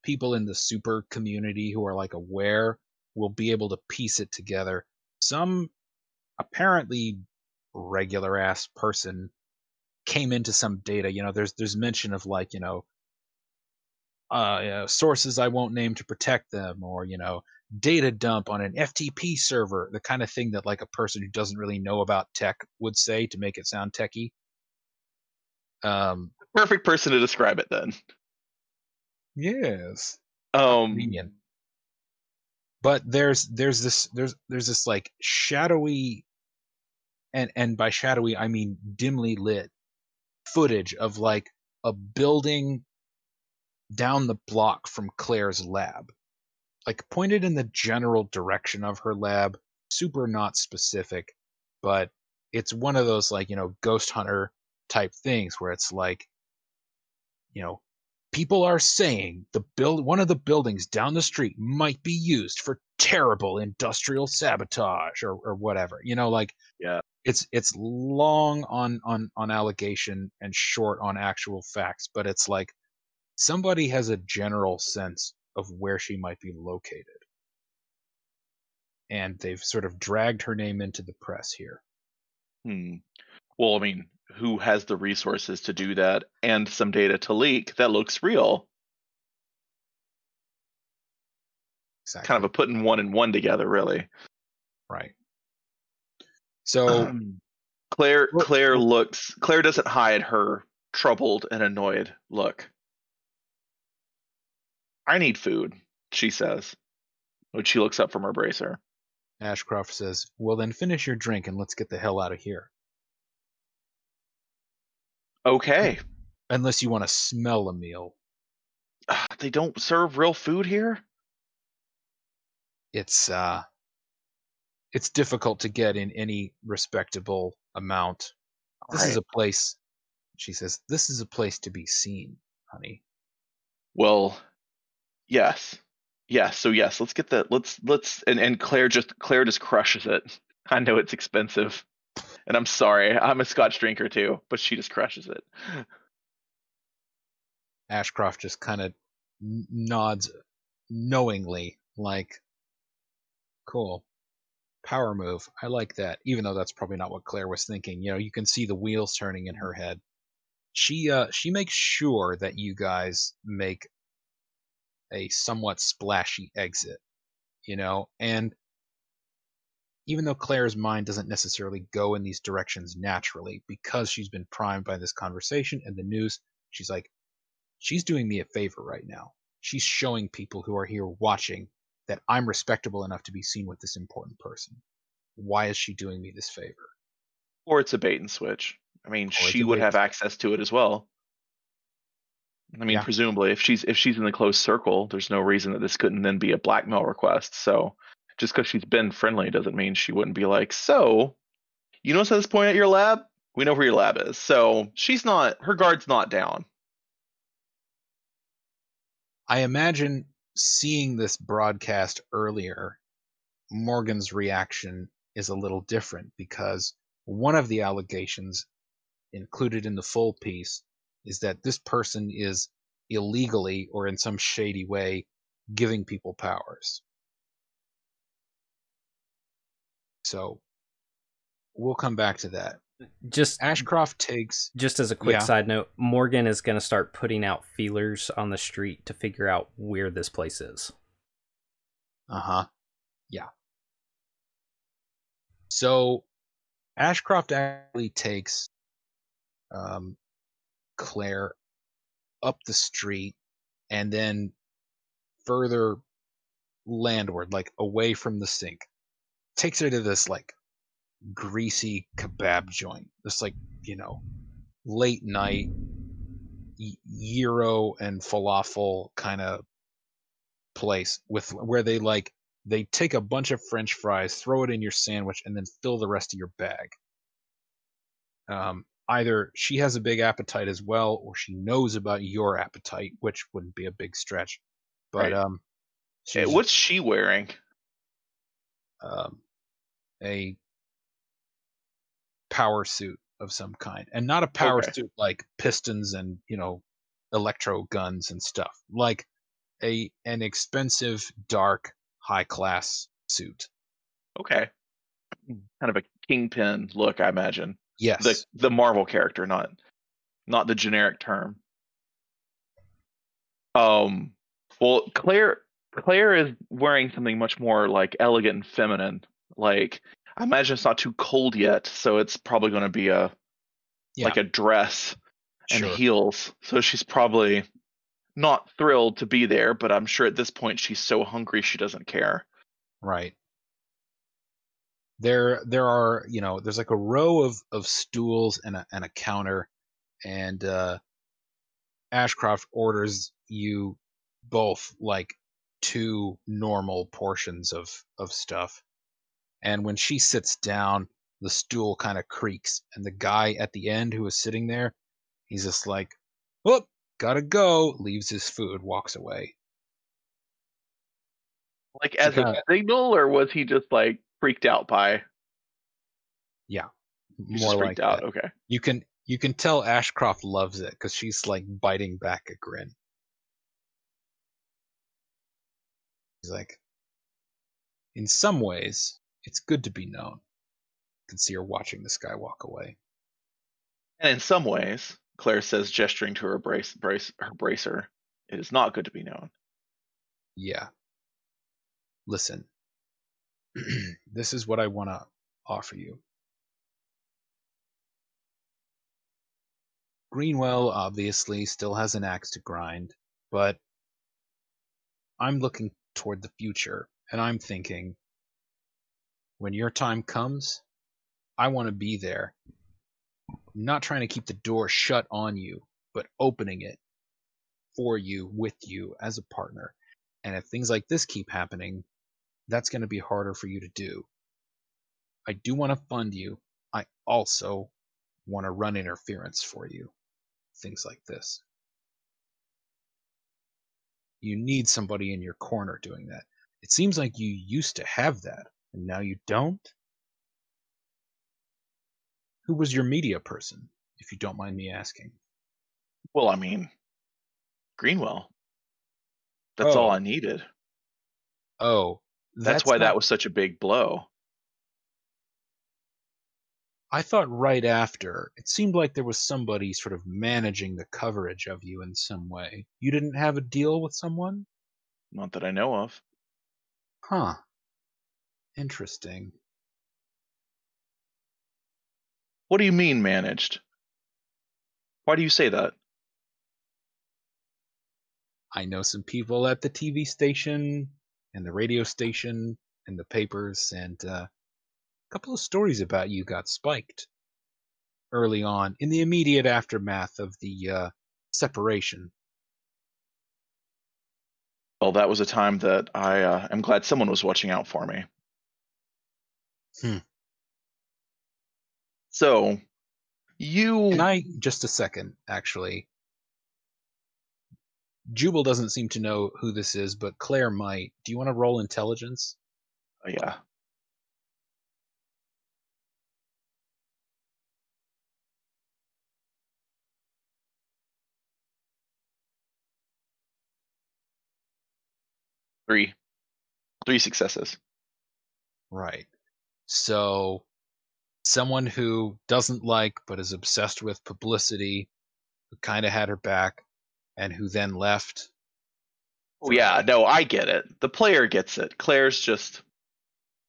S3: people in the super community who are like aware will be able to piece it together. Some apparently regular ass person came into some data. You know, there's there's mention of like, you know, uh, you know, sources I won't name to protect them, or you know, data dump on an FTP server, the kind of thing that like a person who doesn't really know about tech would say to make it sound techy. Um,
S2: Perfect person to describe it then.
S3: yes,
S2: Um
S3: convenient. But there's there's this there's there's this like shadowy, and and by shadowy I mean dimly lit footage of like a building down the block from Claire's lab. Like pointed in the general direction of her lab, super not specific, but it's one of those like, you know, ghost hunter type things where it's like, you know, people are saying the build one of the buildings down the street might be used for terrible industrial sabotage or, or whatever. You know, like
S2: Yeah.
S3: it's it's long on on on allegation and short on actual facts, but it's like somebody has a general sense of where she might be located. And they've sort of dragged her name into the press here.
S2: Hmm. Well, I mean, who has the resources to do that and some data to leak that looks real?
S3: Exactly.
S2: Kind of a putting one and one together, really.
S3: right. So
S2: Claire Claire looks Claire doesn't hide her troubled and annoyed look. I need food, she says. When she looks up from her bracer.
S3: Ashcroft says, "Well, then finish your drink and let's get the hell out of here.
S2: Okay.
S3: Unless you want to smell a meal.
S2: They don't serve real food here?
S3: It's uh, it's difficult to get in any respectable amount. This is a place." She says, "This is a place to be seen, honey."
S2: Well, yes. Yes, so yes, let's get the let's let's and, and Claire just Claire just crushes it. I know it's expensive. And I'm sorry, I'm a scotch drinker too, but she just crushes it.
S3: Ashcroft just kind of nods knowingly, like, cool. Power move. I like that. Even though that's probably not what Claire was thinking. You know, you can see the wheels turning in her head. She uh she makes sure that you guys make a somewhat splashy exit. You know, and even though Claire's mind doesn't necessarily go in these directions naturally, because she's been primed by this conversation and the news, she's like, she's doing me a favor right now. She's showing people who are here watching that I'm respectable enough to be seen with this important person. Why is she doing me this favor?
S2: Or it's a bait and switch. I mean,
S3: it's
S2: she would have access to it as well. I mean,
S3: Yeah.
S2: presumably, if she's if she's in the closed circle, there's no reason that this couldn't then be a blackmail request. So, just because she's been friendly doesn't mean she wouldn't be like, so, you notice at this point at your lab, we know where your lab is. So she's not, her guard's not down.
S3: I imagine seeing this broadcast earlier, Morgan's reaction is a little different because one of the allegations included in the full piece is that this person is illegally or in some shady way giving people powers. So we'll come back to that.
S1: Just
S3: Ashcroft takes
S1: just as a quick
S3: Yeah.
S1: side note, Morgan is going to start putting out feelers on the street to figure out where this place is.
S3: Uh huh. Yeah. So Ashcroft actually takes um, Claire up the street and then further landward, like away from the sink. Takes her to this like greasy kebab joint. This like, you know, late night gyro and falafel kind of place with where they like they take a bunch of french fries throw it in your sandwich and then fill the rest of your bag um, either she has a big appetite as well or she knows about your appetite which wouldn't be a big stretch but
S2: Right.
S3: um
S2: Hey, what's she wearing?
S3: um a power suit of some kind and not a power
S2: Okay.
S3: suit like pistons and you know electro guns and stuff like a an expensive dark high class suit
S2: Okay. Kind of a kingpin look, I imagine.
S3: yes
S2: The the Marvel character, not not the generic term. Um well Claire Claire is wearing something much more like elegant and feminine. Like I imagine it's not too cold yet, so it's probably gonna be a
S3: yeah,
S2: like a dress and
S3: sure.
S2: heels. So she's probably not thrilled to be there, but I'm sure at this point she's so hungry she doesn't care.
S3: right there there are you know there's like a row of of stools and a and a counter and uh ashcroft orders you both like two normal portions of of stuff and when she sits down the stool kind of creaks and the guy at the end who is sitting there he's just like whoop gotta go leaves his food walks away
S2: Like as
S3: kinda-
S2: a signal, or was he just like freaked out by? He's
S3: more like
S2: out.
S3: that.
S2: Okay.
S3: You can you can tell Ashcroft loves it because she's like biting back a grin. He's like, in some ways, it's good to be known. You can see her watching this guy walk away.
S2: And in some ways, Claire says, gesturing to her brace, brace, her bracer, it is not good to be known.
S3: Yeah. Listen, this is what I want to offer you. Greenwell obviously still has an axe to grind, but I'm looking toward the future, and I'm thinking when your time comes, I want to be there. I'm not trying to keep the door shut on you, but opening it for you, with you, as a partner. And if things like this keep happening, that's going to be harder for you to do. I do want to fund you. I also want to run interference for you. Things like this. You need somebody in your corner doing that. It seems like you used to have that, and now you don't. Who was your media person, if you don't mind me asking?
S2: Well, I mean, Greenwell. That's all
S3: Oh.
S2: I needed.
S3: Oh,
S2: That's, why
S3: not-
S2: that was such a big blow.
S3: I thought right after, it seemed like there was somebody sort of managing the coverage of you in some way. You didn't have a deal with someone?
S2: Not that I know of.
S3: Huh. Interesting.
S2: What do you mean managed? Why do you say that?
S3: I know some people at the TV station and the radio station and the papers, and uh, a couple of stories about you got spiked early on in the immediate aftermath of the uh, separation.
S2: Well, that was a time that I uh, am glad someone was watching out for me.
S3: Hmm.
S2: So, you.
S3: Can I just a second, actually? Jubal doesn't seem to know who this is, but Claire might. Do you want to roll intelligence?
S2: Oh, yeah. Three. Three successes.
S3: Right. So, someone who doesn't like but is obsessed with publicity, who kind of had her back, and who then left.
S2: Oh, yeah. No, I get it. The player gets it. Claire's just.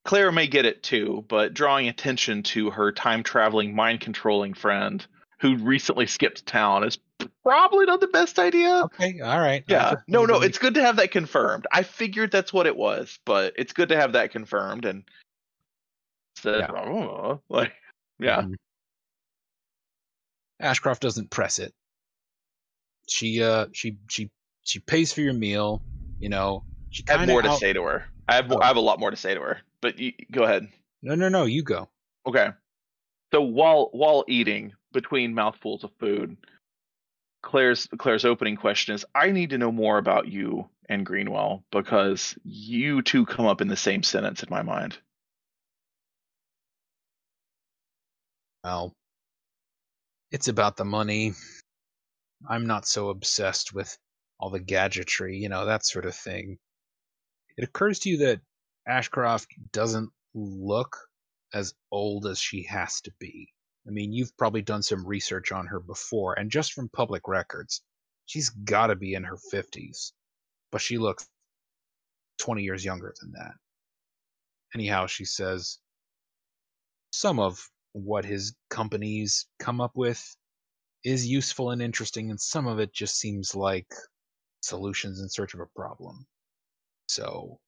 S2: Claire may get it too, but drawing attention to her time traveling, mind controlling friend who recently skipped town is probably not the best idea.
S3: Okay, all right.
S2: Yeah. No, no, it's good to have that confirmed. I figured that's what it was, but it's good to have that confirmed and said,
S3: Yeah.
S2: oh, like, yeah.
S3: Mhm. Ashcroft doesn't press it. She uh she she she pays for your meal, you know. She
S2: I have more to
S3: out-
S2: say to her. I have
S3: Oh.
S2: I have a lot more to say to her, but you, go ahead.
S3: No, no, no, you go.
S2: Okay. So while while eating between mouthfuls of food, Claire's Claire's opening question is I need to know more about you and Greenwell because you two come up in the same sentence in my mind.
S3: Well, it's about the money. I'm not so obsessed with all the gadgetry, you know, that sort of thing. It occurs to you that Ashcroft doesn't look as old as she has to be. I mean, you've probably done some research on her before, and just from public records, she's got to be in her 50s. But she looks 20 years younger than that. Anyhow, she says, some of what his companies come up with is useful and interesting, and some of it just seems like solutions in search of a problem. So,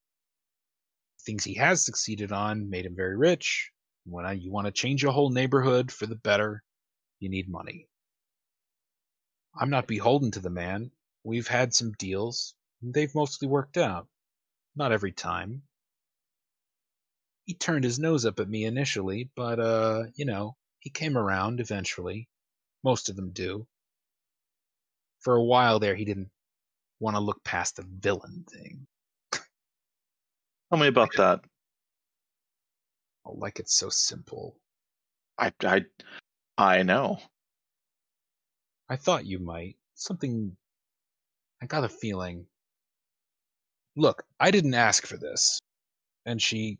S3: things he has succeeded on made him very rich. When I, you want to change a whole neighborhood for the better, you need money. I'm not beholden to the man. We've had some deals. and They've mostly worked out. Not every time. He turned his nose up at me initially, but, uh, you know, he came around eventually. Most of them do. For a while there, he didn't want to look past the villain thing.
S2: Tell me about that.
S3: Oh, like it's so simple.
S2: I I I know.
S3: I thought you might. Something. I got a feeling. Look, I didn't ask for this. And she.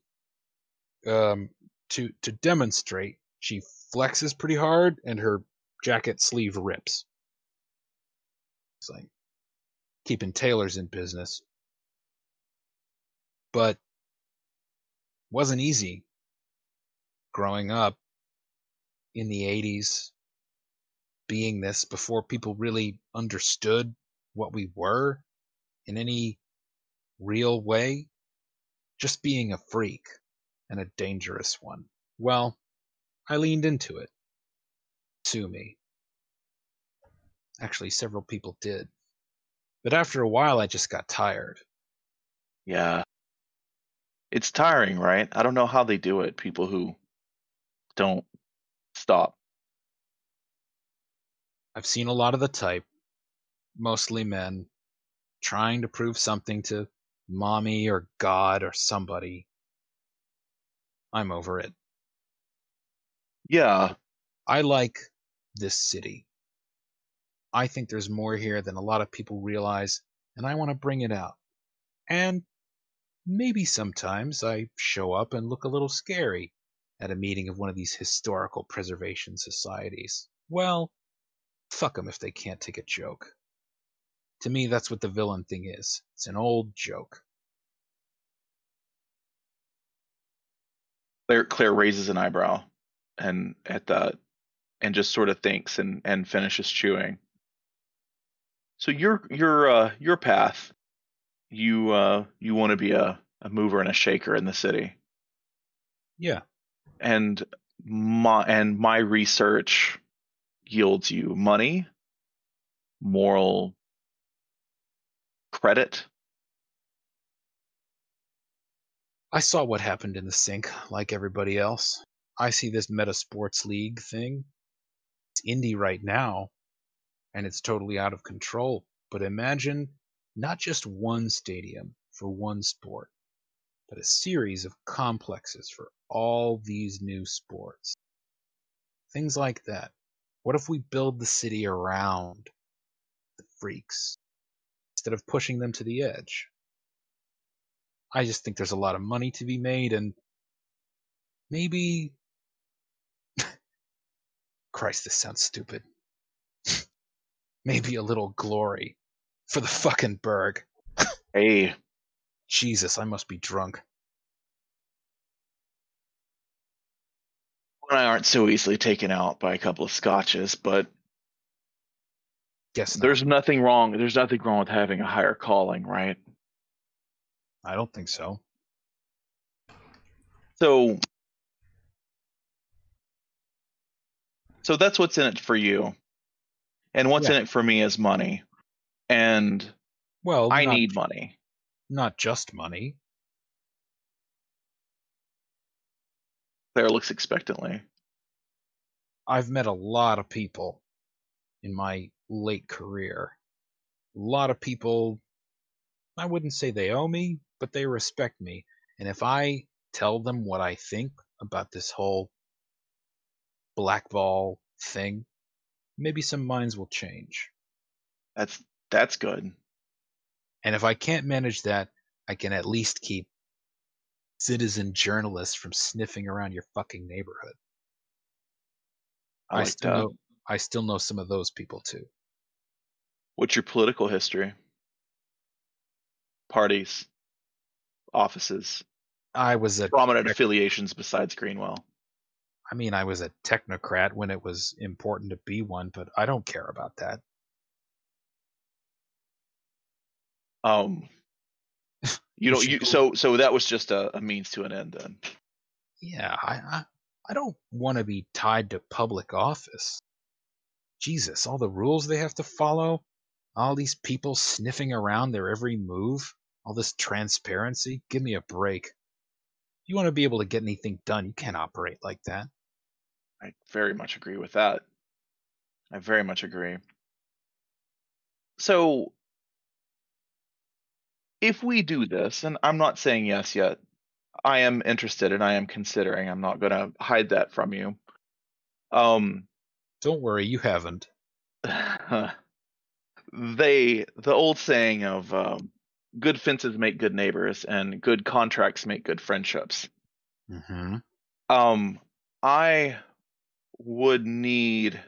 S3: Um, to, to demonstrate, she flexes pretty hard and her jacket sleeve rips. It's like keeping tailors in business. But wasn't easy growing up in the 80s being this before people really understood what we were in any real way. Just being a freak and a dangerous one. Well, I leaned into it. Sue me. Actually, several people did. But after a while, I just got tired.
S2: Yeah. It's tiring, right? I don't know how they do it. People who don't stop.
S3: I've seen a lot of the type, mostly men, trying to prove something to mommy or God or somebody. I'm over it.
S2: Yeah.
S3: I like this city. I think there's more here than a lot of people realize, and I want to bring it out. And maybe sometimes I show up and look a little scary at a meeting of one of these historical preservation societies. Well, fuck 'em if they can't take a joke. To me, that's what the villain thing is. It's an old joke.
S2: Claire Claire raises an eyebrow and at that and just sort of thinks and and finishes chewing. So your your uh your path, you uh you want to be a, a mover and a shaker in the city.
S3: Yeah.
S2: And my and my research yields you money, moral credit,
S3: I saw what happened in the sink, like everybody else. I see this Meta Sports League thing. It's indie right now, and it's totally out of control. But imagine not just one stadium for one sport, but a series of complexes for all these new sports. Things like that. What if we build the city around the freaks instead of pushing them to the edge? I just think there's a lot of money to be made and maybe Christ, this sounds stupid. maybe a little glory for the fucking Burgh.
S2: Hey,
S3: Jesus, I must be drunk.
S2: I aren't so easily taken out by a couple of scotches, but
S3: Guess not.
S2: there's nothing wrong. There's nothing wrong with having a higher calling, right?
S3: I don't think so.
S2: So, so that's what's in it for you, and what's
S3: Yeah.
S2: in it for me is money, and
S3: Well,
S2: I
S3: not,
S2: need money.
S3: not just money.
S2: Claire looks expectantly.
S3: I've met a lot of people in my late career. A lot of people, I wouldn't say they owe me, but they respect me. And if I tell them what I think about this whole blackball thing, maybe some minds will change.
S2: That's that's good.
S3: And if I can't manage that, I can at least keep citizen journalists from sniffing around your fucking neighborhood.
S2: I like
S3: still know I still know some of those people too.
S2: What's your political history? Parties, offices,
S3: I was a
S2: prominent
S3: tech-
S2: affiliations besides Greenwell.
S3: I mean, I was a technocrat when it was important to be one, but I don't care about that.
S2: Um, you know, you so so that was just a, a means to an end then.
S3: Yeah, I I, I don't want to be tied to public office. Jesus, all the rules they have to follow, all these people sniffing around their every move, all this transparency. Give me a break. You want to be able to get anything done, you can't operate like that.
S2: I very much agree with that. I very much agree. So, if we do this, and I'm not saying yes yet, I am interested and I am considering. I'm not going to hide that from you. Um,
S3: Don't worry, you haven't.
S2: they, the old saying of um, good fences make good neighbors and good contracts make good friendships.
S3: Mm-hmm.
S2: um i would need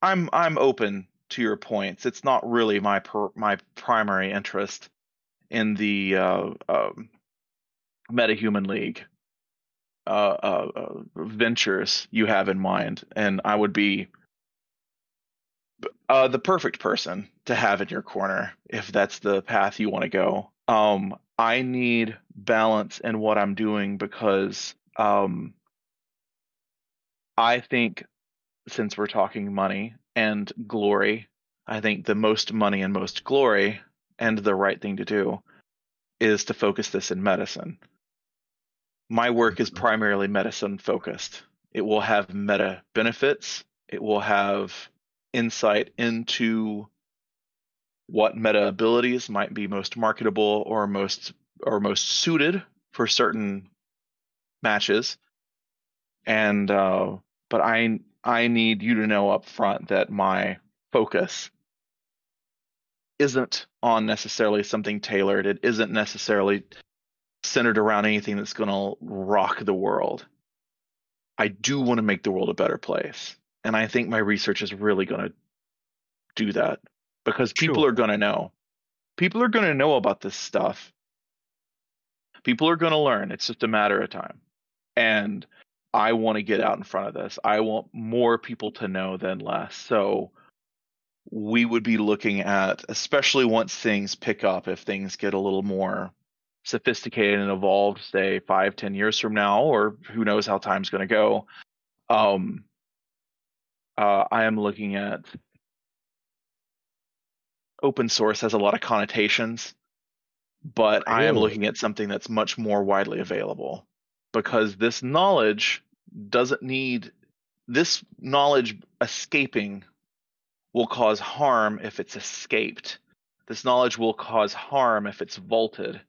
S2: i'm i'm open to your points it's not really my per, my primary interest in the uh um metahuman league uh, uh uh ventures you have in mind and i would be uh the perfect person to have in your corner if that's the path you want to go um i need balance in what i'm doing because um I think since we're talking money and glory, I think the most money and most glory and the right thing to do is to focus this in medicine. My work is
S3: Mhm.
S2: primarily medicine focused. It will have meta benefits. It will have insight into what meta abilities might be most marketable or most or most suited for certain matches and uh, but I I need you to know up front that my focus isn't on necessarily something tailored. It isn't necessarily centered around anything that's going to rock the world. I do want to make the world a better place, and I think my research is really going to do that because people
S3: Sure.
S2: are going to know. People are going to know about this stuff. People are going to learn. It's just a matter of time. And I want to get out in front of this. I want more people to know than less. So we would be looking at, especially once things pick up, if things get a little more sophisticated and evolved, say five, ten years from now, or who knows how time's going to go. Um, uh, I am looking at open source has a lot of connotations, but I am looking at something that's much more widely available because this knowledge doesn't need this knowledge escaping will cause harm if it's escaped. This knowledge will cause harm if it's vaulted.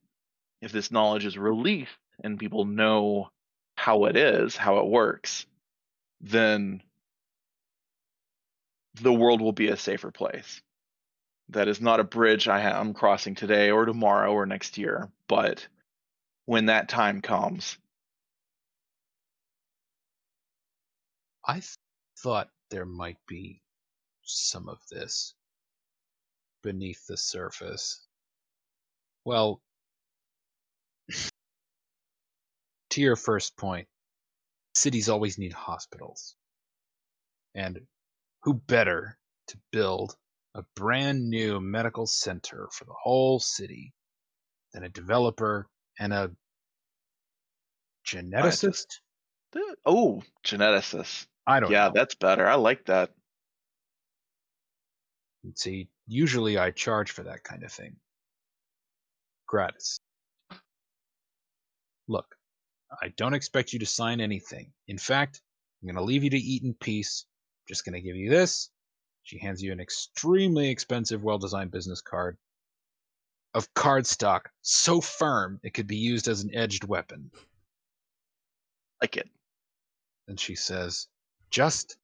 S2: If this knowledge is released and people know how it is, how it works, then the world will be a safer place. That is not a bridge I I'm crossing today or tomorrow or next year, but when that time comes,
S3: I th- thought there might be some of this beneath the surface. Well, to your first point, cities always need hospitals. And who better to build a brand new medical center for the whole city than a developer and a geneticist?
S2: oh, geneticist.
S3: I don't
S2: Yeah,
S3: know.
S2: that's better. I like that.
S3: See, usually I charge for that kind of thing. Gratis. Look, I don't expect you to sign anything. In fact, I'm going to leave you to eat in peace. Just going to give you this. She hands you an extremely expensive, well designed business card of cardstock so firm it could be used as an edged weapon.
S2: Like it.
S3: And she says, just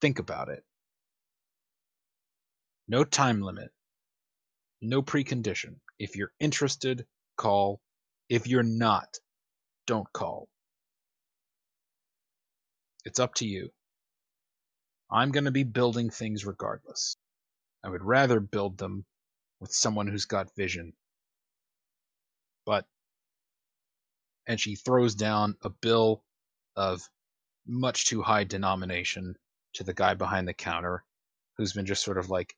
S3: think about it. No time limit. No precondition. If you're interested, call. If you're not, don't call. It's up to you. I'm going to be building things regardless. I would rather build them with someone who's got vision. But, and she throws down a bill of much too high denomination to the guy behind the counter who's been just sort of like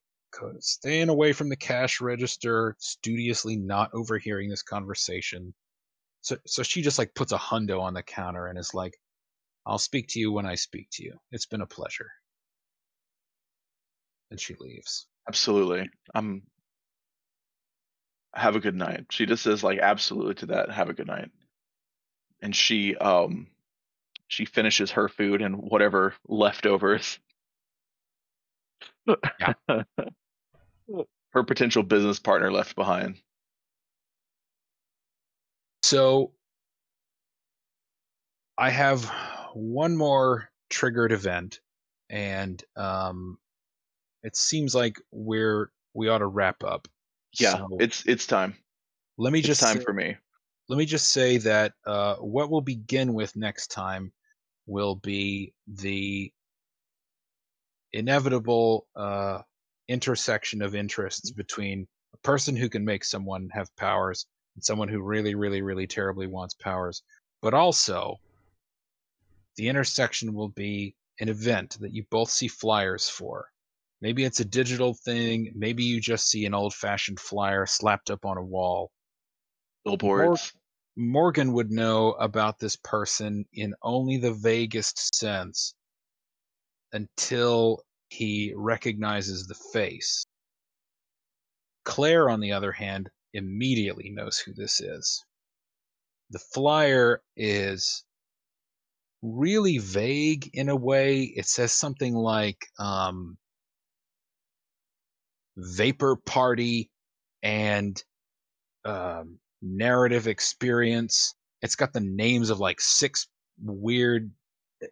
S3: staying away from the cash register, studiously not overhearing this conversation. So, so she just like puts a hundo on the counter and is like, I'll speak to you when I speak to you. It's been a pleasure. And she leaves.
S2: Absolutely. Um have a good night. She just says like absolutely to that, have a good night. And she um she finishes her food and whatever leftovers.
S3: Yeah.
S2: her potential business partner left behind.
S3: So I have one more triggered event, and um, it seems like we're we ought to wrap up.
S2: Yeah,
S3: So
S2: it's it's time.
S3: let me
S2: It's
S3: just
S2: time
S3: say,
S2: for me.
S3: let me just say that uh, what we'll begin with next time will be the inevitable uh, intersection of interests between a person who can make someone have powers and someone who really, really, really terribly wants powers, but also the intersection will be an event that you both see flyers for. Maybe it's a digital thing. Maybe you just see an old fashioned flyer slapped up on a wall.
S2: Billboards.
S3: Morgan would know about this person in only the vaguest sense until he recognizes the face. Claire, on the other hand, immediately knows who this is. The flyer is really vague in a way. It says something like um, vapor party and um, narrative experience. It's got the names of like six weird eh,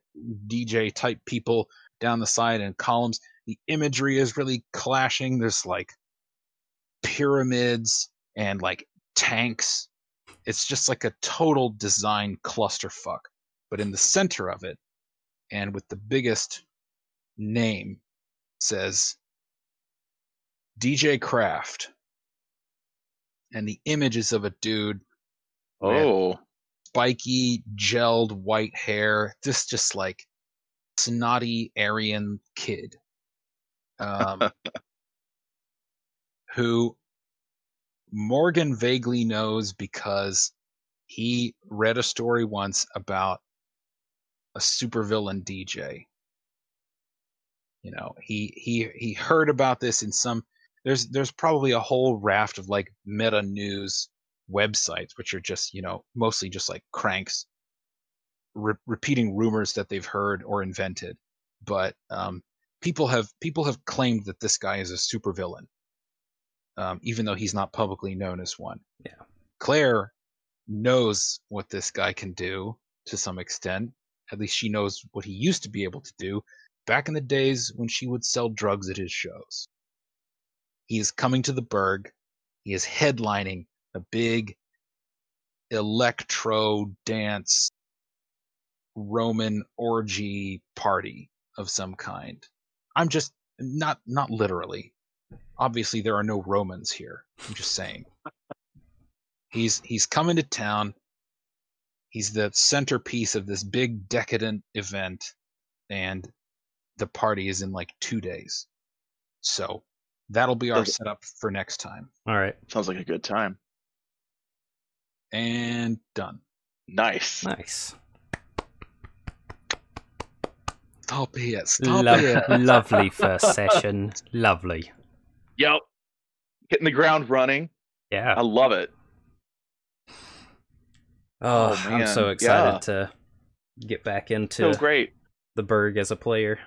S3: DJ type people down the side and columns. The imagery is really clashing. There's like pyramids and like tanks. It's just like a total design clusterfuck. But in the center of it, and with the biggest name, says DJ Craft. And the image is of a dude
S2: Oh,
S3: spiky, gelled white hair. This just like snotty Aryan kid. Um, who Morgan vaguely knows because he read a story once about a supervillain DJ. You know, he he he heard about this in some there's there's probably a whole raft of like meta news websites, which are just you know mostly just like cranks re- repeating rumors that they've heard or invented. But um, people have people have claimed that this guy is a supervillain, um, even though he's not publicly known as one.
S1: Yeah.
S3: Claire knows what this guy can do to some extent. At least she knows what he used to be able to do back in the days when she would sell drugs at his shows. He is coming to the Berg. He is headlining a big electro dance Roman orgy party of some kind. I'm just not not literally. Obviously there are no Romans here. I'm just saying. he's he's coming to town. He's the centerpiece of this big decadent event and the party is in like 2 days. So, that'll be our
S2: Does-
S3: setup for next time.
S1: All right.
S2: Sounds like a good time.
S3: And done.
S2: Nice.
S1: Nice.
S3: Stop it. Stop
S1: Lo-
S3: it.
S1: lovely first session. Lovely.
S2: Yep. Hitting the ground running.
S1: Yeah.
S2: I love it.
S1: Oh,
S2: Oh,
S1: I'm so excited
S2: Yeah.
S1: to get back into
S2: So great.
S1: the Berg as a player.